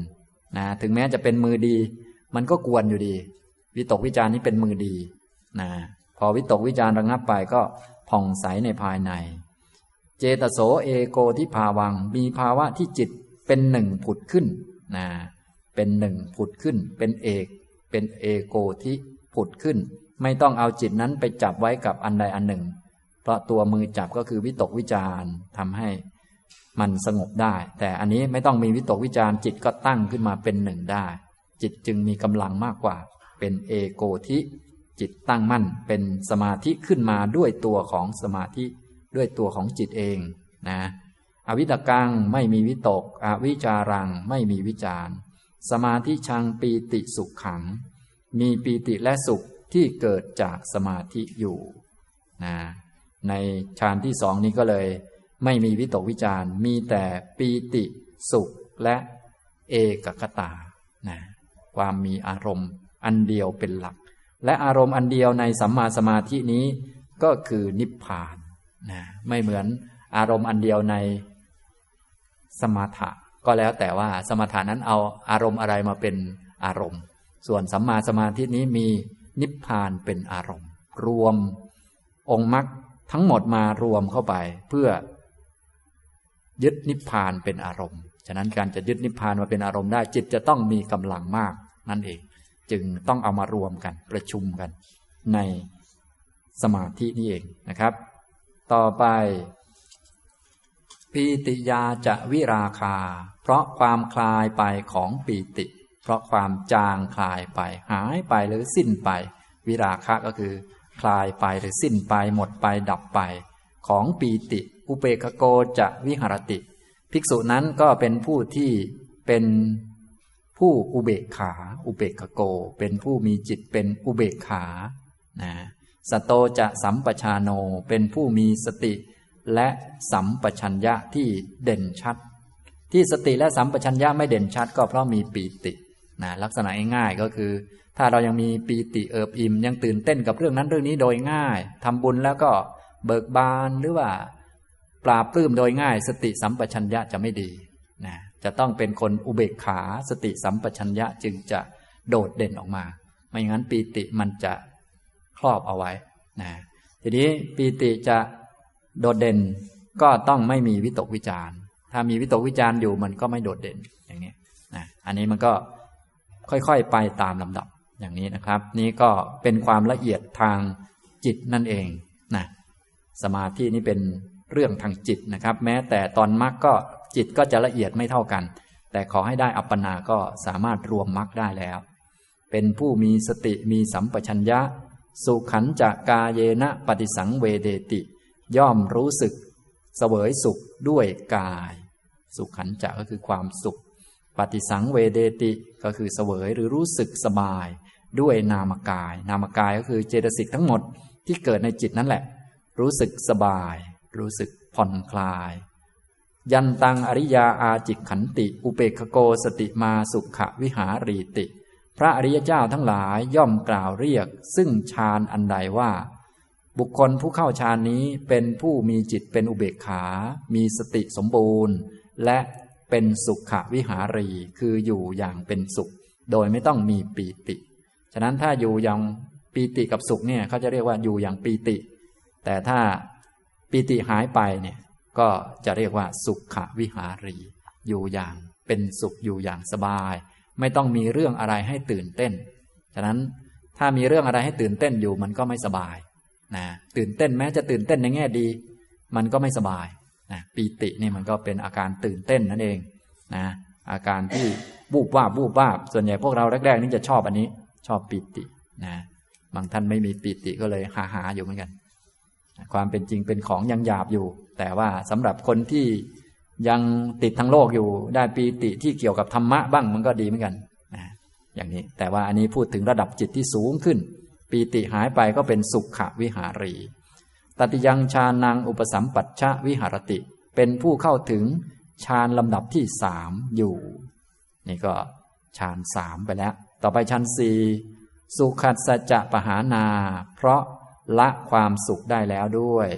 นะถึงแม้จะเป็นมือดี มันก็กวนอยู่ดี วิตกวิจารนี้เป็นมือดีนะพอวิตกวิจารระงับไปก็ผ่องใสในภายใน เจตโสเอโกที่ภาวัง มีภาวะที่จิตเป็นหนึ่งผุดขึ้นนะเป็นหนึ่งผุดขึ้น เป็นเอก เป็นเอโกที่ผุดขึ้น ไม่ต้องเอาจิตนั้นไปจับไว้กับอันใดอันหนึ่ง เพราะตัวมือจับก็คือวิตกวิจารทำให้ มันสงบได้ แต่อันนี้ไม่ต้องมีวิตกวิจารจิตก็ตั้งขึ้นมาเป็นหนึ่งได้ จิตจึงมีกำลังมากกว่า เป็นเอโกทิจิตตั้งมั่นเป็นสมาธิขึ้นมาด้วยตัวของสมาธิด้วยตัวของจิตเองนะอวิตกังไม่มีวิตก อวิจารังไม่มีวิจารสมาธิชังปีติสุขขัง มีปีติและสุขที่เกิดจากสมาธิอยู่นะในฌานที่สองนี้ก็เลย ไม่มีวิตกวิจารมีแต่ปีติสุขและเอกคตานะความมีอารมณ์อันเดียวเป็นหลัก และอารมณ์อันเดียวในสัมมาสมาธินี้ก็คือนิพพานนะไม่เหมือนอารมณ์อันเดียวในสมถะ ก็แล้วแต่ว่าสมถานั้นเอาอารมณ์อะไรมาเป็นอารมณ์ ส่วนสัมมาสมาธินี้มีนิพพานเป็นอารมณ์ รวมองค์มรรคทั้งหมดมารวมเข้าไป เพื่อ ยึดนิพพานเป็นอารมณ์ ฉะนั้นการจะยึดนิพพานมาเป็นอารมณ์ได้ จิตจะต้องมีกำลังมาก นั่นเอง จึงต้องเอามารวมกันประชุมกัน ในสมาธินี่เองนะครับ ต่อไปปีติยาจะวิราคา เพราะความคลายไปของปีติ เพราะความจางคลายไป หายไปหรือสิ้นไป วิราคะก็คือ คลายไปหรือสิ้นไป หมดไปดับไป ของปีติ อุเปกโกจะวิหรติ ภิกษุนั้นก็เป็นผู้ที่เป็นผู้อุเบกขา อุเบกโก เป็นผู้มีจิตเป็นอุเบกขานะสโตจะสัมปชาโนเป็นผู้มีสติและสัมปชัญญะที่เด่นชัด ที่สติและสัมปชัญญะไม่เด่นชัด ก็เพราะมีปีตินะลักษณะง่ายๆก็คือ ถ้าเรายังมีปีติเอิบอิ่มยังตื่นเต้นกับเรื่องนั้นเรื่องนี้โดยง่ายทำบุญแล้วก็ เบิกบานหรือว่า ปราบปลื้มโดยง่าย สติสัมปชัญญะจะไม่ดีนะจะต้องเป็นคนอุเบกขาสติสัมปชัญญะจึงจะโดดเด่นออกมา ไม่อย่างนั้นปีติมันจะครอบเอาไว้นะทีนี้ปีติจะโดดเด่นก็ต้องไม่มีวิตกวิจารถ้ามีวิตกวิจารอยู่มันก็ไม่โดดเด่นอย่างนี้นะอันนี้มันก็ค่อยๆไปตามลำดับอย่างนี้นะครับ นี่ก็เป็นความละเอียดทางจิตนั่นเองนะ สมาธินี่เป็นเรื่องทางจิตนะครับ แม้แต่ตอนมรรคก็จิตก็จะละเอียดไม่เท่ากัน แต่ขอให้ได้อัปปนาก็สามารถรวมมรรคได้แล้ว เป็นผู้มีสติมีสัมปชัญญะ สุขันจากกาเยนะปฏิสังเวเดติ ย่อมรู้สึกเสวยสุขด้วยกาย สุขันจะก็คือความสุข ปฏิสังเวเดติก็คือเสวยหรือรู้สึกสบาย ด้วยนามกาย นามกายก็คือเจตสิกทั้งหมดที่เกิดในจิตนั่นแหละ รู้สึกสบาย รู้สึกผ่อนคลาย ยันตังอริยาอาจิตขันติ อุเปกโกสติมาสุขวิหารีติ พระอริยเจ้าทั้งหลายย่อมกล่าวเรียก ซึ่งฌานอันใดว่า บุคคลผู้เข้าฌานนี้เป็นผู้มีจิตเป็นอุเบกขา มีสติสมบูรณ์ และเป็นสุขวิหารีคืออยู่อย่างเป็นสุข โดยไม่ต้องมีปีติ ฉะนั้นถ้าอยู่อย่างปีติกับสุขเนี่ยเขาจะเรียกว่าอยู่อย่างปีติ แต่ถ้าปีติหายไปเนี่ยก็จะเรียกว่าสุขวิหารี อยู่อย่างเป็นสุขอยู่อย่างสบาย ไม่ต้องมีเรื่องอะไรให้ตื่นเต้น ฉะนั้นถ้ามีเรื่องอะไรให้ตื่นเต้นอยู่มันก็ไม่สบายนะตื่นเต้นแม้จะตื่นเต้นในแง่ดี มันก็ไม่สบายนะปีตินี่มันก็เป็นอาการตื่นเต้นนั่นเองนะอาการที่บูบวาบบูบวาบส่วนใหญ่พวกเราแรกๆนี่จะชอบอันนี้ ชอบปีตินะบางท่านไม่มีปีติก็เลยหาหาอยู่เหมือนกัน ความเป็นจริงเป็นของยังหยาบอยู่ แต่ว่าสำหรับคนที่ยังติดทั้งโลกอยู่ ได้ปีติที่เกี่ยวกับธรรมะบ้างมันก็ดีเหมือนกันนะอย่างนี้ แต่ว่าอันนี้พูดถึงระดับจิตที่สูงขึ้น ปีติหายไปก็เป็นสุขวิหารี ตติยังชานังอุปสัมปัชชะวิหารติ เป็นผู้เข้าถึงฌานลำดับที่สามอยู่ นี่ก็ฌานสามไปแล้ว ต่อไปฌานสี่สุขัสจะปหานา เพราะ ละความสุขได้แล้วด้วย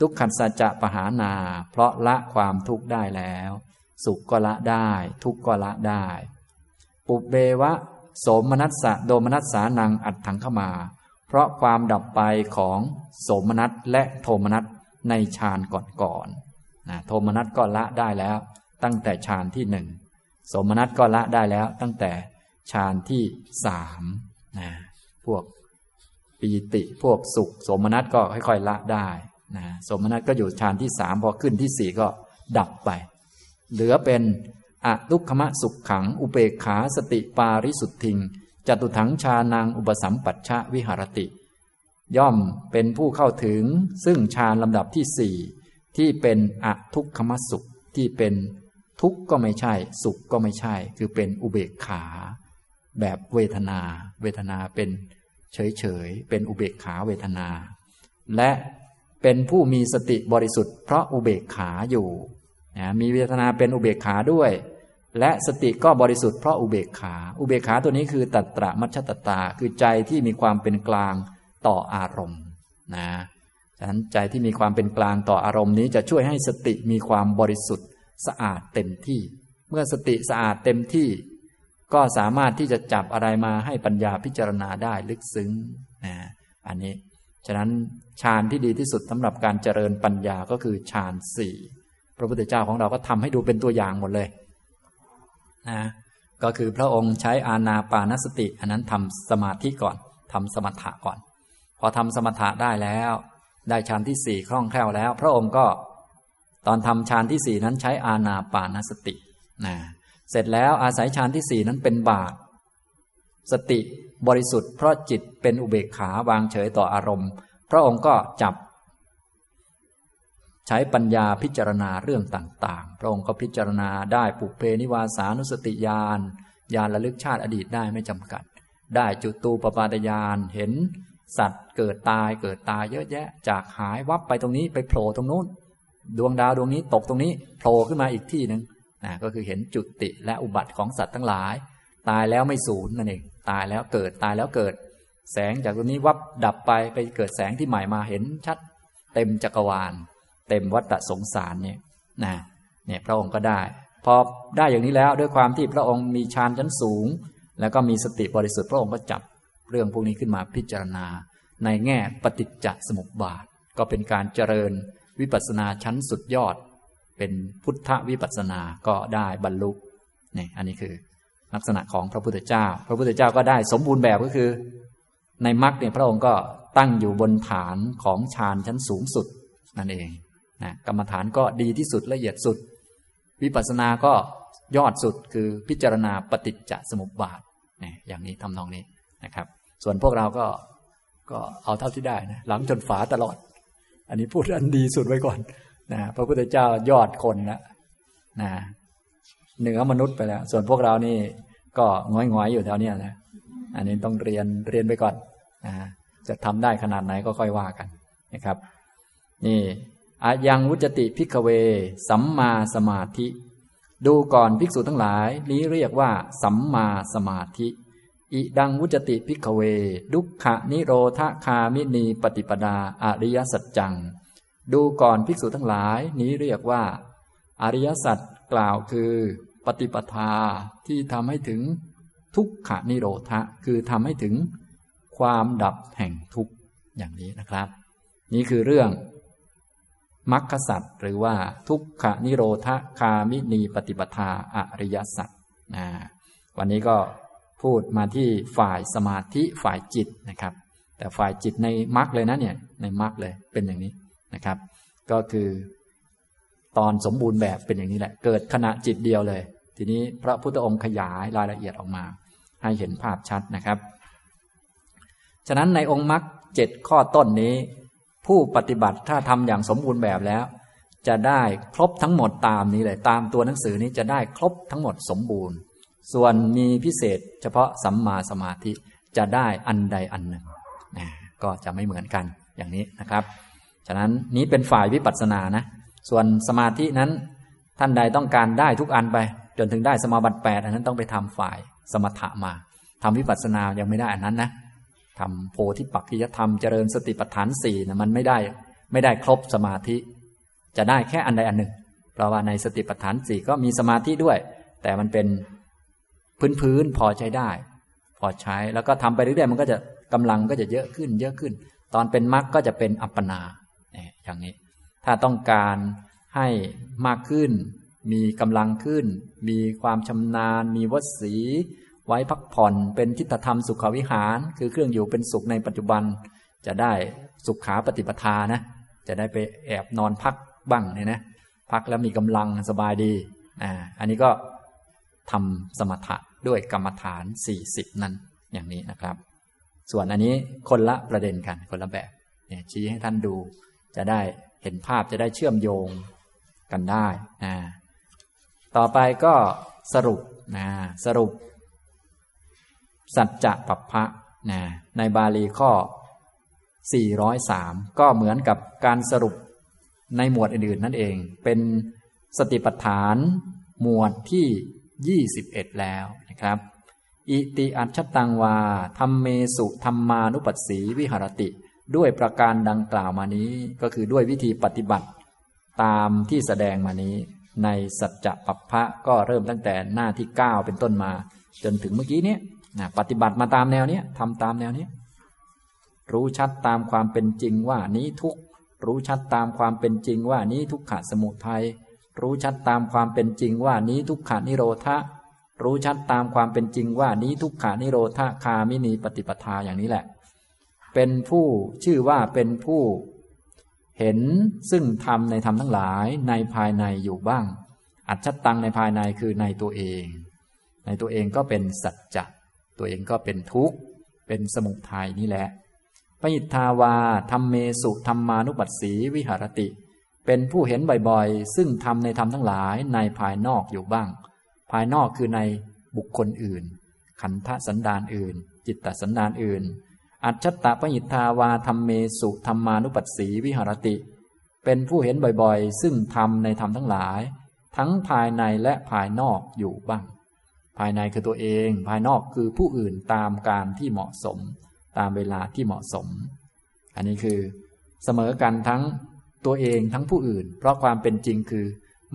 ทุกขัสจะปหานา เพราะละความทุกข์ได้แล้ว สุขก็ละได้ ทุกข์ก็ละได้ ปุเบวะ โสมนัสสะโดมนัสสานังอัดถังขมา เพราะความดับไปของโสมนัสและโทมนัสในฌานก่อนๆนะโทมนัสก็ละได้แล้ว ตั้งแต่ฌานที่หนึ่งโสมนัสก็ละได้แล้วตั้งแต่ฌานที่สามนะพวก ปีติพวกสุข สมนัตก็ค่อยๆละได้นะสมนัตก็อยู่ฌานที่สามพอขึ้นที่สี่ก็ดับไป เหลือเป็นอทุกขมะสุขขัง อุเบกขาสติปาริสุทธิงจตุถังชานางอุปสัมปัชชะวิหารติ ย่อมเป็นผู้เข้าถึง ซึ่งฌานลำดับที่สี่ที่เป็นอทุกขมสุขที่เป็นทุกข์ก็ไม่ใช่ สุขก็ไม่ใช่ คือเป็นอุเบกขา แบบเวทนา เวทนาเป็น เฉยๆ เป็นอุเบกขาเวทนา และเป็นผู้มีสติบริสุทธิ์เพราะอุเบกขาอยู่นะมีเวทนาเป็นอุเบกขาด้วย และสติก็บริสุทธิ์เพราะอุเบกขา อุเบกขาตัวนี้คือตัตตระมัชตตา คือใจที่มีความเป็นกลางต่ออารมณ์นะฉะนั้นใจที่มีความเป็นกลางต่ออารมณ์นี้จะช่วยให้สติมีความบริสุทธิ์สะอาดเต็มที่ เมื่อสติสะอาดเต็มที่ ก็สามารถที่จะจับอะไรมาให้ปัญญาพิจารณาได้ลึกซึ้งนะอันนี้ ฉะนั้นฌานที่ดีที่สุดสำหรับการเจริญปัญญาก็คือฌานสี่พระพุทธเจ้าของเราก็ทำให้ดูเป็นตัวอย่างหมดเลยนะก็คือพระองค์ใช้อาณาปานสติ อันนั้นทำสมาธิก่อนทำสมถะก่อน พอทำสมถะได้แล้ว ได้ฌานที่สี่คล่องแคล่วแล้ว พระองค์ก็ ตอนทำฌานที่สี่นั้นใช้อาณาปานสตินะ เสร็จแล้วอาศัยฌานที่สี่นั้นเป็นบาตสติบริสุทธิ์เพราะจิตเป็นอุเบกขาวางเฉยต่ออารมณ์ พระองค์ก็จับ ใช้ปัญญาพิจารณาเรื่องต่างๆ พระองค์ก็พิจารณาได้ปุเพนิวาสานุสติญาณญาณระลึกชาติอดีตได้ไม่จำกัด ได้จุตูปปาตญาณเห็น สัตว์เกิดตายเกิดตายเยอะแยะ จากหายวับไปตรงนี้ไปโผล่ตรงนู้น ดวงดาวดวงนี้ตกตรงนี้โผล่ขึ้นมาอีกที่หนึ่ง นะก็คือเห็นจุติและอุบัติของสัตว์ทั้งหลาย ตายแล้วไม่สูญนั่นเองตายแล้วเกิดตายแล้วเกิด แสงจากตรงนี้วับดับไปไปเกิดแสงที่ใหม่มาเห็นชัด เต็มจักรวาล เต็มวัฏสงสารเนี่ยนะเนี่ยพระองค์ก็ได้ พอได้อย่างนี้แล้วด้วยความที่พระองค์มีฌานชั้นสูง แล้วก็มีสติบริสุทธิ์พระองค์ก็จับเรื่องพวกนี้ขึ้นมาพิจารณา ในแง่ปฏิจจสมุปบาท ก็เป็นการเจริญวิปัสสนาชั้นสุดยอด เป็นพุทธวิปัสสนาก็ได้บรรลุนี่อันนี้คือลักษณะของพระพุทธเจ้า พระพุทธเจ้าก็ได้สมบูรณ์แบบก็คือ ในมรรคเนี่ยพระองค์ก็ตั้งอยู่บนฐานของฌานชั้นสูงสุดนั่นเองนะกรรมฐานก็ดีที่สุดละเอียดสุด วิปัสสนาก็ยอดสุดคือพิจารณาปฏิจจสมุปบาทนี่อย่างนี้ทำนองนี้นะครับ ส่วนพวกเราก็ก็เอาเท่าที่ได้นะหลังจนฝาตลอด อันนี้พูดอันดีสุดไว้ก่อน นะพระพุทธเจ้ายอดคนละนะเหนือมนุษย์ไปแล้ว ส่วนพวกเรานี่ก็ง้อยงอยู่แถวนี้นะอันนี้ต้องเรียนเรียนไปก่อนนะจะทำได้ขนาดไหนก็ค่อยว่ากันนะครับ นี่อะยังวุจจะติ ภิกขะเว สัมมาสะมาธิ ดูก่อนภิกษุทั้งหลายนี้เรียกว่า สัมมาสมาธิ อิทังวุจจะติ ภิกขะเว ทุกขะนิโรธะคามินี ปะฏิปะทา อะริยะสัจจัง ดูก่อนภิกษุทั้งหลายนี้เรียกว่า อริยสัจกล่าวคือ ปฏิปทาที่ทำให้ถึงทุกขานิโรธะคือทำให้ถึงความดับแห่งทุกข์อย่างนี้นะครับ นี่คือเรื่องมรรคสัตว์หรือว่าทุกขนิโรธคามินีปฏิปทาอริยสัจนะวันนี้ก็พูดมาที่ฝ่ายสมาธิฝ่ายจิตนะครับ แต่ฝ่ายจิตในมรรคเลยนะเนี่ยในมรรคเลยเป็นอย่างนี้ นะครับ ก็คือตอนสมบูรณ์แบบเป็นอย่างนี้แหละ เกิดขณะจิตเดียวเลย ทีนี้พระพุทธองค์ขยายรายละเอียดออกมา ให้เห็นภาพชัดนะครับ ฉะนั้นในองค์มรรคเจ็ดข้อต้นนี้ ผู้ปฏิบัติถ้าทำอย่างสมบูรณ์แบบแล้ว จะได้ครบทั้งหมดตามนี้เลยตามตัวหนังสือนี้จะได้ครบทั้งหมดสมบูรณ์ ส่วนมีพิเศษ เฉพาะสัมมาสมาธิจะได้อันใดอันหนึ่งนะก็จะไม่เหมือนกันอย่างนี้นะครับ ฉะนั้นนี้เป็นฝ่ายวิปัสสนานะ ส่วนสมาธินั้น ท่านใดต้องการได้ทุกอันไป จนถึงได้สมาบัติแปดอันนั้นต้องไปทำฝ่ายสมถะมาทำวิปัสสนายังไม่ได้อันนั้นนะทำโพธิปักขิยธรรมเจริญสติปัฏฐานสี่นะมันไม่ได้ไม่ได้ครบสมาธิ จะได้แค่อันใดอันหนึ่ง เพราะว่าในสติปัฏฐานสี่ก็มีสมาธิด้วย แต่มันเป็นพื้นพื้นพอใช้ได้ พอใช้แล้วก็ทำไปเรื่อยๆมันก็จะกำลังก็จะเยอะขึ้น เยอะขึ้น ตอนเป็นมรรคก็จะเป็นอัปปนา อย่างนี้ ถ้าต้องการให้มากขึ้น มีกำลังขึ้น มีความชำนาญ มีวสี ไว้พักผ่อนเป็นทิฏฐธรรมสุขวิหาร คือเครื่องอยู่เป็นสุขในปัจจุบัน จะได้สุขขาปฏิปทานะ จะได้ไปแอบนอนพักบ้างเนี่ยนะพักแล้วมีกำลังสบายดีอ่าอันนี้ก็ทำสมถะด้วยกรรมฐาน 40 นั้นอย่างนี้นะครับ ส่วนอันนี้คนละประเด็นกันคนละแบบเนี่ยชี้ให้ท่านดู จะได้เห็นภาพจะได้เชื่อมโยงกันได้นะต่อไปก็สรุปนะสรุป สัจจะปัปพะนะในบาลีข้อ 403 ก็เหมือนกับการสรุปในหมวดอื่นๆนั่นเอง เป็นสติปัฏฐานหมวดที่ 21 แล้วนะครับ อิติอัชตังวาธรรมเมสุธรรมานุปัสสีวิหรติ ด้วยประการดังกล่าวมานี้ ก็คือด้วยวิธีปฏิบัติ ตามที่แสดงมานี้ ในสัจจะปัปพะก็เริ่มตั้งแต่หน้าที่เก้าเป็นต้นมา จนถึงเมื่อกี้นี้นะปฏิบัติมาตามแนวนี้ทำตามแนวนี้รู้ชัดตามความเป็นจริงว่านี้ทุกรู้ชัดตามความเป็นจริงว่านี้ทุกขะสมุทัยรู้ชัดตามความเป็นจริงว่านี้ทุกขานิโรธะ รู้ชัดตามความเป็นจริงว่านี้ทุกขานิโรธาคามินีปฏิปทาอย่างนี้แหละ เป็นผู้ชื่อว่าเป็นผู้ เห็นซึ่งธรรมในธรรมทั้งหลายในภายในอยู่บ้าง อัจฉตังในภายในคือในตัวเอง ในตัวเองก็เป็นสัจจะตัวเองก็เป็นทุกข์ เป็นสมุทัยนี่แหละปยิทาวาธรรมเมสุธรรมานุปัสสีวิหารติ เป็นผู้เห็นบ่อยๆ ซึ่งทำในธรรมทั้งหลายในภายนอกอยู่บ้าง ภายนอกคือในบุคคลอื่น ขันธสันดานอื่น จิตตสันดานอื่น อัจฉตะปหิทาวาธรรมเมสุธรรมานุปัสสีวิหรติ เป็นผู้เห็นบ่อยๆ ซึ่งทำในธรรมทั้งหลาย ทั้งภายในและภายนอกอยู่บ้าง ภายในคือตัวเอง ภายนอกคือผู้อื่นตามการที่เหมาะสม ตามเวลาที่เหมาะสม อันนี้คือ เสมอกันทั้งตัวเองทั้งผู้อื่น เพราะความเป็นจริงคือ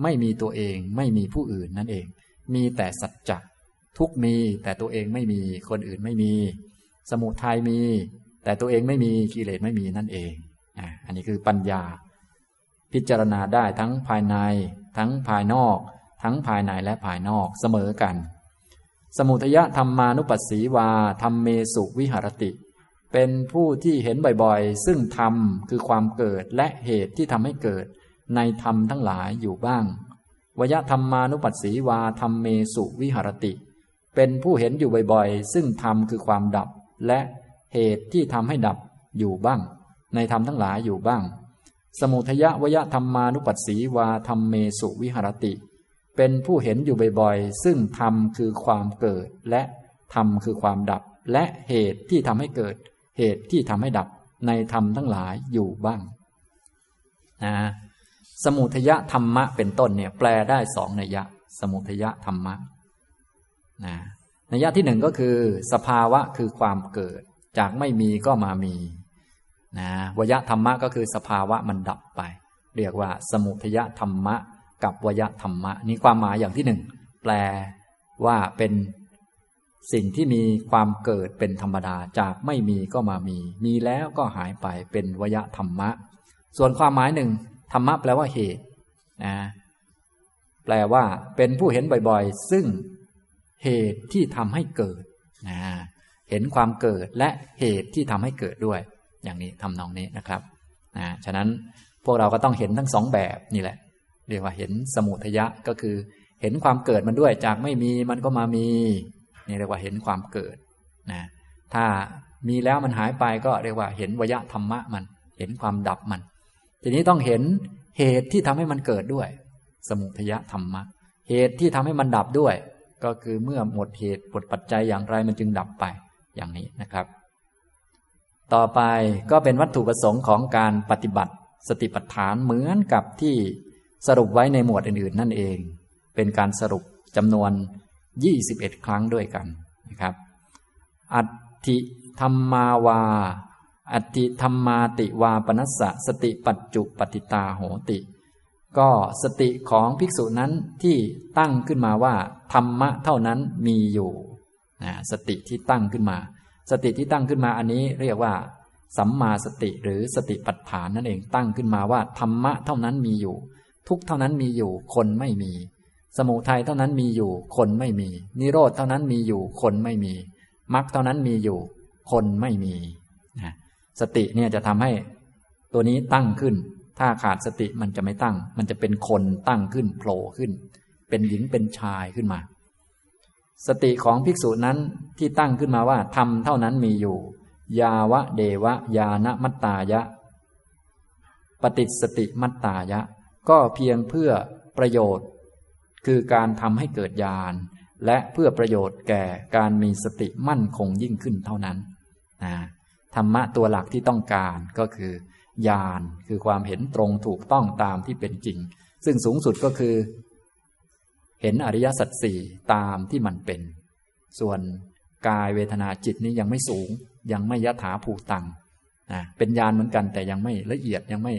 ไม่มีตัวเองไม่มีผู้อื่นนั่นเอง มีแต่สัจจะทุกมีแต่ตัวเองไม่มีคนอื่นไม่มี สมุทัยมี แต่ตัวเองไม่มีกิเลสไม่มีนั่นเองอันนี้คือปัญญา พิจารณาได้ทั้งภายใน ทั้งภายนอก ทั้งภายในและภายนอกเสมอกัน สมุทยะธรรมานุปัสสีวาธรรมเมสุวิหรติ เป็นผู้ที่เห็นบ่อยๆ ซึ่งธรรมคือความเกิดและเหตุที่ทำให้เกิด ในธรรมทั้งหลายอยู่บ้างวยธรรมานุปัสสีวาธรรมเมสุวิหรติ เป็นผู้เห็นอยู่บ่อยๆ ซึ่งธรรมคือความดับ และเหตุที่ทำให้ดับอยู่บ้าง ในธรรมทั้งหลายอยู่บ้าง สมุทยะวยธรรมานุปัสสีวาธรรมเมสุวิหรติ เป็นผู้เห็นอยู่บ่อยๆ ซึ่งธรรมคือความเกิด และธรรมคือความดับ และเหตุที่ทำให้เกิด เหตุที่ทำให้ดับ ในธรรมทั้งหลายอยู่บ้างนะสมุทยะธรรมะเป็นต้นเนี่ยแปลได้สองนัยยะ สมุทยะธรรมะนะ นัยยะที่หนึ่งก็คือ สภาวะคือความเกิด จากไม่มีก็มามีนะวยธรรมะก็คือสภาวะมันดับไป เรียกว่า สมุทยธรรมะ กับวยธรรมะ นี่ความหมายอย่างที่หนึ่งแปลว่าเป็นสิ่งที่มีความเกิดเป็นธรรมดาจากไม่มีก็มามี มีแล้วก็หายไปเป็นวยธรรมะ ส่วนความหมายหนึ่งธรรมะแปลว่าเหตุนะแปลว่าเป็นผู้เห็นบ่อยๆ ซึ่ง เหตุที่ทำให้เกิดนะเห็นความเกิดและเหตุที่ทำให้เกิดด้วย อย่างนี้ทำนองนี้นะครับนะฉะนั้นพวกเราก็ต้องเห็นทั้งสองแบบนี่แหละ เรียกว่าเห็นสมุทยะก็คือ เห็นความเกิดมันด้วยจากไม่มีมันก็มามีนี่เรียกว่าเห็นความเกิดนะถ้ามีแล้วมันหายไปก็เรียกว่าเห็นวยธรรมะมัน เห็นความดับมัน ทีนี้ต้องเห็นเหตุที่ทำให้มันเกิดด้วย สมุทยธรรมะ เหตุที่ทำให้มันดับด้วย ก็คือเมื่อหมดเหตุหมดปัจจัยอย่างไรมันจึงดับไปอย่างนี้นะครับ ต่อไปก็เป็นวัตถุประสงค์ของการปฏิบัติสติปัฏฐานเหมือนกับที่สรุปไว้ในหมวดอื่นๆ นั่นเอง เป็นการสรุปจำนวน 21 ครั้งด้วยกันนะครับ อัติธรรมาวา อัติธรรมาติวาปนัสสะสติปัจจุปฏิตาโหติ ก็สติของภิกษุนั้นที่ตั้งขึ้นมาว่า ธรรมะเท่านั้นมีอยู่นะสติที่ตั้งขึ้นมา สติที่ตั้งขึ้นมาอันนี้เรียกว่า สัมมาสติหรือสติปัฏฐานนั่นเองตั้งขึ้นมาว่า ธรรมะเท่านั้นมีอยู่ ทุกเท่านั้นมีอยู่ คนไม่มี สมุทัยเท่านั้นมีอยู่ คนไม่มี นิโรธเท่านั้นมีอยู่ คนไม่มีมรรคเท่านั้นมีอยู่ คนไม่มีนะสติเนี่ยจะทำให้ตัวนี้ตั้งขึ้น ถ้าขาดสติมันจะไม่ตั้ง มันจะเป็นคนตั้งขึ้นโผล่ขึ้น เป็นหญิงเป็นชายขึ้นมา สติของภิกษุนั้นที่ตั้งขึ้นมาว่าธรรมเท่านั้นมีอยู่ ยาวะเดวะ ยานมัตตายะ ปฏิสติมัตตายะ ก็เพียงเพื่อประโยชน์ คือการทำให้เกิดญาณและเพื่อประโยชน์แก่การมีสติมั่นคงยิ่งขึ้นเท่านั้นนะธรรมะตัวหลักที่ต้องการก็คือ ญาณคือความเห็นตรงถูกต้องตามที่เป็นจริง ซึ่งสูงสุดก็คือ เห็นอริยสัจสี่ตามที่มันเป็น ส่วนกายเวทนาจิตนี้ยังไม่สูง ยังไม่ยถาภูตังนะเป็นญาณเหมือนกันแต่ยังไม่ละเอียดยังไม่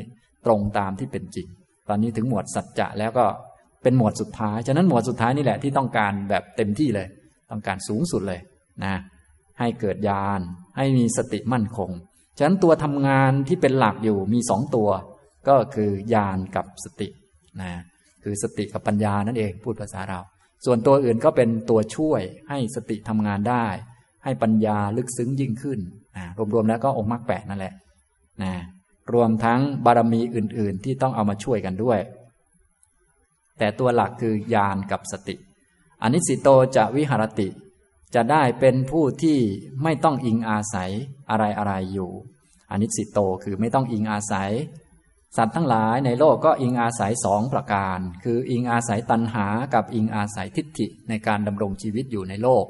ตรงตามที่เป็นจริง ตอนนี้ถึงหมวดสัจจะแล้วก็เป็นหมวดสุดท้าย ฉะนั้นหมวดสุดท้ายนี่แหละที่ต้องการแบบเต็มที่เลย ต้องการสูงสุดเลยนะให้เกิดญาณให้มีสติมั่นคง ฉะนั้นตัวทำงานที่เป็นหลักอยู่มีสองตัว ก็คือญาณกับสตินะคือสติกับปัญญานั่นเองพูดภาษาเรา ส่วนตัวอื่นก็เป็นตัวช่วยให้สติทำงานได้ ให้ปัญญาลึกซึ้งยิ่งขึ้นรวมๆแล้วก็องค์มรรคแปดนั่นแหละนะรวมทั้งบารมีอื่น ๆ ที่ต้องเอามาช่วยกันด้วย แต่ตัวหลักคือญาณกับสติอันิสิโตจะวิหารติ จะได้เป็นผู้ที่ไม่ต้องอิงอาศัยอะไรอะไรอยู่อนิสิโตคือไม่ต้องอิงอาศัย สัตว์ทั้งหลายในโลกก็อิงอาศัยสองประการ คืออิงอาศัยตัณหากับอิงอาศัยทิฏฐิในการดำรงชีวิตอยู่ในโลก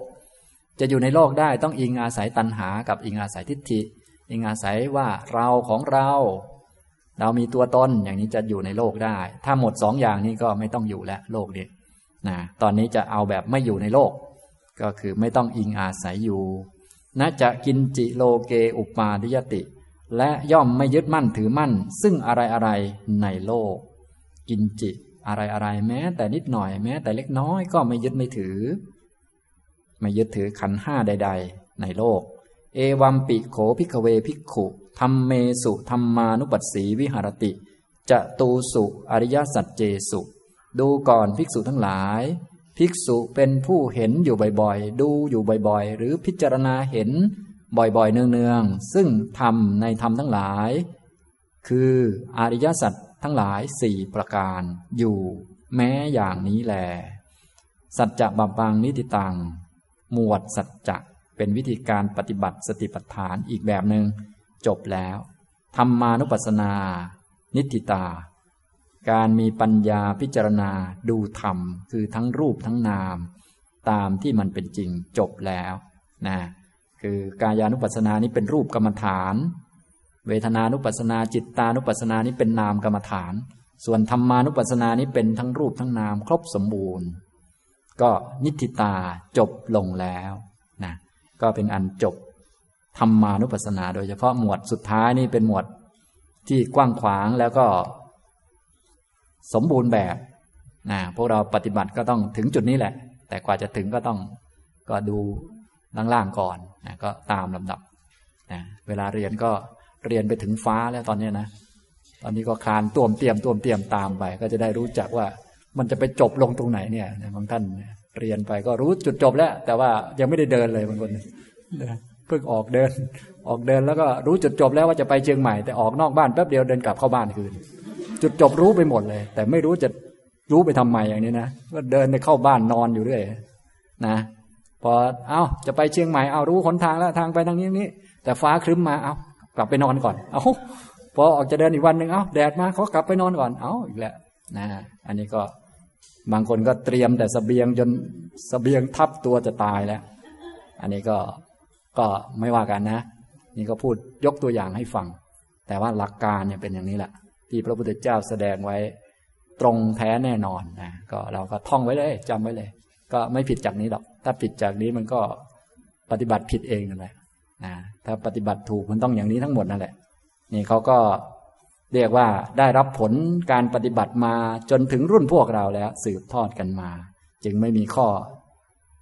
จะอยู่ในโลกได้ต้องอิงอาศัยตัณหากับอิงอาศัยทิฏฐิ อิงอาศัยว่าเราของเรา เรามีตัวตนอย่างนี้จะอยู่ในโลกได้ ถ้าหมดสองอย่างนี้ก็ไม่ต้องอยู่แล้วโลกนี้นะตอนนี้จะเอาแบบไม่อยู่ในโลก ก็คือไม่ต้องอิงอาศัยอยู่นะจะกินจิโลเกอุปมาทิยติ และย่อมไม่ยึดมั่นถือมั่น ซึ่งอะไรอะไรในโลก กินจิอะไรอะไรแม้ แต่นิดหน่อยแม้ แต่เล็กน้อยก็ไม่ยึดไม่ถือ ไม่ยึดถือขันห้าใด ๆ ในโลก เอวัมปิโขพิกเวพิกขุธรรมเมสุธรรมานุปัสสีวิหารติจะตูสุอริยสัจเจสุ ดูก่อนภิกษุทั้งหลาย ภิกษุเป็นผู้เห็นอยู่บ่อยๆ ดูอยู่บ่อยๆ หรือพิจารณาเห็นบ่อยๆ เนืองๆ ซึ่งธรรมในธรรมทั้งหลาย คืออริยสัจทั้งหลายสี่ประการอยู่แม้อย่างนี้แล สัจจะบับังนิติตัง หมวดสัจจะเป็นวิธีการปฏิบัติสติปัฏฐานอีกแบบหนึง่งจบแล้วธรรมานุปัสสนา นิติตา การมีปัญญาพิจารณาดูธรรม คือทั้งรูปทั้งนาม ตามที่มันเป็นจริงจบแล้วนะคือกายานุปัสสนานี้เป็นรูปกรรมฐาน เวทนานุปัสสนาจิตตานุปัสสนานี้เป็นนามกรรมฐาน ส่วนธรรมานุปัสสนานี้เป็นทั้งรูปทั้งนามครบสมบูรณ์ ก็นิติตาจบลงแล้วนะก็เป็นอันจบธรรมานุปัสสนา โดยเฉพาะหมวดสุดท้ายนี่เป็นหมวดที่กว้างขวางแล้วก็ สมบูรณ์แบบนะพวกเราปฏิบัติก็ต้องถึงจุดนี้แหละ แต่กว่าจะถึงก็ต้องก็ดูล่างๆก่อนนะก็ตามลำดับนะเวลาเรียนก็เรียนไปถึงฟ้าแล้วตอนนี้นะ ตอนนี้ก็คานตวมเตรียมตวมเตรียมตามไป ก็จะได้รู้จักว่ามันจะไปจบลงตรงไหนเนี่ยบางท่านเรียนไปก็รู้จุดจบแล้ว แต่ว่ายังไม่ได้เดินเลยบางคนเพิ่งออกเดิน ออกเดินแล้วก็รู้จุดจบแล้วว่าจะไปเชียงใหม่แต่ออกนอกบ้านแป๊บเดียวเดินกลับเข้าบ้านคืน จุดจบรู้ไปหมดเลย แต่ไม่รู้จะรู้ไปทำไมอย่างนี้นะก็เดินไปเข้าบ้านนอนอยู่เรื่อยนะพอเอาจะไปเชียงใหม่เอารู้หนทางแล้วทางไปทางนี้นี้ แต่ฟ้าครึ้มมาเอากลับไปนอนก่อน เอาพอออกจะเดินอีกวันหนึ่งเอาแดดมาเขากลับไปนอนก่อนเอาอีกแล้วนะอันนี้ก็บางคนก็เตรียมแต่สเสบียงจนสเสบียงทับตัวจะตายแล้ว อันนี้ก็ก็ไม่ว่ากันนะ นี่ก็พูดยกตัวอย่างให้ฟัง แต่ว่าหลักการเนี่ยเป็นอย่างนี้แหละ ที่พระพุทธเจ้าแสดงไว้ ตรงแท้แน่นอนนะก็เราก็ท่องไว้เลยจำไว้เลย ก็ไม่ผิดจากนี้หรอก ถ้าผิดจากนี้มันก็ปฏิบัติผิดเองนั่นแหละนะถ้าปฏิบัติถูกมันต้องอย่างนี้ทั้งหมดนั่นแหละ นี่เขาก็เรียกว่าได้รับผลการปฏิบัติมาจนถึงรุ่นพวกเราแล้ว สืบทอดกันมา จึงไม่มีข้อ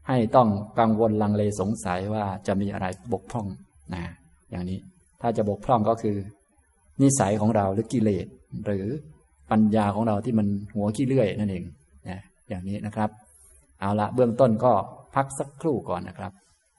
ให้ต้องกังวลลังเลสงสัยว่าจะมีอะไรบกพร่องนะอย่างนี้ถ้าจะบกพร่องก็คือ นิสัยของเราหรือกิเลสหรือปัญญาของเราที่มันหัวขี้เลื่อยนั่นเองนะอย่างนี้นะครับ เอาละเบื้องต้นก็พักสักครู่ก่อนนะครับ